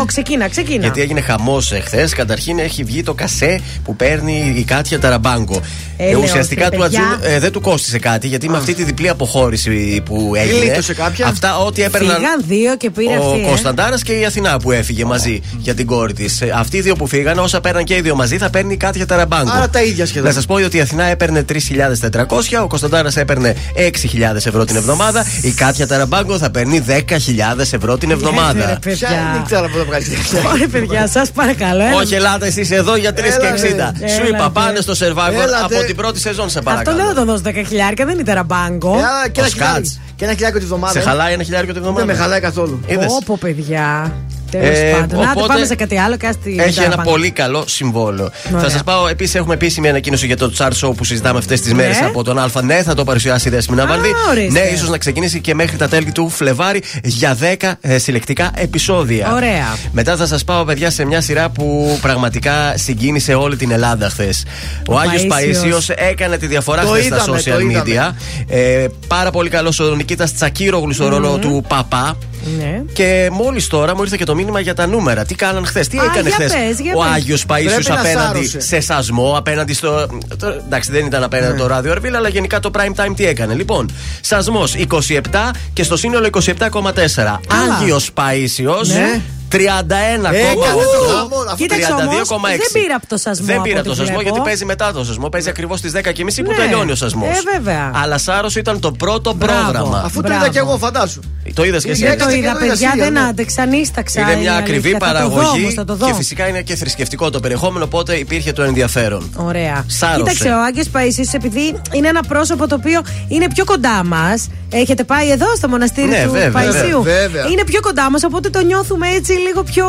Ω, ξεκίνα, ξεκίνα.
Γιατί έγινε χαμός εχθέ. Καταρχήν έχει βγει το κασέ που παίρνει η Κάτια Ταραμπάγκο.
Ε,
Ε,
λέω,
ουσιαστικά
ρε,
του
παιδιά.
Ατζούν ε, δεν του κόστησε κάτι γιατί με αυτή τη διπλή αποχώρηση που έγινε.
Γλίτωσε κάποια.
Αυτά ό,τι έπαιρναν.
Φύγαν δύο και πήρε
Ο
αυτή. ε.
Κωνσταντάρας και η Αθηνά που έφυγε μαζί για την κόρη της. Αυτοί οι δύο που φύγαν, όσα παίρναν και οι δύο μαζί, θα παίρνει η Κάτια Ταραμπάγκο.
Άρα τα ίδια σχεδόν.
Να σας πω ότι η Αθηνά έπαιρνε 3.400, ο Κωνσταντάρας έπαιρνε 6.000 ευρώ την εβδομάδα, η Κάτια Ταραμπάγκο θα παίρνει 10.000 ευρώ την εβδομάδα.
Ρε, παιδιά.
Δεν ξέρω από το βγάζει.
Ωραία, παιδιά, σας παρακαλώ. έλα.
Όχι, ελάτε εσείς εδώ για 3 και 60.
Έλατε.
Σου είπα,
Έλατε.
πάνε στο survivor
Έλατε.
από την πρώτη σεζόν, σε
Αυτό
παρακαλώ.
δεν θα το δώσω 10 χιλιάρικα, δεν είναι τεραμπάγκο.
Ε, Και
Ο
ένα χιλιάρικο-
Σκάτς.
και ένα χιλιάρικο τη βδομάδα.
Σε χαλάει ένα χιλιάρικο την
Δεν
εβδομάδα.
με χαλάει καθόλου.
Είδες;
Όπο, παιδιά. Τέλος
Ε,
πάντων. Να
οπότε
πάμε σε κάτι άλλο και άστι.
Έχει ένα πολύ καλό συμβόλαιο.
Ωραία.
Θα σας πάω, επίσης έχουμε επίσημη ανακοίνωση για το chart show που συζητάμε αυτές τις μέρες
Ναι.
από τον Α. Ναι, θα το παρουσιάσει η Δέσπινα Βανδύ.
ορίστε.
Ναι, ίσως να ξεκινήσει και μέχρι τα τέλη του Φλεβάρι για 10 ε, συλλεκτικά επεισόδια.
Ωραία.
Μετά θα σας πάω, παιδιά, σε μια σειρά που πραγματικά συγκίνησε όλη την Ελλάδα χθες. Ο,
Ο
Άγιος
Παΐσιος.
Παΐσιος έκανε τη διαφορά
Το
χθες στα
είδαμε,
social
το
media.
είδαμε.
Ε, πάρα πολύ καλός ο Νικήτας Τσακύρογλου στο ρόλο του Παπά.
Ναι.
Και μόλις τώρα μου ήρθε και το μήνυμα για τα νούμερα. Τι κάναν χθες, τι
Α,
έκανε
για
χθες;
πες, για
ο
πες.
Άγιος Παΐσιος
Πρέπει να
απέναντι
σάρωσε.
σε σασμό, απέναντι στο. το- εντάξει, δεν ήταν απέναντι το ράδιο Αρβίλα, αλλά γενικά το prime time τι έκανε. Λοιπόν, σασμός 27 και στο σύνολο 27,4. Άγιος Παΐσιος
Ναι.
31,8.
Έκανε το χαμό, αφού
Κοίταξε όμω, δεν πήρα από το σασμό.
Δεν
από
πήρα
ό,τι
το σασμό
βλέπω.
γιατί παίζει μετά το σασμό. Παίζει ακριβώς στις 10.30 που
Ναι.
τελειώνει ο σασμός.
Ε, βέβαια.
Αλλά Σάρος ήταν το πρώτο
Μπράβο.
πρόγραμμα.
Αφού το
Μπράβο.
είδα και εγώ, φαντάσου.
Το είδες και εσύ.
Είναι
Δεν το
Έκατσε
είδα,
και το είδα
παιδιά,
σίγουρα,
δεν
ναι.
άντεξα, νύσταξα.
Είναι μια
η
ακριβή
αλήθεια. Θα το δω
παραγωγή
όμως, θα το δω.
και φυσικά είναι και θρησκευτικό το περιεχόμενο, οπότε υπήρχε το ενδιαφέρον.
Ωραία.
Σάρωσε.
Κοίταξε, ο Άγιο Παΐσιος επειδή είναι ένα πρόσωπο το οποίο είναι πιο κοντά μας. Έχετε πάει εδώ στο μοναστήρι
Ναι,
του
βέβαια,
Παϊσίου;
βέβαια.
Είναι πιο κοντά μας, οπότε το νιώθουμε έτσι λίγο πιο.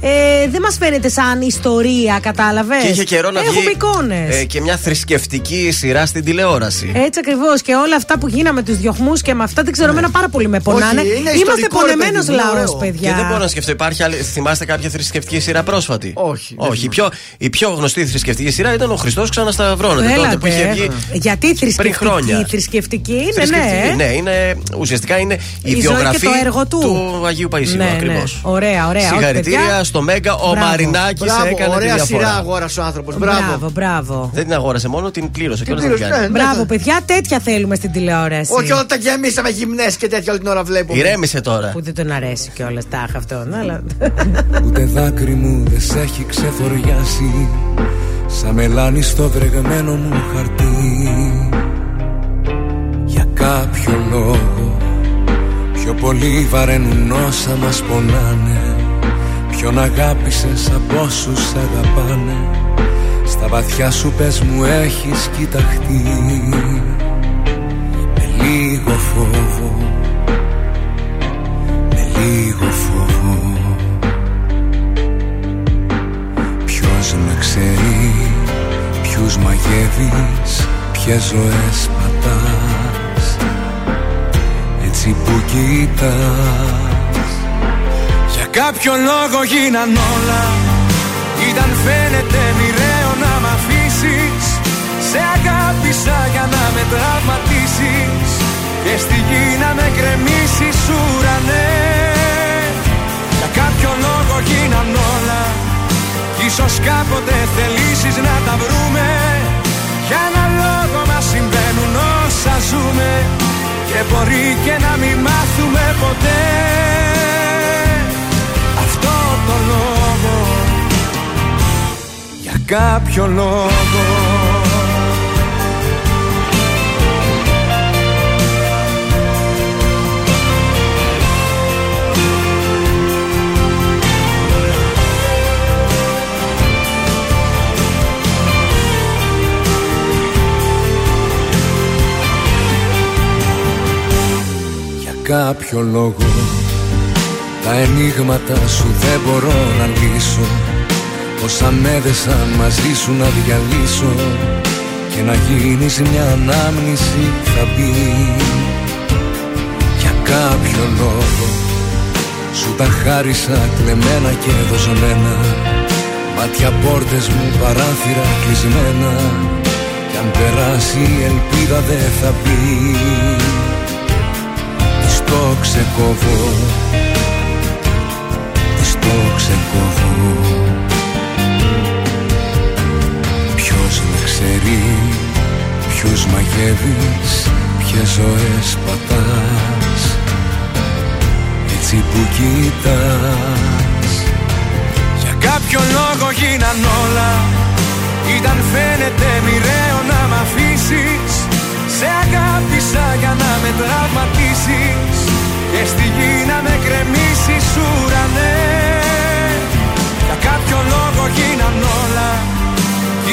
Ε, δεν μας φαίνεται σαν ιστορία, κατάλαβες;
Και είχε καιρό να
Έχουμε
βγει
εικόνες.
ε, και μια θρησκευτική σειρά στην τηλεόραση.
Έτσι ακριβώς. Και όλα αυτά που γίναμε, τους διωχμούς και με αυτά, δεν ξέρω, εμένα πάρα πολύ με πονάνε.
είναι
Είμαστε
ιστορικό, ρε
πονεμένος
παιδί μου, είναι
λαός,
ωραίο.
παιδιά.
Και δεν μπορώ να σκεφτώ, υπάρχει άλλη, θυμάστε κάποια θρησκευτική σειρά πρόσφατη;
Όχι, δεν
Όχι. Η πιο, η πιο γνωστή θρησκευτική σειρά ήταν ο Χριστός ξανασταυρώνεται. Τότε που είχε βγει.
Γιατί θρησκευτική,
χρόνια.
θρησκευτική είναι,
θρησκευτική,
ναι.
ναι, είναι, ουσιαστικά είναι η,
Η ζωή και
βιογραφή
το έργο του.
Αγίου Παϊσίου.
Ναι, ναι.
Ακριβώς.
Ωραία, ωραία. Όχι,
Συγχαρητήρια
παιδιά.
στο Μέγκα. Ο
Μπράβο.
Μαρινάκης
Μπράβο,
έκανε τη
ωραία
διαφορά.
σειρά αγόρασε ο άνθρωπος. Μπράβο.
Μπράβο, μπράβο.
Δεν την αγόρασε μόνο, την πλήρωσε.
Την
Και όλα τα
πλήρωσε,
κάνει.
ναι.
Μπράβο, παιδιά, τέτοια θέλουμε στην τηλεόραση.
Όχι όλα τα γεμίσαμε γυμνές και τέτοια όλη την ώρα βλέπουμε.
Ηρέμησε τώρα.
Που δεν τον αρέσει κιόλας τάχα αυτόν, αλλά.
Ούτε δάκρυ μου δεν σε έχει ξεφοριάσει Σαν μελάνι στο βρεγμένο μου χαρτί Για κάποιο λόγο Πιο πολύ βαραίνουν όσα μας πονάνε. Ποιον αγάπησες από όσους σ' αγαπάνε. Στα βαθιά σου πες μου έχεις κοιταχτεί. Με λίγο φόβο. Με λίγο φόβο. Ποιος με ξέρει Ποιους μαγεύεις Ποιες ζωές πατάς Έτσι που κοιτάς. Για κάποιο λόγο γίναν όλα. Ήταν φαίνεται μοιραίο να μ' αφήσεις. Σε αγάπησα για να με τραυματίσεις. Και στη γη να με κρεμίσεις ουρανέ. Για κάποιο λόγο γίναν όλα. Κι ίσως κάποτε θελήσεις να τα βρούμε. Για ένα λόγο μας συμβαίνουν όσα ζούμε Και μπορεί και να μην μάθουμε ποτέ. Αυτό το λόγο Για κάποιο λόγο κάποιο λόγο.
Τα ενίγματα σου δεν μπορώ να λύσω. Όσα με έδεσαν μαζί σου να διαλύσω. Και να γίνεις μια ανάμνηση θα μπει. Για κάποιο λόγο. Σου τα χάρισα κλεμμένα και δοσμένα Μάτια πόρτες μου παράθυρα κλεισμένα. Κι αν περάσει η ελπίδα δεν θα μπει. Της το ξεκόβω. Της το ξεκόβω. Ποιος με ξέρει Ποιους μαγεύεις Ποιες ζωές πατάς. Έτσι που κοιτάς Για κάποιο λόγο γίναν όλα. Ήταν φαίνεται μοιραίο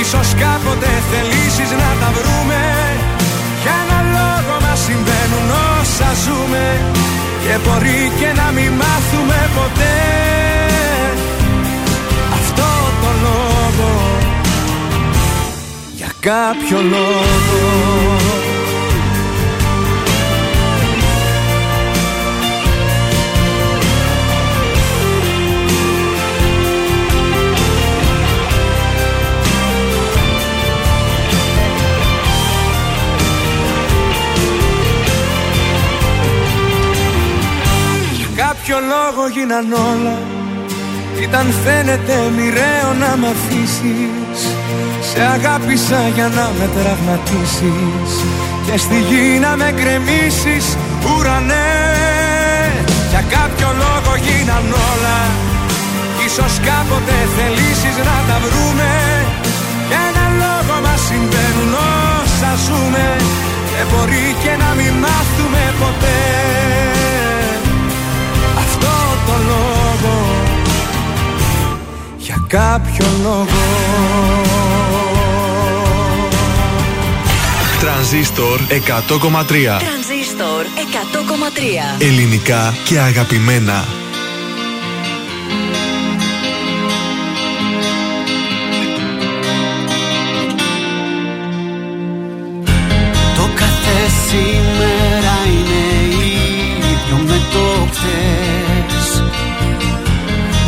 Ίσως κάποτε θελήσεις να τα βρούμε. Για ένα λόγο μας συμβαίνουν όσα ζούμε. Και μπορεί και να μην μάθουμε ποτέ. Αυτό το λόγο. Για κάποιο λόγο Για κάποιο λόγο γίναν όλα Ήταν φαίνεται μοιραίο να μ' αφήσεις. Σε αγάπησα για να με τραυματίσεις Και στη γη να με κρεμίσεις ουρανέ. Για κάποιο λόγο γίναν όλα Ίσως κάποτε θελήσεις να τα βρούμε. Για ένα λόγο μας συμβαίνουν όσα ζούμε Και μπορεί και να μην μάθουμε ποτέ Για κάποιο λόγο.
Τρανζίστορ 100,3
Τρανζίστορ 100,3
Ελληνικά και αγαπημένα.
Το κάθε σήμερα είναι ίδιο με το χθες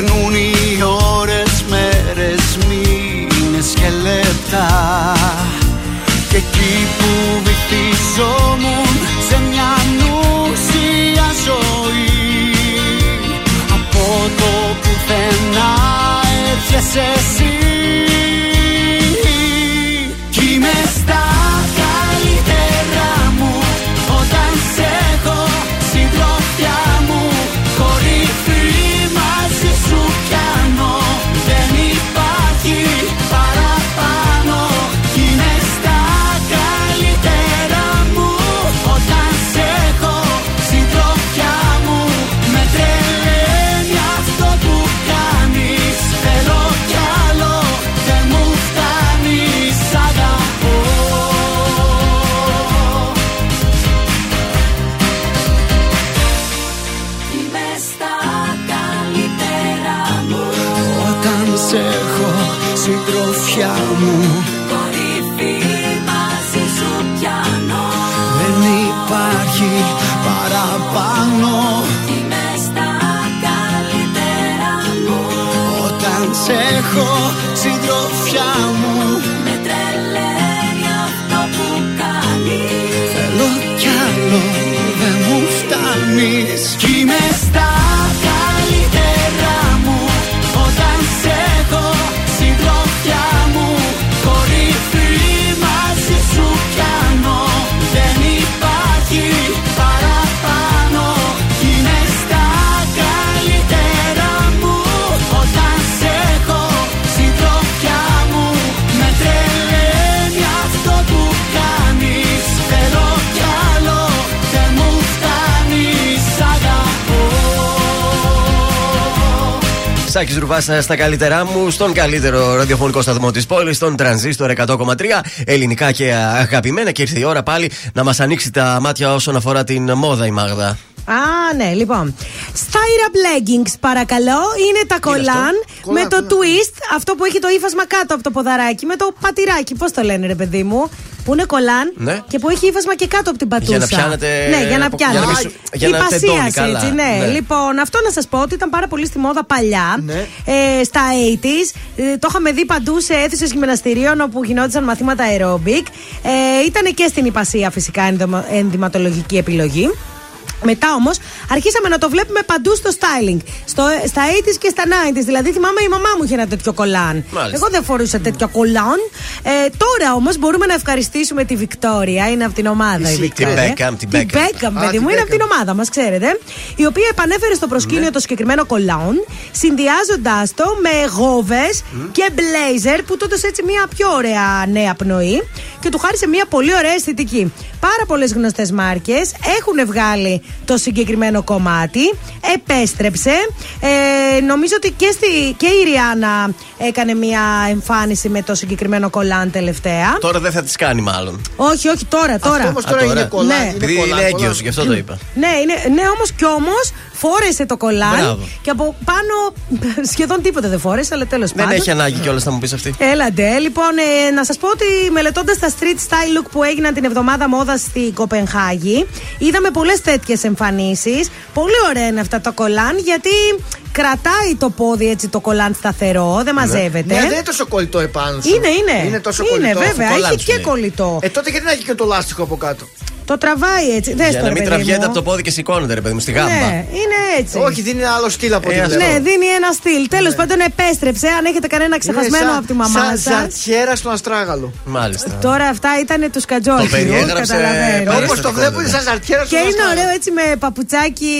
Περνούν οι ώρες, μέρες, μήνες και λεπτά. Και εκεί που βυθίζομουν σε μια νουσία ζωή Από το πουθενά έρχεσαι εσύ
Σάκη Ρουβάς στα καλύτερά μου, στον καλύτερο ραδιοφωνικό σταθμό της πόλης, στον Τρανζίστορ 100,3. Ελληνικά και αγαπημένα. Και ήρθε η ώρα πάλι να μας ανοίξει τα μάτια όσον αφορά την μόδα η Μάγδα.
Α, ναι, λοιπόν. Styra leggings, παρακαλώ. Είναι τα κολάν με το twist, αυτό που έχει το ύφασμα κάτω από το ποδαράκι, με το πατηράκι. Πώς το λένε, ρε παιδί μου. Που είναι κολάν
Ναι.
και που έχει ύφασμα και κάτω από την πατούσα.
Για να πιάνετε-
Ναι, για να
για να
πιάνετε.
μην σου- για να τεντώνει
Υπασίαση,
καλά.
έτσι, ναι.
Ναι.
Λοιπόν, αυτό να σας πω ότι ήταν πάρα πολύ στη μόδα παλιά.
Ναι.
Ε, στα 80s. Ε, το είχαμε δει παντού σε αίθουσες γυμναστηρίων όπου γινόντουσαν μαθήματα aerobic. Ε, ήταν και στην υπασία φυσικά ενδομα- ενδυματολογική επιλογή. Μετά όμως αρχίσαμε να το βλέπουμε παντού στο styling. Στο, στα 80s και στα 90s. Δηλαδή θυμάμαι η μαμά μου είχε ένα τέτοιο κολάν.
Μάλιστα.
Εγώ δεν φορούσα τέτοιο κολάν. Ε, τώρα όμως μπορούμε να ευχαριστήσουμε τη Βικτόρια. Είναι από την ομάδα η
Την
Βικτόρια.
Beckham, την
Την
Beckham.
Beckham,
Α,
παιδί
την
μου, είναι από την
Beckham.
ομάδα μας, ξέρετε. Η οποία επανέφερε στο προσκήνιο
Ναι.
το συγκεκριμένο κολάν, συνδυάζοντάς το με γόβες και μπλέιζερ, που τότε έτσι μια πιο ωραία νέα πνοή και του χάρισε μια πολύ ωραία αισθητική. Πάρα πολλές γνωστές μάρκες έχουν βγάλει το συγκεκριμένο κομμάτι. Επέστρεψε. Ε, νομίζω ότι και, στη, και η Ριάννα έκανε μια εμφάνιση με το συγκεκριμένο κολάν τελευταία.
Τώρα δεν θα τις κάνει μάλλον.
Όχι, όχι, τώρα, τώρα.
Αυτό όμω
Α,
τώρα
τώρα.
είναι κολάν.
Ναι.
είναι
Επειδή
κολάν,
είναι
κολάν.
έγκυο, γι' αυτό το είπα.
Ναι, είναι, ναι όμως κι όμως φόρεσε το κολάν
Μπράβο.
και από πάνω σχεδόν τίποτα δεν φόρεσε, αλλά τέλος πάντων.
Δεν έχει ανάγκη κιόλας να μου πεις αυτή.
Έλαντε, λοιπόν, ε, να σας πω ότι μελετώντας τα street style look που έγιναν την εβδομάδα μόδα στη Κοπενχάγη, είδαμε πολλές τέτοιες εμφανίσεις. Πολύ ωραία είναι αυτά τα κολάν, γιατί κρατάει το πόδι έτσι το κολάν σταθερό, δεν μαζεύεται.
Ναι, δεν είναι τόσο κολλητό επάνω σου.
Είναι, είναι.
Είναι τόσο
Είναι,
κολλητό.
βέβαια,
κολλάν
έχει
σου
και
λέει.
κολλητό.
Ε, τότε γιατί να έχει και το λάστιχο από κάτω;
Το τραβάει έτσι. Δες
Για
το,
να
ρε
μην
παιδί
τραβιέται
μου.
από το πόδι και σηκώνεται, ρε παιδί μου, στη γάμπα.
Ναι, είναι έτσι.
Όχι, δίνει ένα άλλο στυλ από
Ε,
ό,τι
αυτό.
βλέπω.
Ναι, δίνει ένα στυλ. Τέλος πάντων, επέστρεψε. Αν έχετε κανένα ξεχασμένο
Είναι σαν-
από τη μαμά
Σαν
σας.
ζαρτιέρα στον αστράγαλο.
Μάλιστα.
Τώρα αυτά ήταν τους σκατζόλου.
Το περιέγραψε
καταλαβαίνεις.
πολύ
Όπως το
αισθητικό,
βλέπω είναι σαν
βέβαια.
ζαρτιέρα
Και
στον
είναι
αστράγαλο.
ωραίο έτσι με παπουτσάκι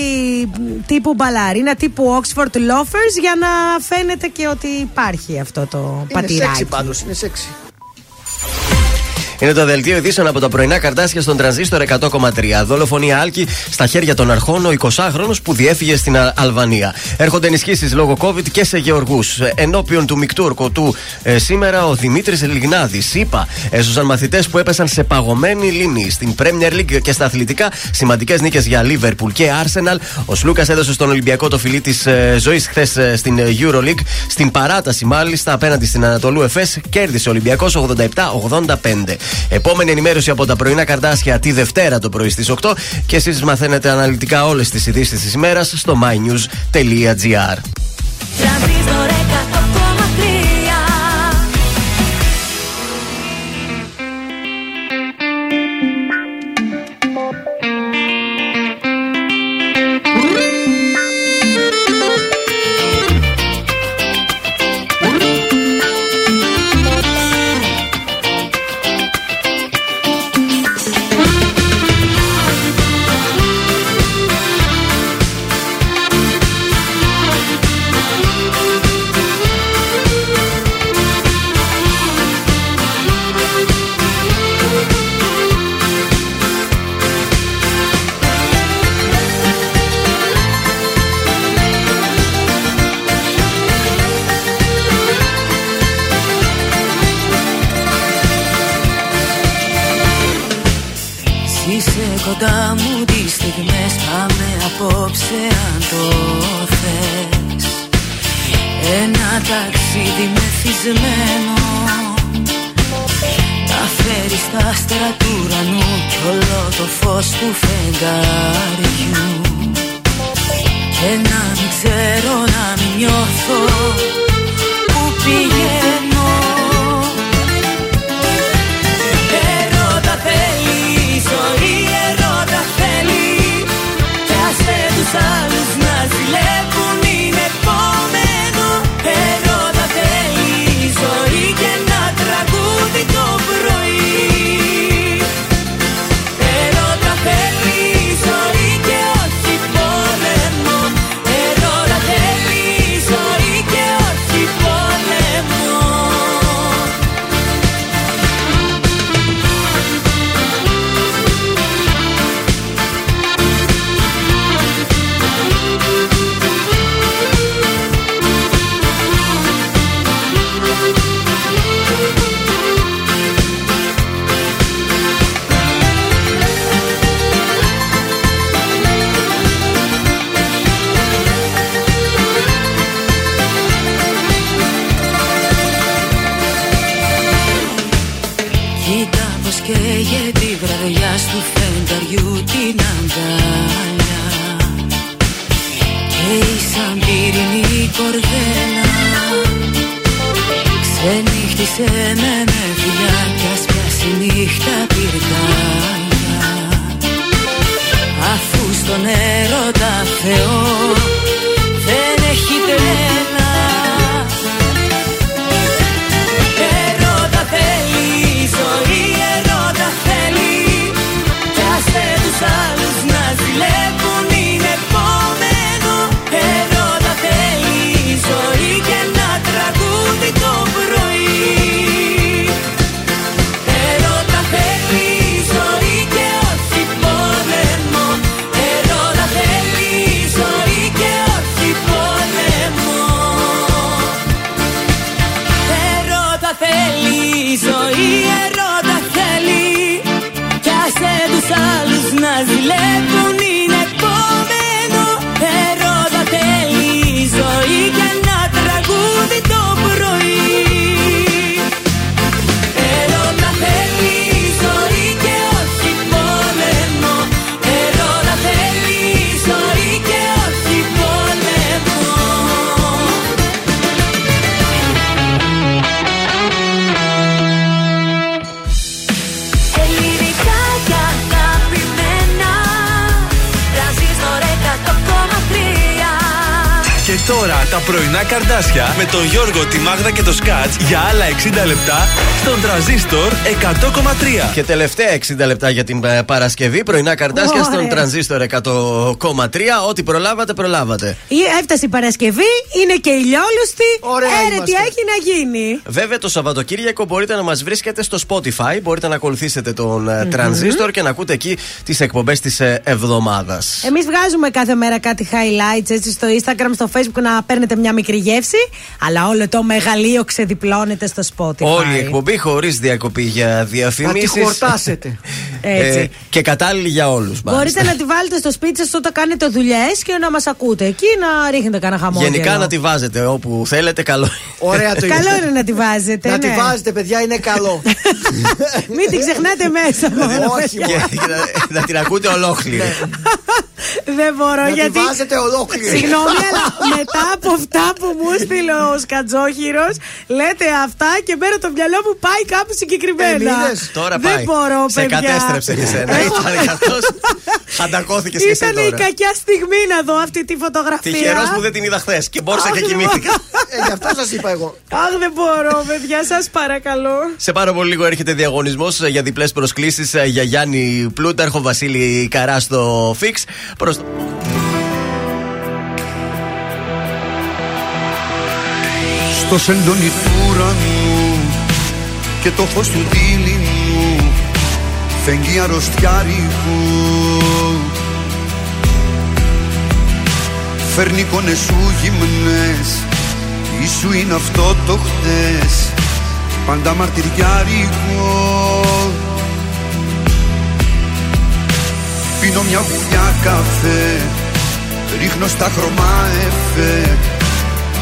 τύπου μπαλαρίνα, τύπου Oxford Loafers για να φαίνεται και ότι υπάρχει αυτό το
Είναι
πατηράκι.
σεξι πάντως, είναι σεξι.
Είναι το δελτίο ειδήσεων από τα πρωινά καρτάσια στον τρανζίστορ 100,3. Δολοφονία Άλκη στα χέρια των αρχών ο 20χρονο που διέφυγε στην Α- Αλβανία. Έρχονται ενισχύσεις λόγω COVID και σε γεωργούς. Ενώπιον του μεικτού ορκωτού ε, σήμερα ο Δημήτρης Λιγνάδης. Είπα, έσωσαν μαθητές που έπεσαν σε παγωμένη λίμνη. Στην Premier League και στα αθλητικά σημαντικές νίκες για Liverpool και Arsenal. Ο Σλούκας έδωσε στον Ολυμπιακό το φιλί της ε, ζωής χθες στην ε, Euroleague. Στην παράταση μάλιστα απέναντι στην Ανατολού Εφές κέρδισε ο Ολυμπιακός 87-85. Επόμενη ενημέρωση από τα πρωινά καρτάσια τη Δευτέρα το πρωί στις 8 και εσείς μαθαίνετε αναλυτικά όλες τις ειδήσεις της ημέρας στο mynews.gr.
Ξενύχτησε με με φιλιά κι ας πιάσει νύχτα πυρκάλια Αφού στον έρωτα Θεό δεν έχει τρέλα Ερώτα θέλει η ζωή, ερώτα θέλει Κι άσε τους άλλους να
τώρα τα πρωινά καρδάσια με τον Γιώργο, τη Μάγδα και το Σκάτς για άλλα 60 λεπτά στον τραζίστορ 100,3.
Και τελευταία 60 λεπτά για την ε, Παρασκευή. Πρωινά καρτάσια στον
Ωραία.
τρανζίστορ 100,3. Ό,τι προλάβατε, προλάβατε.
Ή Έφτασε η Παρασκευή, είναι και ηλιόλουστη.
Ωραία
Έρε, τι
είμαστε.
έχει να γίνει.
Βέβαια το Σαββατοκύριακο μπορείτε να μας βρίσκετε στο Spotify. Μπορείτε να ακολουθήσετε τον ε, τρανζίστορ και να ακούτε εκεί τις εκπομπές της εβδομάδας.
Εμείς βγάζουμε κάθε μέρα κάτι highlights έτσι στο Instagram, στο Facebook να παίρνετε μια μικρή γεύση. Αλλά όλο το μεγαλείο ξεδιπλώνεται στο Spotify.
Όλη η εκπομπή χωρίς διακοπή για
Να τη
διαφημίσει.
χορτάσετε.
Έτσι.
και κατάλληλη για όλους.
Μπορείτε να τη βάλετε στο σπίτι σας όταν κάνετε δουλειές και να μας ακούτε εκεί να ρίχνετε κανένα χαμόγελο.
Γενικά να τη βάζετε όπου θέλετε, καλό.
Ωραία το
Καλό
είπες.
είναι να τη βάζετε.
Να
ναι.
τη βάζετε, παιδιά, είναι καλό.
Μην την ξεχνάτε μέσα μόνο.
Όχι,
και, και να, να την ακούτε ολόκληρη.
Δεν μπορώ
Να τη
γιατί.
βάζετε ολόκληρη.
Συγγνώμη, αλλά μετά από αυτά που μου στείλε ο Σκατζόχυρος, λέτε αυτά και μέρα το μυαλό μου πάει κάπου συγκεκριμένα.
Ε, είδες.
Τώρα
Δεν
πάει.
μπορώ,
Σε
παιδιά.
κατέστρεψε και σένα. Ήταν καθώς. Αντακώθηκε και εσύ
Ήταν η
τώρα.
κακιά στιγμή να δω αυτή τη φωτογραφία.
Τυχερός που δεν την είδα χθες και μπόρεσα
Αχ,
και
δεν
κοιμήθηκα.
Ε, γι' αυτό σας είπα εγώ.
Αχ, δεν μπορώ, παιδιά, σας παρακαλώ.
Σε πάρα πολύ λίγο έρχεται διαγωνισμός για διπλές προσκλήσεις για Γιάννη Πλούταρχο, Βασίλη Καρά στο Φίξ. Προς...
Στο σεντόνι του ουρανού και το φως του δίληνου φεγγεί αρρωστιάρικο Φέρνει εικόνες σου γυμνές Ίσου είναι αυτό το χτες Πάντα μαρτυριάρικο Πίνω μια βουλιά καφέ Ρίχνω στα χρώμα εφέ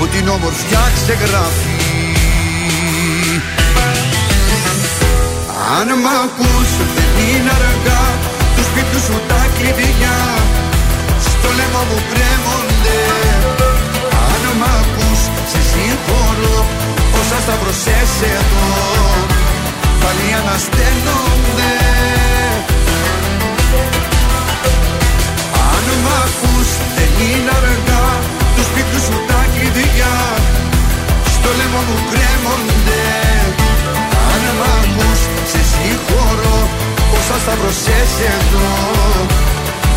Που την όμορφιά ξεγράφει. Αν μ' ακούς δεν είναι αργά Τους σπίτου σου τα κλειδιά. Στο λαιμό μου κρέμονται. Αν μ' ακούς σε συγχωρώ Όσα σταυρωσές εδώ. Πάλι ανασταίνονται. Αν μ' ακούς δεν είναι αργά Τους σπίτου σου τα κλειδιά Στο λαιμό μου κρέμονται. Αν μ' ακούς σε συγχωρώ Όσα σταυρωσές εδώ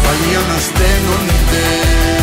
Πάλι ανασταίνονται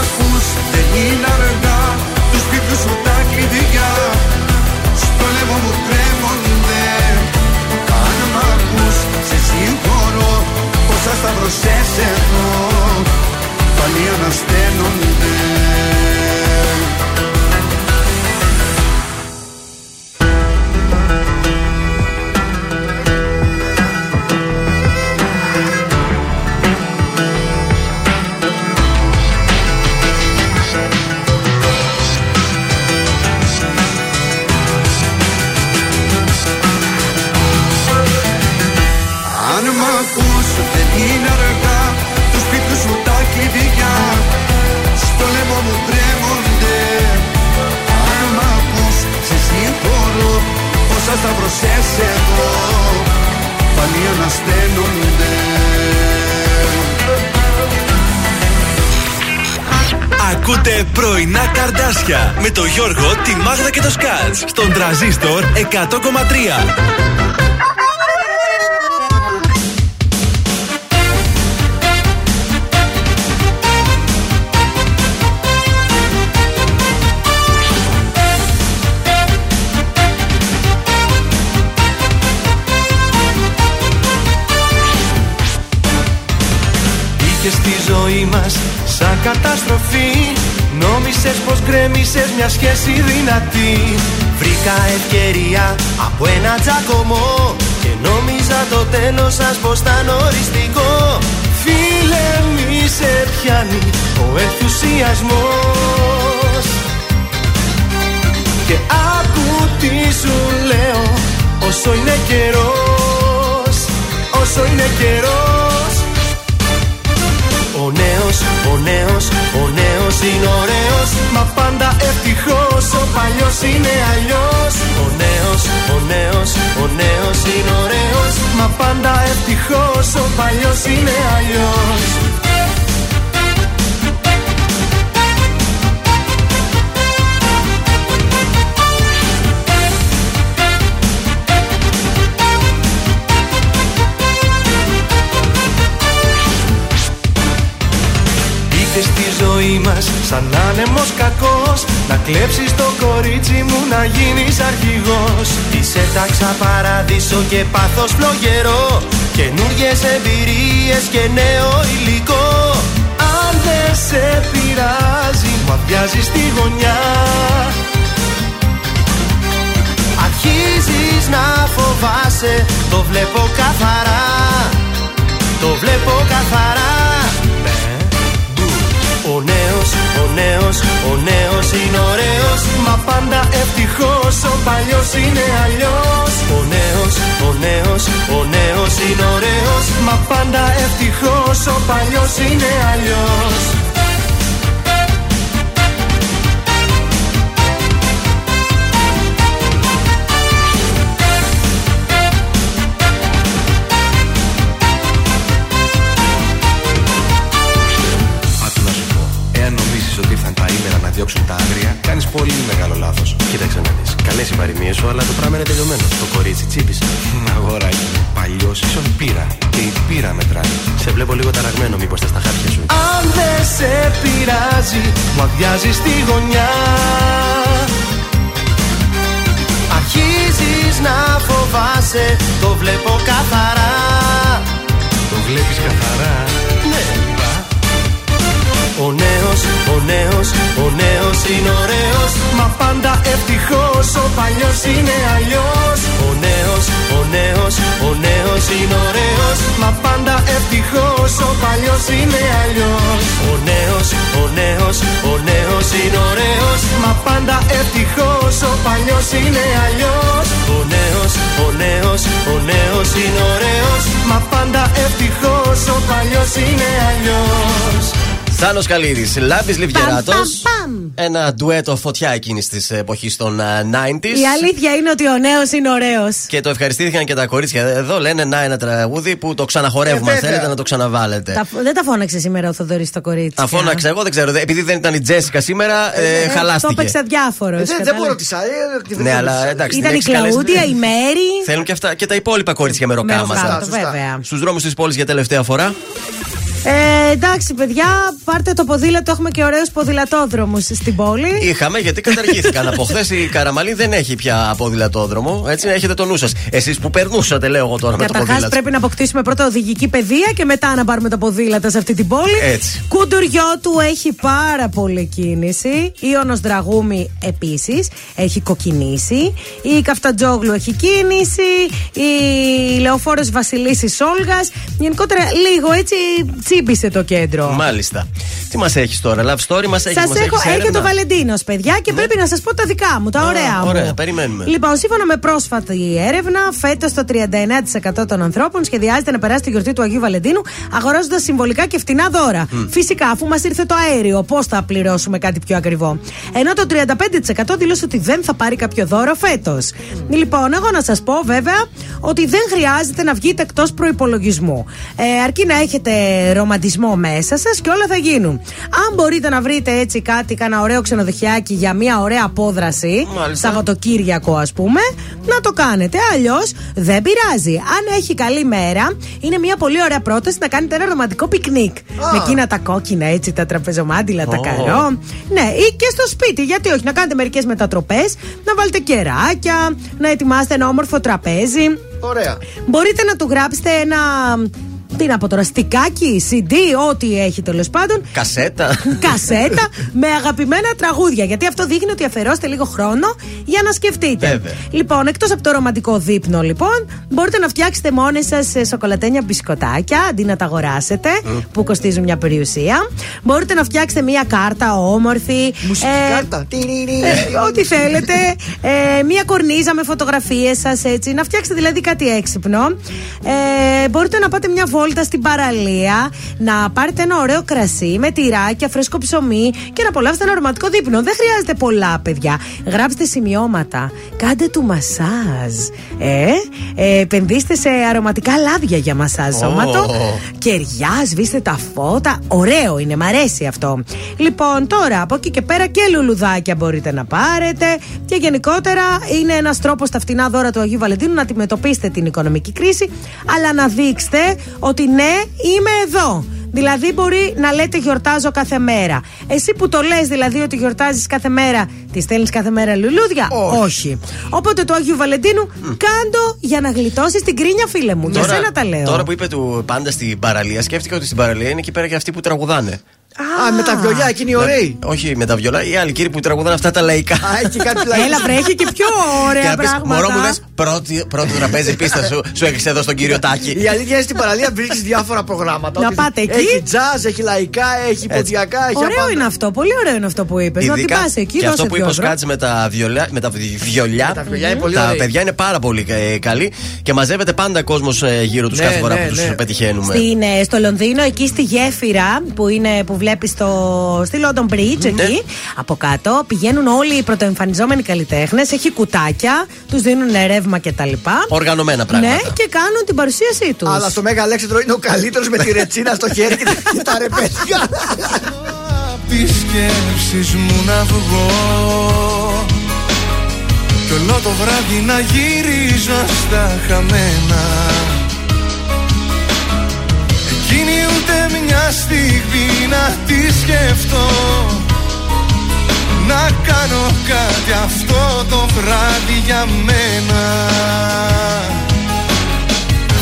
ακούς δεν είναι αργά. Τους σπίτου σου τα κλειδιά. Στο λαιμό μου κρέμονται Αν μ' ακούς σε συγχωρώ. Όσα σταυρωσές εδώ Πάλι ανασταίνονται Όσα σταυρωσές εδώ Πάλι ανασταίνονται
Ακούτε πρωινά καρδάσια με το Γιώργο, τη Μάγδα και το Σκάτς στον τραζίστορ 100,3.
Ζωή μας σαν καταστροφή. Νόμισες πως γκρέμισες μια σχέση δυνατή. Βρήκα ευκαιρία από ένα τζακωμό Και νόμιζα το τέλος σας πως ήταν οριστικό. Φίλε μη σε πιάνει ο ενθουσιασμός. Και άκου τι σου λέω Όσο είναι καιρός Όσο είναι καιρός ο νέος, ο νέος, ο νέος είναι ωραίος. Μα πάντα ευτυχώς, ο παλιός είναι αλλιώς. Ο νέος, ο νέος, ο νέος είναι ωραίος. Μα πάντα ευτυχώς, ο παλιός είναι αλλιώς ζωή μας. Σαν άνεμος κακός Να κλέψεις το κορίτσι μου να γίνεις αρχηγός. Είσαι τάξα παράδεισο και πάθος φλογερό. Καινούριες εμπειρίες και νέο υλικό. Αν δεν σε πειράζει μου αδειάζεις στη γωνιά. Αρχίζεις να φοβάσαι Το βλέπω καθαρά. Το βλέπω καθαρά. ο νέος, ο νέος, ο νέος είναι ωραίος. Μα πάντα ευτυχώς, ο παλιός είναι αλλιώς. Ο νέος, ο νέος, ο νέος είναι ωραίος. Μα πάντα ευτυχώς, ο παλιός είναι αλλιώς
παροιμίε σου, αλλά το πράγμα είναι τελειωμένο. Το κορίτσι τσίπησε.
Αγοράκι, παλιός ίσον πήρα. Και η πήρα μετράει.
Σε βλέπω λίγο ταραγμένο, μήπως τα στα χάπια σου.
Αν δεν σε πειράζει, μου αδειάζει στη γωνιά. Αρχίζεις να φοβάσαι, το βλέπω καθαρά.
Το βλέπεις καθαρά.
Ναι. Ο νέος, ο νέος, ο νέος είναι ωραίος. Μα πάντα ευτυχώς, ο παλιός είναι αλλιώς. Ο νέος, ο νέος, ο νέος είναι ωραίος. Μα πάντα ευτυχώς, ο παλιός είναι αλλιώς. Ο νέος, ο νέος, ο νέος είναι ωραίος. Μα πάντα ευτυχώς, ο παλιός είναι αλλιώς. Ο νέος, ο νέος, ο νέος είναι ωραίος. Μα πάντα ευτυχώς, ο παλιός είναι αλλιώς
Θάνος Καλίδης, Λάμπης Λιβγεράτος. Ένα ντουέτο φωτιά εκείνης της εποχής των uh, 90s.
Η αλήθεια είναι ότι ο νέος είναι ωραίος.
Και το ευχαριστήθηκαν και τα κορίτσια. Εδώ λένε να ένα τραγούδι που το ξαναχορεύουμε.
Ε,
αν
βέβαια.
θέλετε να το ξαναβάλετε.
Τα, δεν τα φώναξε σήμερα ο Θοδωρής το κορίτσι.
Τα φώναξα εγώ, δεν ξέρω. δε- Επειδή δεν ήταν η Τζέσικα σήμερα, ε,
Το
χαλάστηκε.
έπαιξε διάφορο.
Ε, δεν, δεν μπορώ τι άλλη.
Ναι, αλλά εντάξει.
Ήταν
την
η
έχεις καλέσει.
Κλαούντια, η Μέρη.
Θέλουν και, αυτά, και τα υπόλοιπα κορίτσια με ροκάματα.
ροκάματα, βέβαια.
Στους δρόμους της πόλης για τελευταία φορά.
Ε, εντάξει, παιδιά, πάρτε το ποδήλατο. Έχουμε και ωραίους ποδηλατόδρομους στην πόλη.
Είχαμε γιατί καταργήθηκαν. Από χθες η Καραμαλή δεν έχει πια ποδηλατόδρομο. Έτσι έχετε το νου σας. Εσείς που περνούσατε, λέω εγώ τώρα με το
Καταρχάς,
ποδήλατο.
πρέπει να αποκτήσουμε πρώτα οδηγική παιδεία και μετά να πάρουμε τα ποδήλατα σε αυτή την πόλη.
Έτσι.
Κουντουριό του έχει πάρα πολύ κίνηση. Ιωνος Δραγούμη επίσης έχει κοκκινήσει. Η Καφτατζόγλου έχει κίνηση. Η Λεωφόρος Βασιλίσης Όλγας. Γενικότερα λίγο έτσι τσίμπησε το κέντρο.
Μάλιστα. Τι μας έχεις τώρα, love story μας έχεις.
Σας
μας
έχω,
έχεις
έρχεται
έρευνα;
ο Βαλεντίνος, παιδιά, και πρέπει να σας πω τα δικά μου, τα
Α,
ωραία μου.
ωραία, περιμένουμε.
Λοιπόν, σύμφωνα με πρόσφατη έρευνα, φέτος το 39% των ανθρώπων σχεδιάζεται να περάσει τη γιορτή του Αγίου Βαλεντίνου αγοράζοντας συμβολικά και φτηνά δώρα. Φυσικά, αφού μας ήρθε το αέριο, πώς θα πληρώσουμε κάτι πιο ακριβό; Ενώ το 35% δήλωσε ότι δεν θα πάρει κάποιο δώρο φέτος. Λοιπόν, εγώ να σας πω βέβαια ότι δεν χρειάζεται να βγείτε εκτός προπολογισμού. Ε, αρκεί να έχετε ρομαντισμό μέσα σας και όλα θα γίνουν. Αν μπορείτε να βρείτε έτσι κάτι, κάνα ωραίο ξενοδοχιάκι για μια ωραία απόδραση,
Μάλιστα.
Σαββατοκύριακο ας πούμε, να το κάνετε. Αλλιώς δεν πειράζει. Αν έχει καλή μέρα, είναι μια πολύ ωραία πρόταση να κάνετε ένα ρομαντικό πικνίκ. Με εκείνα τα κόκκινα έτσι, τα τραπεζομάντιλα, τα
Ω.
καρό. Ναι, ή και στο σπίτι. Γιατί όχι, να κάνετε μερικές μετατροπές, να βάλετε κεράκια, να ετοιμάσετε ένα όμορφο τραπέζι.
Ωραία.
Μπορείτε να του γράψετε ένα. Τι να πω τώρα, στικάκι, CD, ό,τι έχει τέλος πάντων.
Κασέτα.
Κασέτα με αγαπημένα τραγούδια. Γιατί αυτό δείχνει ότι αφαιρώσετε λίγο χρόνο για να σκεφτείτε.
Βέβαια.
Λοιπόν, εκτός από το ρομαντικό δείπνο, λοιπόν, μπορείτε να φτιάξετε μόνε σας σοκολατένια μπισκοτάκια αντί να τα αγοράσετε, που κοστίζουν μια περιουσία. Μπορείτε να φτιάξετε μια κάρτα όμορφη.
Μουσική
ε,
κάρτα. Τιριρι.
ε, ό,τι θέλετε. Ε, μία κορνίζα με φωτογραφίες σας έτσι. Να φτιάξετε δηλαδή κάτι έξυπνο. Ε, μπορείτε να πάτε μια βόλτα στην παραλία, να πάρετε ένα ωραίο κρασί με τυράκια, φρέσκο ψωμί και να απολαύσετε ένα ρομαντικό δείπνο. Δεν χρειάζεται πολλά, παιδιά. Γράψτε σημειώματα. Κάντε του μασάζ. Ε, ε, επενδύστε σε αρωματικά λάδια για μασάζ
Ω.
σώματο. Κεριά, σβήστε τα φώτα. Ωραίο είναι, μ' αρέσει αυτό. Λοιπόν, τώρα από εκεί και πέρα και λουλουδάκια μπορείτε να πάρετε. Και γενικότερα είναι ένας τρόπος στα φτηνά δώρα του Αγίου Βαλεντίνου να αντιμετωπίσετε την οικονομική κρίση, αλλά να δείξετε ότι ναι, είμαι εδώ. Δηλαδή μπορεί να λέτε γιορτάζω κάθε μέρα. Εσύ που το λες δηλαδή ότι γιορτάζεις κάθε μέρα, τη στέλνεις κάθε μέρα λουλούδια; Όχι. Οπότε το Άγιο Βαλεντίνου κάντο για να γλιτώσεις την κρίνια, φίλε μου. Για σένα τα λέω.
Τώρα που είπε του πάντα στην παραλία, σκέφτηκα ότι στην παραλία είναι εκεί πέρα και αυτοί που τραγουδάνε.
Α, με τα βιολιά, εκείνοι οι ωραίοι.
Όχι με τα βιολιά, οι άλλοι κύριοι που τραγουδάνε αυτά τα λαϊκά.
Α, έχει κάτι λαϊκό.
Έλα, βρέχει και πιο
Και
ωραία
να πεις,
πράγματα.
Μωρό μου δες, πρώτη- πρώτο τραπέζι πίστα σου, σου έκλεισε εδώ στον κύριο Τάκη.
Η αλήθεια είναι στην παραλία βρίσκεις διάφορα προγράμματα.
Να
Ότι
πάτε εκεί.
Έχει τζαζ, έχει λαϊκά, έχει ποντιακά, έχει
Ωραίο
απάντα.
είναι αυτό, πολύ ωραίο είναι αυτό που είπες. Να την
Ειδικά
πας εκεί,
και αυτό
δώσε
που είπες ο
δυο ευρώ.
Σκάτς με τα βιολιά, με τα βι- βιολιά,
τα βιολιά είναι πολύ
τα
ωραίοι.
παιδιά είναι πάρα πολύ ε, καλοί και μαζεύεται πάντα κόσμος γύρω τους
Ναι,
κάθε φορά
ναι,
που τους
ναι.
πετυχαίνουμε.
Στην, ε, στο Λονδίνο, εκεί στη γέφυρα που, είναι, που βλέπεις στη London Bridge,
Ναι.
εκεί από κάτω, πηγαίνουν όλοι οι πρωτοεμφανιζόμενοι καλλιτέχνες. Έχει κουτάκια, τους δίνουν ρεύμα κτλ.
Οργανωμένα πράγματα.
Ναι, και κάνουν την παρουσίασή τους.
Αλλά στο Μέγα Αλέξανδρο είναι ο καλύτερος με τη ρετσίνα στο χέρι και τα- και τα ρεπέτια.
Απ' τις σκέψεις μου να βγω Κι όλο το βράδυ να γυρίζω στα χαμένα ούτε μια στιγμή να τη σκεφτώ. Να κάνω κάτι αυτό το βράδυ για μένα.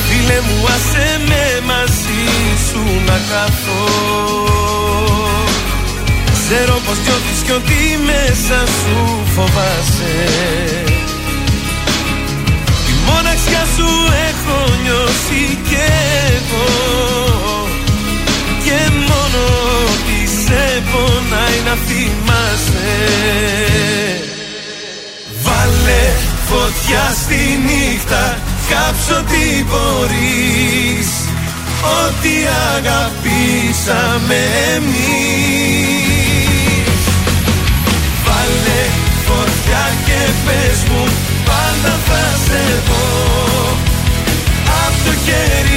Φίλε μου άσε με μαζί σου να καθώ Ξέρω πως νιώθεις κι ότι μέσα σου φοβάσαι. Τη μοναξιά σου έχω νιώσει κι εγώ πονάει να θυμάσαι. Βάλε φωτιά στη νύχτα Κάψω τι μπορείς. Ό,τι αγαπήσαμε εμείς. Βάλε φωτιά και πες μου Πάντα θα σε δω. Απ' το χέρι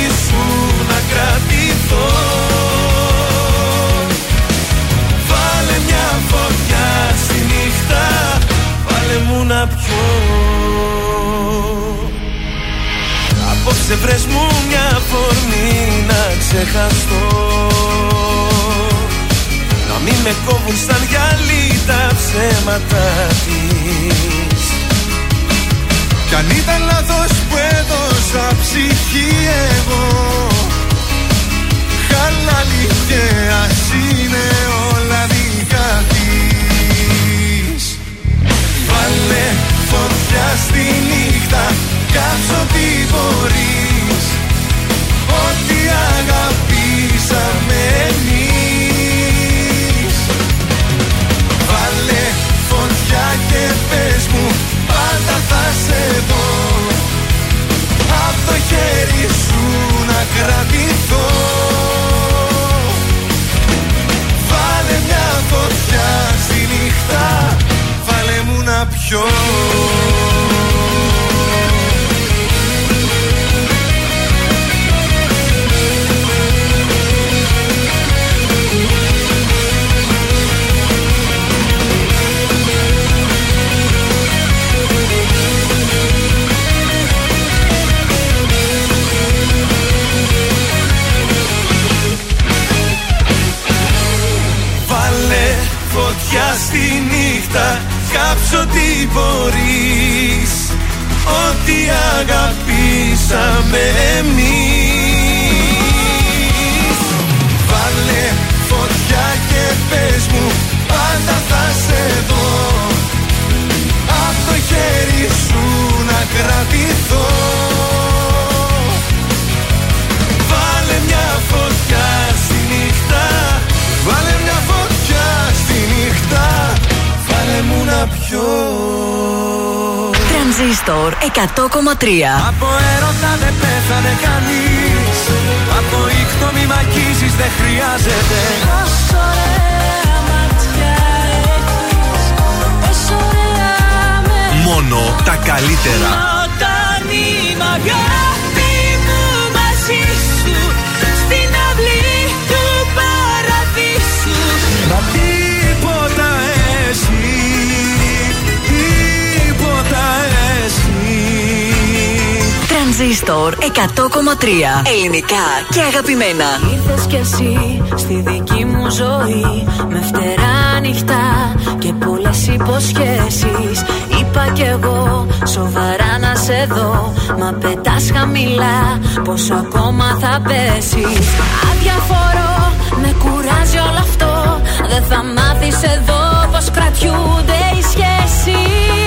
Απόψε βρες μου μια φορμή να ξεχαστώ. Να μην με κόβουν σαν γυαλί τα ψέματα της. Κι αν ήταν λάθος που έδωσα ψυχή εγώ Χαλάλι και ας είναι όλα δικά της. Βάλε φωτιά στη νύχτα Κάψω τι μπορείς. Ό,τι αγαπήσαμε εμείς. Βάλε φωτιά και πες μου Πάντα θα σε δω. Απ' το χέρι σου να κρατηθώ. Βάλε μια φωτιά στη νύχτα Βάλε μου να πιω στη νύχτα Κάψω τι μπορείς. Ό,τι αγαπήσαμε εμείς. Βάλε φωτιά και πες μου Πάντα θα σε δω. Απ' το χέρι σου να κρατηθώ
Τρανζίστορ 100,3
Από έρωτα δεν πέθανε κανείς. Από ήχτο μη μ' αγγίζεις δεν χρειάζεται.
Πόσο ωραία ματιά έχεις Πόσο ωραία με
Μόνο τα καλύτερα.
Όταν είμαι αγάπη
Τρανζίστορ 100,3 Ελληνικά και αγαπημένα.
Ήρθες κι εσύ στη δική μου ζωή με φτερά νυχτά και πολλές υποσχέσεις. Είπα κι εγώ σοβαρά να σε δω. Μα πετάς χαμηλά, πόσο ακόμα θα πέσεις. Αδιαφορώ, με κουράζει όλο αυτό. Δεν θα μάθεις εδώ πώ κρατιούνται οι σχέσεις.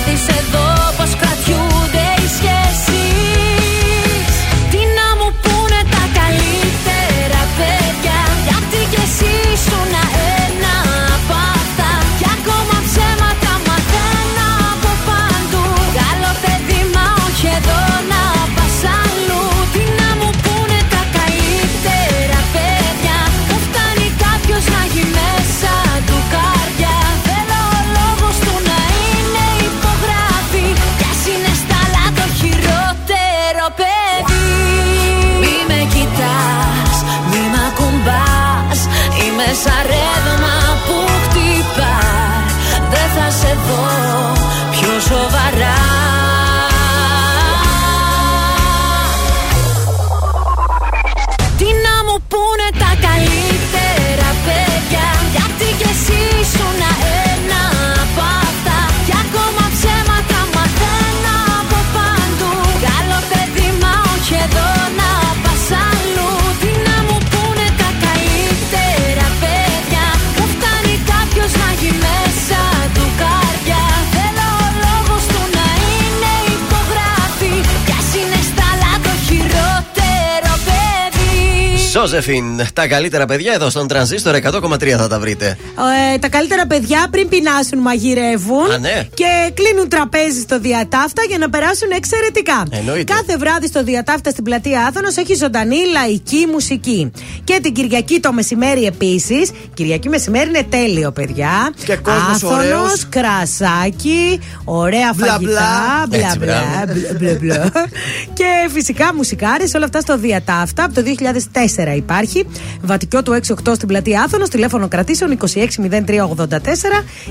Ζώζεφιν, τα καλύτερα παιδιά εδώ στον τρανζίστορ 100,3 θα τα βρείτε.
Ε, τα καλύτερα παιδιά πριν πεινάσουν μαγειρεύουν
Α, ναι.
και κλείνουν τραπέζι στο διατάφτα για να περάσουν εξαιρετικά.
Εννοείται.
Κάθε βράδυ στο διατάφτα στην πλατεία Άθωνος έχει ζωντανή λαϊκή μουσική. Και την Κυριακή το μεσημέρι επίσης. Κυριακή μεσημέρι είναι τέλειο, παιδιά.
Και κόσμος ωραίος.
κρασάκι, ωραία
Μπλα,
φαγητά.
μπλα.
Μπλα
Έτσι,
μπλα,
μπράβο.
μπλα, μπλα, μπλα. και φυσικά μουσικάρες, όλα αυτά στο διατάφτα. Από το 2004 υπάρχει. Βατικιό του 68 στην πλατεία Άθωνος, τηλέφωνο κρατήσεων 260384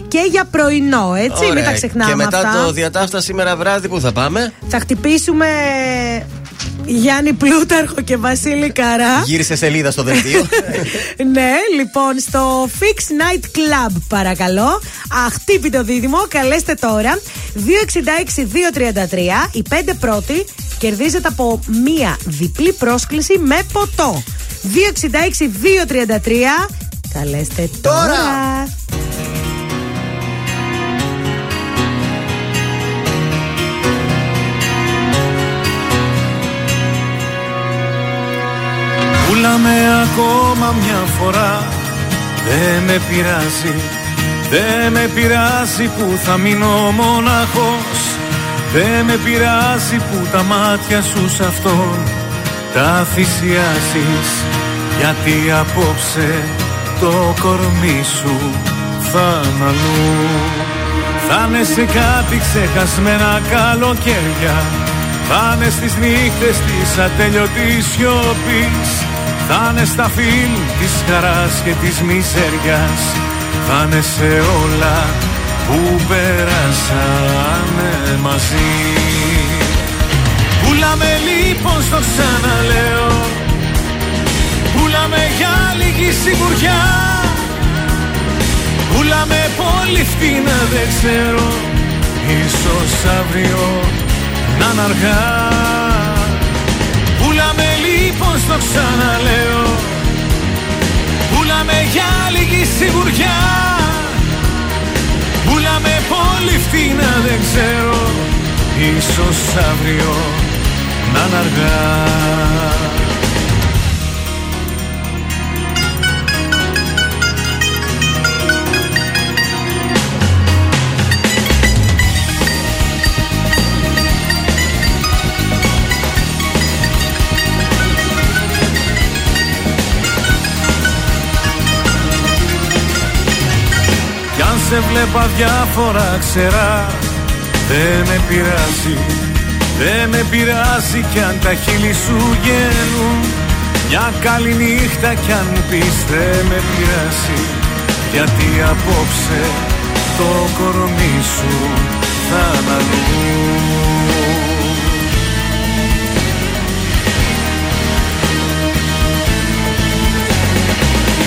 και για πρωινό, έτσι. Μην τα ξεχνάμε
Και μετά
αυτά.
το διατάφτα σήμερα βράδυ που θα πάμε;
Θα χτυπήσουμε Γιάννη Πλούταρχο και Βασίλη Καρά.
Γύρισε σελίδα στο δελτίο.
ναι, λοιπόν, στο Fix Night Club, παρακαλώ. Αχτύπητο δίδυμο, καλέστε τώρα. 266-233. Οι πέντε πρώτοι κερδίζετε από μία διπλή πρόσκληση με ποτό. 266-233. Καλέστε τώρα.
Τώρα.
Πουλάμε ακόμα μια φορά Δεν με πειράζει Δεν με πειράζει που θα μείνω μοναχός Δεν με πειράζει που τα μάτια σου σ' αυτόν Τα θυσιάζεις Γιατί απόψε το κορμί σου θα είναι αλλού. Θα είναι σε κάτι ξεχασμένα καλοκαίρια θα είναι στις νύχτες της ατέλειωτης σιωπής Θα είναι στα φιλ της χαράς και της μιζέριας Θα είναι σε όλα που πέρασαμε μαζί Πουλάμε λοιπόν στο ξαναλέω. Πουλάμε για λίγη σιγουριά. Πουλάμε πως πολύ φτηνά δεν ξέρω. Ίσως αύριο να είναι αργά. Πούλαμε λοιπόν στο ξαναλέω. Πούλαμε για λίγη σιγουριά. Πούλαμε πολύ φτηνά δεν ξέρω. Ίσως αύριο να είναι αργά. Κι αν σε βλέπα διάφορα ξερά Δεν με πειράζει Δεν με πειράζει κι αν τα χείλη σου γέλουν Μια καλή νύχτα κι αν μου πεις δεν με πειράζει Γιατί απόψε το κορμί σου θα αναλύουν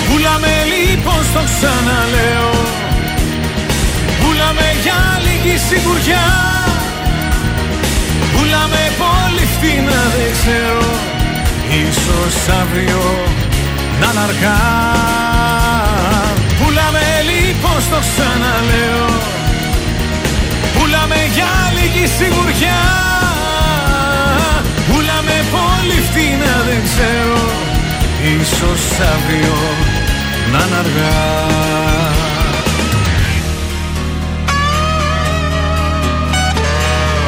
Πούλαμε λοιπόν στο ξαναλέω. Πούλαμε για λίγη σιγουριά Πούλαμε πολύ φτηνά δεν ξέρω. Ίσως αύριο να είναι αργά. Πούλαμε λοιπόν στο ξαναλέω. Πούλαμε για λίγη σιγουριά. Πούλαμε πολύ φτηνά δεν ξέρω. Ίσως αύριο να είναι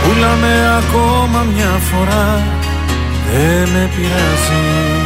Πούλαμε ακόμα μια φορά. Δεν με πειράζει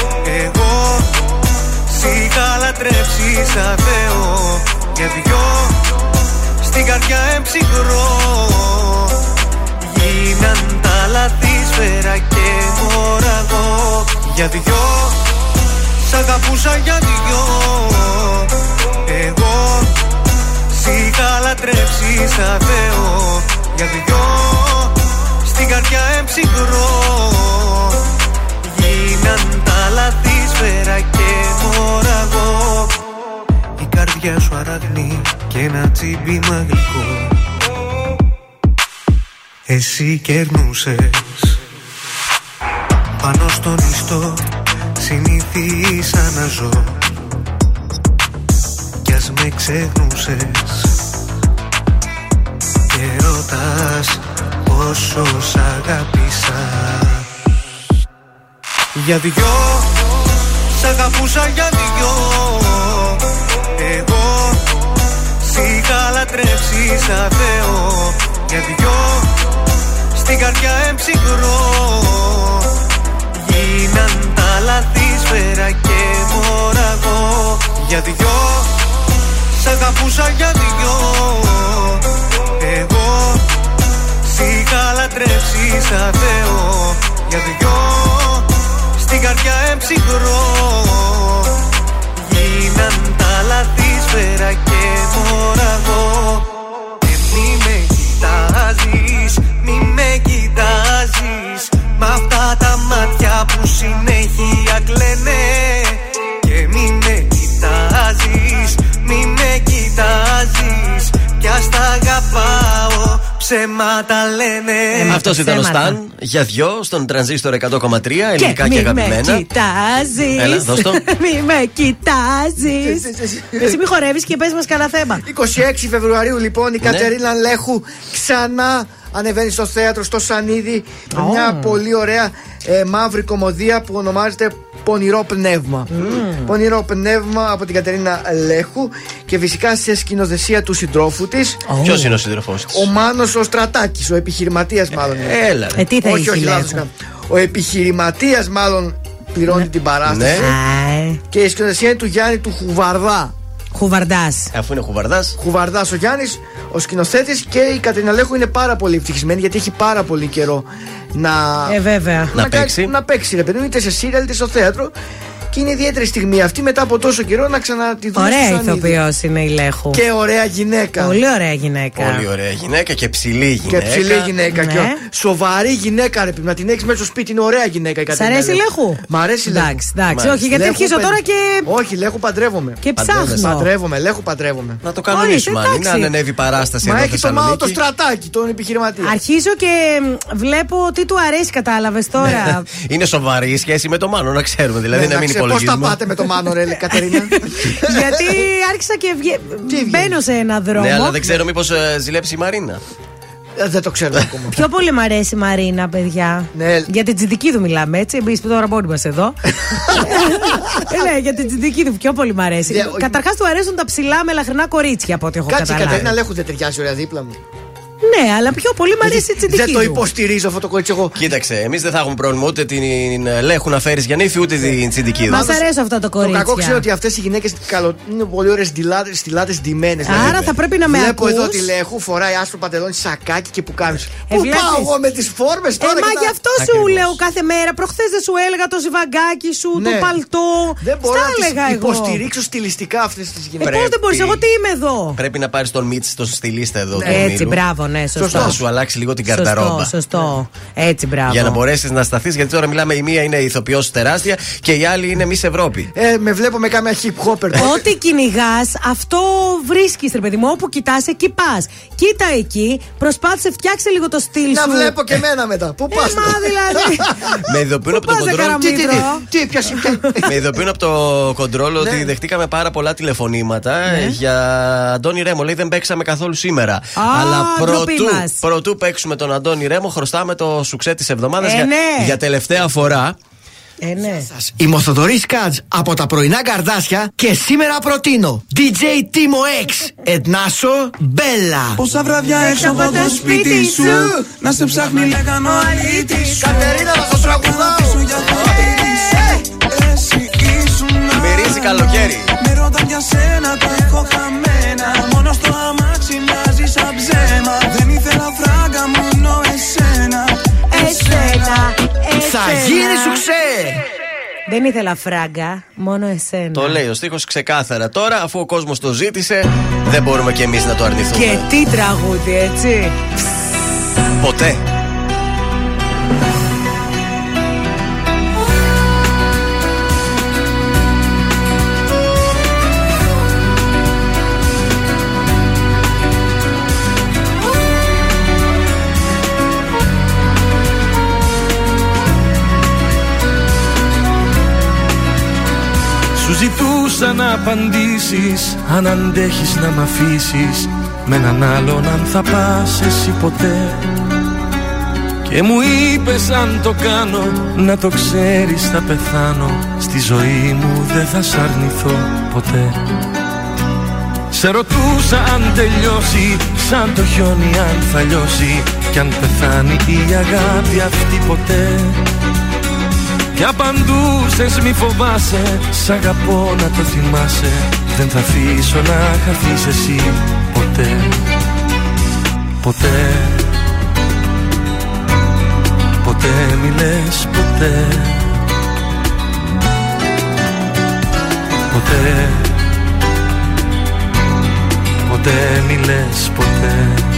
Σ' είχα λατρέψεις σαν Θεό. Για δυο Στην καρδιά εμψυχρό Γίναν τα λαθή σφαίρα και μωραγό Για δυο Σ' αγαπούσα για δυο Εγώ Σ' είχα λατρέψεις σαν Θεό. Για δυο Στην καρδιά εμψυχρό Γίναν τα λαθή σφαίρα και μωραγό Η καρδιά σου αραγνή και ένα τσίμπημα γλυκό Εσύ κερνούσες. Πάνω στον ιστό συνήθισα να ζω. Κι ας με ξεχνούσες. Και ρωτάς πόσο σ' αγάπησα Για δυο Σ' αγαπούσα για δυο. Εγώ Σ' είχα λατρέψει σαν Θεό. Για δυο Στην καρδιά εμψυχρό. Γίναν τα λαθή σφαίρα και μωραγό Για δυο Σ' αγαπούσα για δυο. Εγώ Σ' είχα λατρέψει σαν Θεό. Για δυο Στην καρδιά εμψυχρό. Γίναν τα λαθή σφαίρα και μωραγό Και μη με κοιτάζεις, μη με κοιτάζεις. Μ' αυτά τα μάτια που συνέχεια κλαίνε ψέματα λένε
Αυτός ήταν ο Σταν για δυο στον τρανζίστορ 100,3 ελληνικά και,
μη
αγαπημένα.
με κοιτάζεις.
Έλα, δώσ' το.
μη με κοιτάζεις. Εσύ μη χορεύεις και πες μας κανένα θέμα.
26 Φεβρουαρίου λοιπόν η
Ναι.
Κατερίνα Λέχου ξανά ανεβαίνεις στο θέατρο, στο Σανίδι. Μια πολύ ωραία ε, μαύρη κομμωδία που ονομάζεται Πονηρό Πνεύμα. Πονηρό Πνεύμα από την Κατερίνα Λέχου και φυσικά σε σκηνοθεσία του συντρόφου της.
Ποιος είναι ο σύντροφός της;
Ο Μάνος ο Στρατάκης, ο επιχειρηματίας μάλλον. είναι.
έλα, ρε.
Ε, τι θα
όχι,
είχε,
όχι,
Λέχου;
λάθος κάνω. Ο επιχειρηματίας μάλλον πληρώνει την παράσταση.
Ναι.
Και η σκηνοθεσία είναι του Γιάννη του Χουβαρδά.
Χουβαρντάς.
Αφού είναι χουβαρδά.
Χουβαρδά ο Γιάννης, ο σκηνοθέτης και η Κατερίνα Λέχου είναι πάρα πολύ ευτυχισμένη γιατί έχει πάρα πολύ καιρό να.
Ε, βέβαια.
Να
κάνει-
παίξει.
Να παίξει, ρε παιδί μου, είτε σε σύριαλ είτε στο θέατρο. Και είναι ιδιαίτερη στιγμή αυτή μετά από τόσο καιρό να ξανατη δούμε
Ωραία
στο Σανίδι.
ηθοποιός είναι η Λέχου.
Και ωραία γυναίκα.
Πολύ ωραία γυναίκα.
Πολύ ωραία γυναίκα και ψηλή
Και
γυναίκα.
ψηλή γυναίκα.
Ναι.
Και ο- σοβαρή γυναίκα, ρε παιδί, να την έχεις μέσα στο σπίτι. Είναι ωραία γυναίκα η
Σ'
Κατερίνα.
αρέσει η Λέχου;
Μ' αρέσει η Λέχου.
Εντάξει, εντάξει.
Μάλιστα.
Όχι, γιατί
Λέχου
αρχίζω
παι-
τώρα και.
Όχι, Λέχου παντρεύομαι.
Και ψάχνω.
Παντρεύομαι, Λέχου παντρεύομαι.
Να το κανονίσουμε.
Ορίστε,
Αν είναι,
εντάξει.
αν ανέβει παράσταση
Μα
εδώ
έχει το μάο το
Θεσσαλονίκη.
στρατάκι, τον επιχειρηματία.
Αρχίζω και μ, βλέπω τι του αρέσει, κατάλαβες τώρα.
Είναι σοβαρή η σχέση με το Μάνο, να ξέρουμε. Δηλαδή
Ναι,
να μην
Πώς τα
υπολογίζουμε.
πάτε με το Μάνο, ρε Κατερίνα;
Γιατί άρχισα και βγε... μπαίνω σε ένα δρόμο.
Ναι, αλλά δεν ξέρω μήπως ζηλέψει η Μαρίνα.
Ε, Δεν το ξέρω ακόμα.
Πιο πολύ μ' αρέσει η Μαρίνα, παιδιά.
Ναι.
Για την Τζιντικίδου μιλάμε, έτσι. Εμείς τώρα μόνοι μας εδώ. Ε, ναι, για την Τζιντικίδου πιο πολύ μ' αρέσει.
Ναι,
Καταρχάς του αρέσουν τα ψηλά μελαχρινά κορίτσια από ό,τι έχω
Κάτσε, η
καταλάβει.
Κατερίνα Λέχου δεν ταιριάζει ωραία δίπλα μου.
Ναι, αλλά πιο πολύ μ' αρέσει η
Δεν το
Τζιντικίδου.
υποστηρίζω αυτό το κορίτσι εγώ.
Κοίταξε, εμείς δεν θα έχουμε πρόβλημα ούτε την ε, Λέχου να φέρεις για νύφη ούτε την Τσιντικίδου.
Μας αρέσουν αυτά τα
Το
κορίτσια.
κακό ξέρω ότι αυτές οι γυναίκες είναι πολύ ωραίες στιλάτε ντυμένες.
Άρα θα πρέπει να με
Βλέπω
ακούς.
εδώ τη Λέχου, φοράει άσπρο παντελόνι, σακάκι και που κάνει.
Ε,
Πού
βλέπεις.
πάω εγώ με τις φόρμες
Ε,
τώρα.
μα
και τα-
γι' αυτό σου λέω κάθε μέρα. Προχθές δεν σου έλεγα το ζιβαγκάκι σου, το
Ναι.
παλτό.
Δεν μπορώ
Στα
να
έλεγα
τις
εγώ.
υποστηρίξω στιλιστικά αυτές τις
Ε,
γυναίκες.
πώ δεν μπορείς, εγώ τι είμαι εδώ.
Πρέπει να πάρεις τον Μίτς, τον στυλίστα εδώ. του
Έτσι,
ομίλου.
μπράβο, ναι, σωστό.
Να σου αλλάξει λίγο την καρταρόμπα.
Σωστό, σωστό. Έτσι, μπράβο.
Για να μπορέσεις να σταθείς, γιατί τώρα μιλάμε η μία είναι ηθοποιός τεράστια και η άλλη είναι Miss Ευρώπη.
Ε, με βλέπω με κάμια hip hopper.
Ό,τι κυνηγάς, αυτό βρίσκεις, ρε παιδί μου. Όπου κοιτάς, εκεί πας. Κοίτα εκεί, προσπάθησε, φτιάξε λίγο το στυλ
Να
σου.
βλέπω και εμένα μετά. Πού πας.
Ε, μα δηλαδή.
Με ειδοποιούν από το
πας,
κοντρόλ.
καραμί-
Τι, τι, τι,
Μήτρο.
τι, ποιος είναι;
Με ειδοποιούν από το κοντρόλ ότι
Ναι.
δεχτήκαμε πάρα πολλά τηλεφωνήματα ε, για Αντώνη Ρέμο. Λέει δεν παίξαμε καθόλου σήμερα. Αλλά
ντροπή
πρωτού,
μας.
πρωτού παίξουμε τον Αντώνη Ρέμο, χρωστάμε το σουξέ της εβδομάδας
Ε,
για,
ναι.
για τελευταία φορά.
Ε, ναι.
Είμαι ο Θοδωρής Κάτζ από τα πρωινά καρδάσια και σήμερα προτείνω DJ Timo X Ετνάσο Μπέλα.
Πόσα βράδια έξω από το σπίτι σου Να σε ψάχνει λέγανε ο αλήτης σου
Κατερίνα, να το τραγουδάω.
Πίσω για το τυρί σου Εσύ ήσουν
Μυρίζει καλοκαίρι.
Με ρώταν για σένα το έχω χαμένα Μόνο στο αμάξι
Θα
εσένα.
γίνει σουξέ.
Δεν ήθελα φράγκα, μόνο εσένα.
Το λέει ο στίχος ξεκάθαρα. Τώρα, αφού ο κόσμος το ζήτησε, δεν μπορούμε κι εμείς να το αρνηθούμε.
Και τι τραγούδι, έτσι.
Ποτέ.
Σου ζητούσα να απαντήσεις Αν αντέχεις να μ' αφήσεις. Με έναν άλλον αν θα πας εσύ ποτέ. Και μου είπες αν το κάνω Να το ξέρεις θα πεθάνω. Στη ζωή μου δεν θα σ' αρνηθώ ποτέ. Σε ρωτούσα αν τελειώσει Σαν το χιόνι αν θα λιώσει. Κι αν πεθάνει η αγάπη αυτή ποτέ και απαντούσες μη φοβάσαι Σ' αγαπώ να το θυμάσαι. Δεν θα αφήσω να χαθείς εσύ Ποτέ Ποτέ. Ποτέ μη λες ποτέ Ποτέ. Ποτέ μη λες ποτέ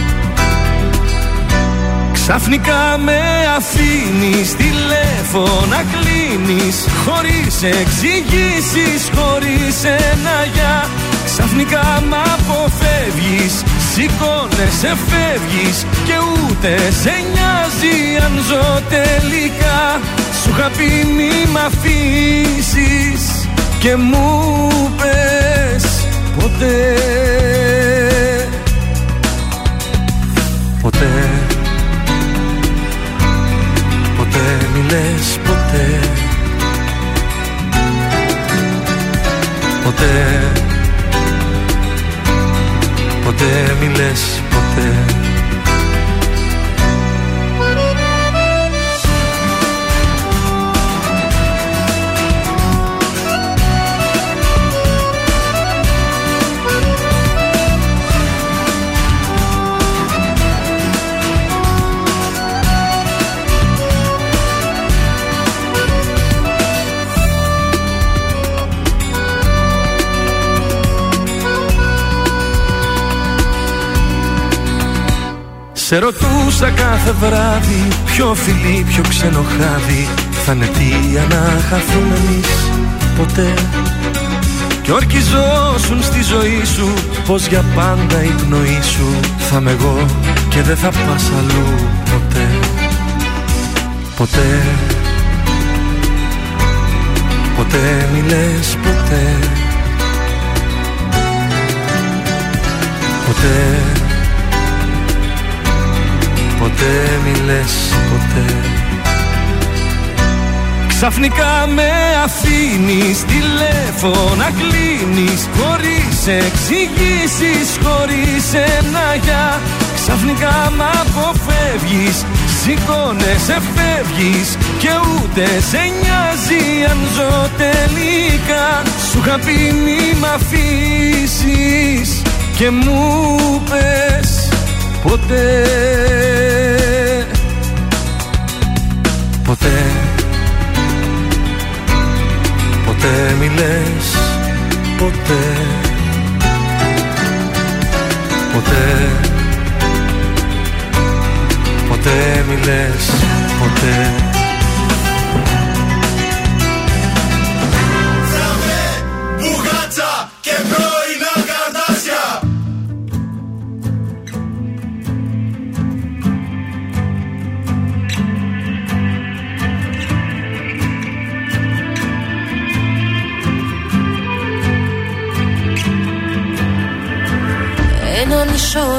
Ξαφνικά με αφήνεις τηλέφωνα κλείνεις Χωρίς εξηγήσεις, χωρίς ένα για Ξαφνικά μ' αποφεύγεις, σηκώνεσαι φεύγεις Και ούτε σε νοιάζει αν ζω τελικά. Σου είχα πει μη μ' αφήσεις Και μου πες ποτέ. Ποτέ ποτέ. Ποτέ. Ποτέ μιλες; Σε ρωτούσα κάθε βράδυ Ποιο φιλί, ποιο ξενοχάδι Θα είναι τι να χαθούμε εμείς ποτέ Κι ορκιζόσουν στη ζωή σου Πως για πάντα η πνοή σου Θα είμαι εγώ και δεν θα πας αλλού ποτέ Ποτέ Ποτέ μη λες ποτέ Ποτέ Ποτέ μη λες ποτέ. Ξαφνικά με αφήνεις τηλέφωνα κλείνεις Χωρίς εξηγήσεις, χωρίς ένα για. Ξαφνικά μ' αποφεύγεις Σηκώνεσαι, φεύγεις Και ούτε σε νοιάζει αν ζω τελικά. Σου είχα πει μη μ' αφήσεις Και μου πες ποτέ Ποτέ μη λες Ποτέ. Ποτέ. Ποτέ μη λες Ποτέ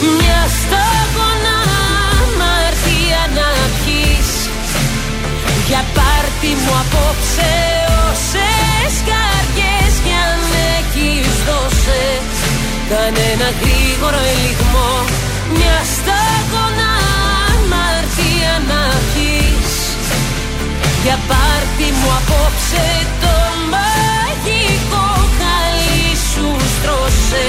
Μια σταγόνα αμαρτία να πιείς Για πάρτι μου απόψε όσες καρδιές κι αν έχεις δώσε Κανένα γρήγορο ελιγμό. Μια σταγόνα αμαρτία να πιείς Για πάρτι μου απόψε το μαγικό χαλί σου στρώσε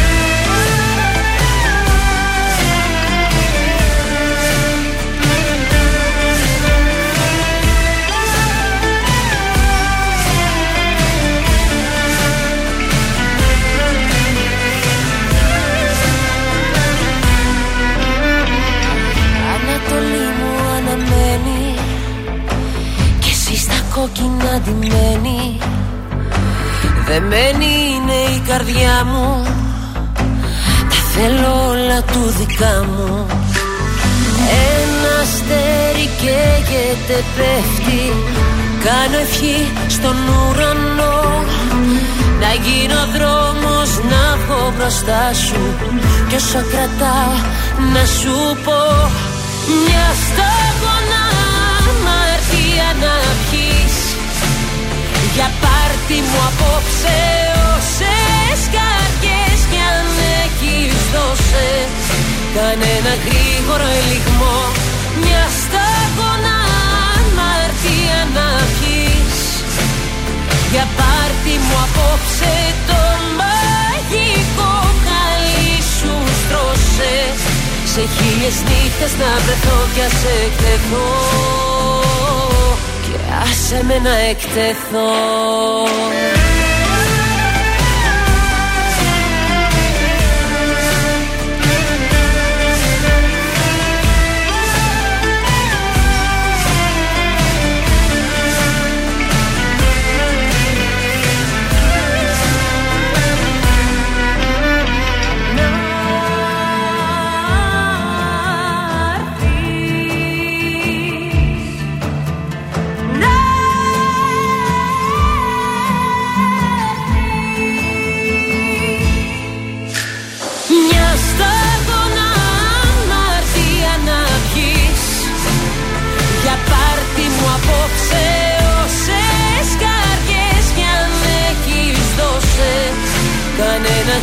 κόκκινα ντυμένη. Δεμένη είναι η καρδιά μου. Τα θέλω όλα του δικά μου. Ένα αστέρι καίγεται πέφτει. Κάνω ευχή στον ουρανό. Να γίνω δρόμος να βγω μπροστά σου. Κι όσο κρατάω να σου πω Μια σταγόνα Για πάρτι μου απόψε όσες καρδιές κι αν έχεις δώσε Κανένα γρήγορο ελιγμό Μια σταγόνα αμαρτία να πιείς Για πάρτι μου απόψε το μαγικό χαλί σου στρώσε. Σε χίλιες νύχτες να βρεθώ κι ας εκτεθώ. Και άσε με να εκτεθώ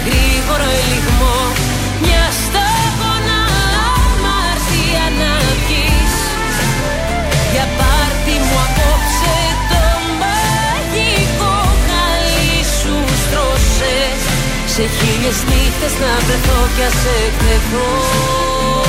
γρήγορο ελιγμό. Μια σταγόνα αμαρτία να βγεις Για πάρτι μου απόψε το μαγικό χαλί σου στρώσε. Σε χίλιες νύχτες να βρεθώ κι ας εκτεθώ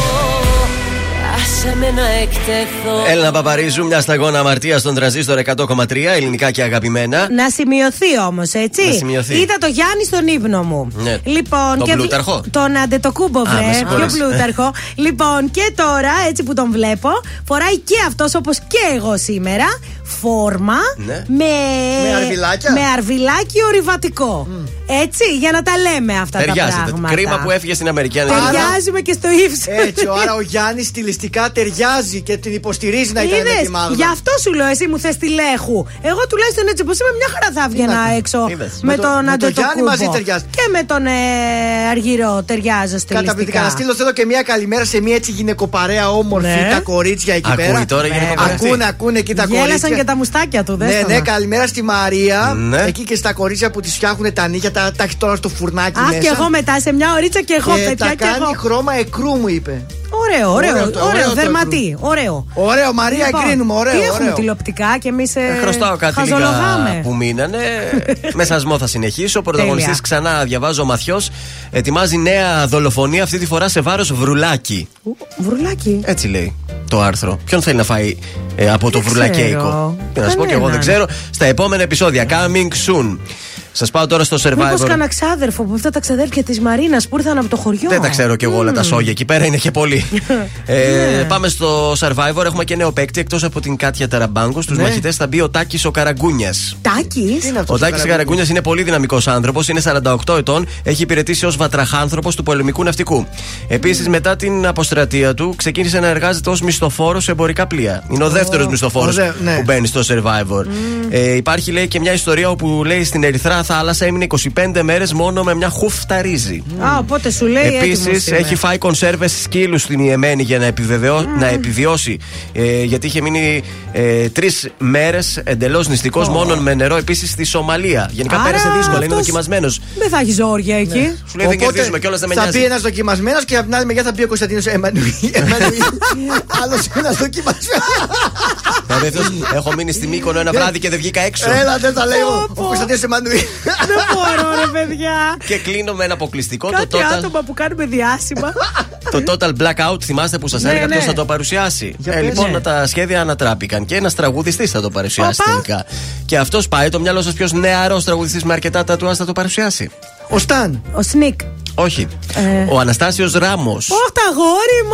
Άσε με να εκτεθώ
Έλληνα Παπαρίζου, μια σταγόνα αμαρτία στον τραζίστορ 100,3, ελληνικά και αγαπημένα.
Να σημειωθεί όμως, έτσι.
Να σημειωθεί.
Είδα το Γιάννη στον ύπνο μου.
Ναι.
Λοιπόν,
Τον
και
Πλούταρχο;
Τον Αντετοκούμπο,
Α, με
βρε.
συγχωρείς.
Πιο Πλούταρχο. λοιπόν, και τώρα, έτσι που τον βλέπω, φοράει και αυτός όπως και εγώ σήμερα. Φόρμα
Ναι.
με,
Με αρβιλάκια;
με αρβιλάκι ορειβατικό. Έτσι, για να τα λέμε αυτά τα
Ταιριάζεται.
πράγματα.
Κρίμα που έφυγε στην Αμερική. αν δεν-
Ταιριάζουμε και στο ύψος.
Έτσι, άρα ο Γιάννης στιλιστικά ταιριάζει και την υποστηρίζει να ήταν με
Είδες,
τη Μάγδα.
γι' αυτό σου λέω, εσύ μου θες τηλέχου. Εγώ τουλάχιστον έτσι όπως είμαι, μια χαρά θα έβγαινα έξω
Είδες.
με,
Με το-
τον
με τον
Αντετοκούμπο.
Γιάννη μαζί ταιριάζει.
Και με τον ε, Αργυρό ταιριάζω στιλιστικά.
Καταπληκτικά. Να στείλω θέλω και μια καλημέρα σε μια έτσι γυναικοπαρέα όμορφη.
Ναι.
Τα κορίτσια εκεί
Ακούει
πέρα.
τώρα η γυναικοπαρέα αυτή.
Ακούνε, ακούνε εκεί τα
Γέλασαν
κορίτσια.
Και τα μουστάκια του,
Ναι,
δες το
ναι,
να.
καλημέρα στη Μαρία.
Ναι.
Εκεί και στα κορίτσια που τη φτιάχνουν τα νύχια, τα, τα έχει τώρα στο φουρνάκι
Αχ,
μέσα.
και εγώ μετά σε μια ωρίτσα και εγώ,
και
παιδιά,
τα
και
κάνει
εγώ.
χρώμα εκρού, μου είπε.
Ωραίο, ωραίο,
Ωραίο
ωραίο,
το- ωραίο το
δερματί, ωραίο.
Ωραίο, Μαρία, εγκρίνουμε, ωραίο,
Τι έχουμε
ωραίο.
τηλεοπτικά και εμείς ε,
Χρωστάω κάτι λίγα
χαζολογάμε.
που μείνανε. Με σασμό θα συνεχίσω. Ο πρωταγωνιστής
Τέλεια.
ξανά διαβάζω ο Μαθιός. Ετοιμάζει νέα δολοφονία αυτή τη φορά σε βάρος βρουλάκι.
Βρουλάκι.
Έτσι λέει το άρθρο. Ποιον θέλει να φάει ε, από το
Δεν
βρουλακέικο.
ξέρω.
Τι να σου πω και εγώ δεν
Κανέναν.
ξέρω. Στα επόμενα επεισόδια. Coming soon. Σας πάω τώρα στο
Μήπως
survivor.
κανένα ξάδερφο από αυτά τα ξαδέρφια της Μαρίνας που ήρθαν από το χωριό;
Δεν τα ξέρω κι εγώ όλα τα σόγια εκεί πέρα, είναι και πολύ. ε,
Ναι.
Πάμε στο survivor. Έχουμε και νέο παίκτη εκτός από την Κάτια Ταραμπάγκο. Στους
Ναι.
μαχητές θα μπει ο Τάκης ο Καραγκούνιας.
Τάκης;
Ο Τάκης Καραγκούνιας; Είναι πολύ δυναμικός άνθρωπος, είναι 48 ετών, έχει υπηρετήσει ως βατραχάνθρωπος του πολεμικού ναυτικού. Επίσης, μετά την αποστρατεία του, ξεκίνησε να εργάζεται ως μισθοφόρος σε εμπορικά πλοία. Είναι ο δεύτερος
ο
μισθοφόρο
δε- ναι.
που μπαίνει στο survivor. Ε, υπάρχει, λέει, και μια ιστορία όπου λέει στην Ερυθρά θάλασσα έμεινε 25 μέρες μόνο με μια χούφτα ρύζι.
Α, οπότε σου λέει. έτοιμος
Επίσης,
είμαι.
έχει φάει κονσέρβες σκύλους στην Ιεμένη για να, επιβεβαιώ, να επιβιώσει. Ε, γιατί είχε μείνει ε, τρεις μέρες εντελώς νηστικός, μόνο με νερό. Επίσης στη Σομαλία. Γενικά
Άρα
πέρασε δύσκολα, είναι
αυτός
δοκιμασμένος.
Δεν θα έχει ζόρια εκεί.
Σου λέει δεν κερδίζουμε κιόλας, δεν με
θα
νοιάζει.
πει ένας δοκιμασμένος και από την άλλη μεριά θα πει ο Κωνσταντίνος Εμμανουήλ. Άλλος ένας δοκιμασμένος.
Δηλαδή, αυτός, έχω μείνει στη Μύκονο ένα βράδυ και δεν βγήκα έξω.
Έλα, δεν τα λέει ο- ο Κωνσταντίνο Εμμανουήλ.
Δεν μπορώ, ρε παιδιά.
Και κλείνω με ένα αποκλειστικό το
Κάτι
total,
άτομα που κάνουμε διάσημα.
το total blackout. Θυμάστε που σας
Ναι,
έλεγα
ναι.
ποιο θα το παρουσιάσει;
Για
Ε,
πες.
λοιπόν,
Ναι.
τα σχέδια ανατράπηκαν και ένας τραγουδιστής θα το παρουσιάσει
Οπα.
τελικά. Και αυτός πάει το μυαλό σας ποιος νεαρός τραγουδιστής με αρκετά τατουάς θα το παρουσιάσει.
Ο Σταν.
Ο Σνικ.
Όχι.
Ε.
Ο Αναστάσιος Ράμος.
Ωχ, τα γόρι
Ο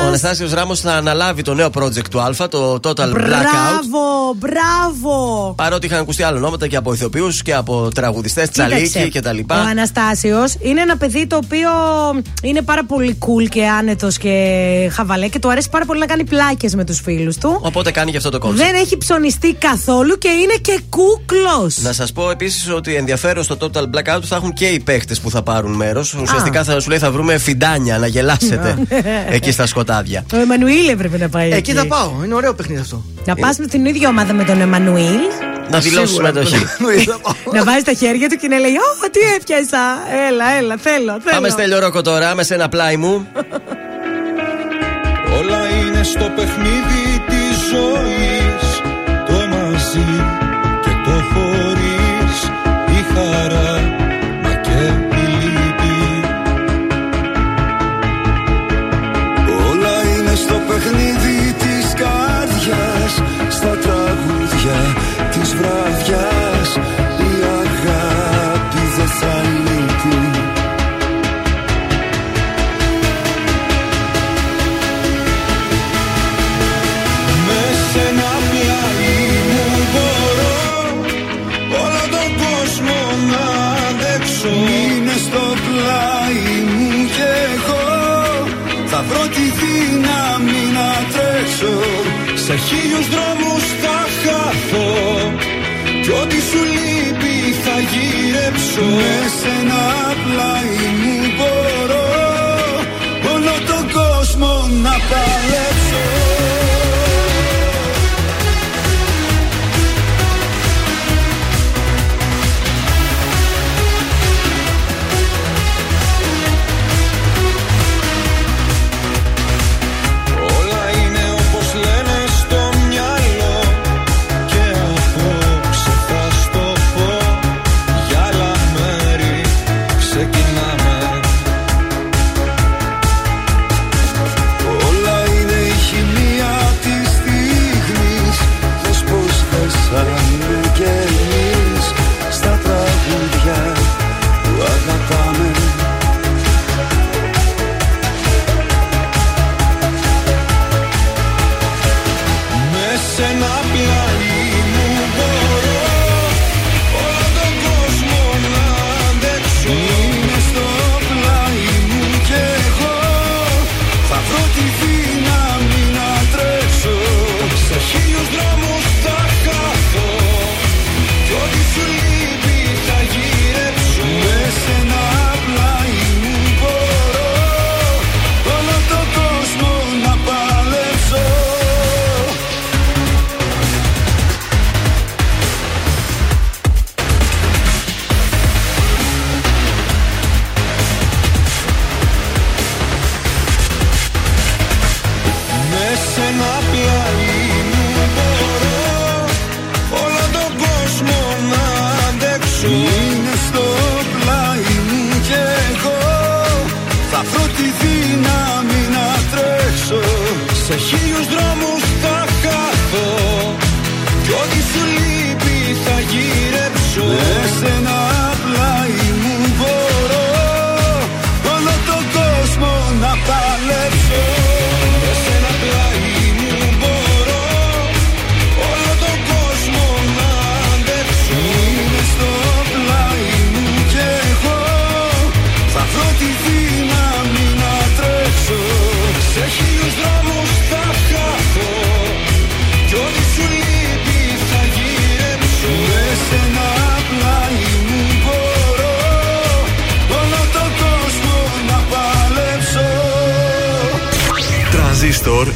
μα!
Αναστάσιος Ράμος θα αναλάβει το νέο project του Α, το Total Blackout.
Μπράβο, μπράβο.
Παρότι είχαν ακουστεί άλλα ονόματα και από ηθοποιούς και από τραγουδιστές, Τσαλίκη κτλ.
Ο Αναστάσιος είναι ένα παιδί το οποίο είναι πάρα πολύ cool και άνετος και χαβαλέ και του αρέσει πάρα πολύ να κάνει πλάκες με τους φίλους του.
Οπότε κάνει και αυτό το concept.
Δεν έχει ψωνιστεί καθόλου και είναι και κούκλος.
Να σας πω επίσης ότι ενδιαφέρον στο Total Blackout θα έχουν και οι παίχτες που θα πάρουν μέρος. Ουσιαστικά θα σου λέει θα βρούμε φιντάνια να γελάσετε εκεί στα σκοτάδια.
Ο Εμμανουήλ έπρεπε να πάει.
Εκεί θα πάω. Είναι ωραίο παιχνίδι αυτό.
Να πας με την ίδια ομάδα με τον Εμμανουήλ.
Να δηλώσει
Σίγουρα.
συμμετοχή.
να βάζει τα χέρια του και να λέει Ω, τι έπιασα. Έλα, έλα, θέλω. θέλω.
Πάμε στέλιο ρόκο τώρα με ένα πλάι μου.
Όλα είναι στο παιχνίδι της ζωής Το μαζί χίλιους δρόμους θα χαθώ. Κι ό,τι σου λείπει θα γυρέψω.
Με σένα πλάι μου μπορώ. Όλο τον κόσμο να παλέψω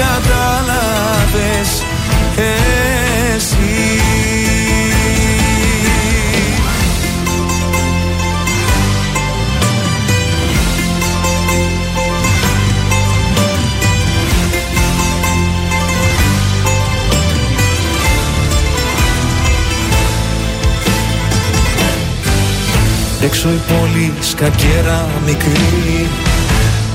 κατάλαβες Εσύ. Έξω η πόλη σκακέρα μικρή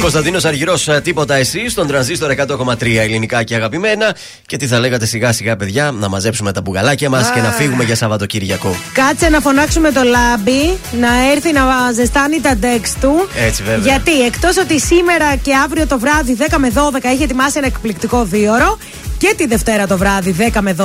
Κωνσταντίνος Αργυρός, τίποτα εσύ,
στον τρανζίστορ 100,3 ελληνικά και αγαπημένα. Και τι θα λέγατε σιγά σιγά, παιδιά, να μαζέψουμε τα μπουγαλάκια μας και να φύγουμε για Σαββατοκύριακο.
Κάτσε να φωνάξουμε το λάμπι να έρθει να ζεστάνει τα ντεξ του.
Έτσι, βέβαια.
Γιατί εκτός ότι σήμερα και αύριο το βράδυ 10 με 12 έχει ετοιμάσει ένα εκπληκτικό δίωρο και τη Δευτέρα το βράδυ 10 με 12.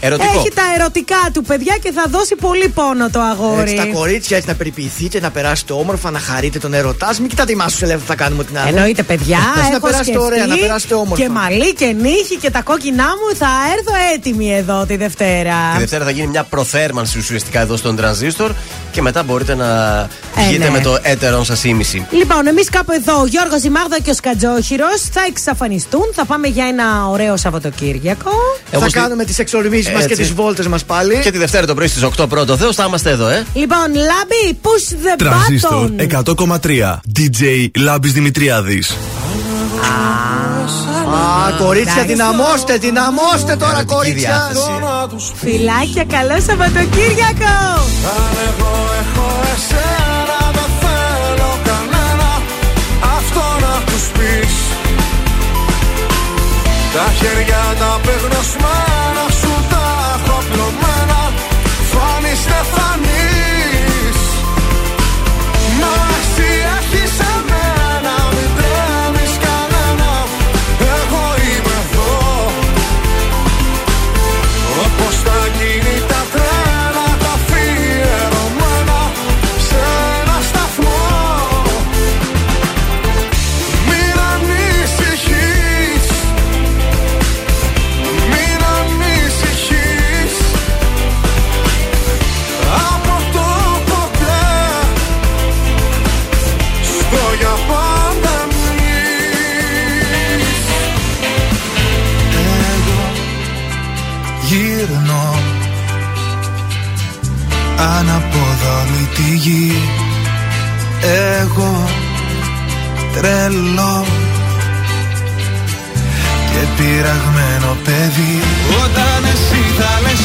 Ερωτικό.
Έχει τα ερωτικά του παιδιά και θα δώσει πολύ πόνο το αγόρι.
Έτσι, τα κορίτσια έτσι να περιποιηθείτε, να περάσετε όμορφα, να χαρείτε τον ερωτά. Μην κοιτάτε εμάς τους ελεύθερους θα κάνουμε την άλλη.
Εννοείται, παιδιά.
Έτσι, να
έχω
περάσετε
σκεφτεί
ωραία, να περάσετε όμορφα.
Και μαλλί και νύχη και τα κόκκινά μου θα έρθω έτοιμη εδώ τη Δευτέρα.
Τη Δευτέρα θα γίνει μια προθέρμανση ουσιαστικά εδώ στον τρανζίστορ και μετά μπορείτε να
Ε,
βγείτε
ναι.
με το έτερον σας ήμιση.
Λοιπόν, εμείς κάπου εδώ, ο Γιώργος, η Μάγδα και ο Σκατζόχυρος θα εξαφανιστούν. Θα πάμε για ένα ωραίο Σαββατοκύριακο.
Θα
Όπως τη-
κάνουμε τις εξορμήσεις μας και
Έτσι.
τις βόλτες μας πάλι.
Και τη Δευτέρα το πρωί στις 8 πρώτο Θεός θα είμαστε εδώ, ε.
Λοιπόν, Λάμπη, push the
Τρανζίστορ
button.
100,3. DJ Λάμπης Δημητριάδης.
Α, κορίτσια, δυναμώστε, δυναμώστε τώρα, κορίτσια.
Φιλάκια, καλό Σαββατοκύριακο.
Αν εγώ έχω εσένα Τα χέρια τα πεγνωσμένα σου τα έχω πλωμένα
τρελό και πειραγμένο παιδί. Όταν εσύ θα λες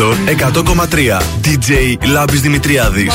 Τρανζίστορ 100,3 DJ Λάμπης Δημητριάδης.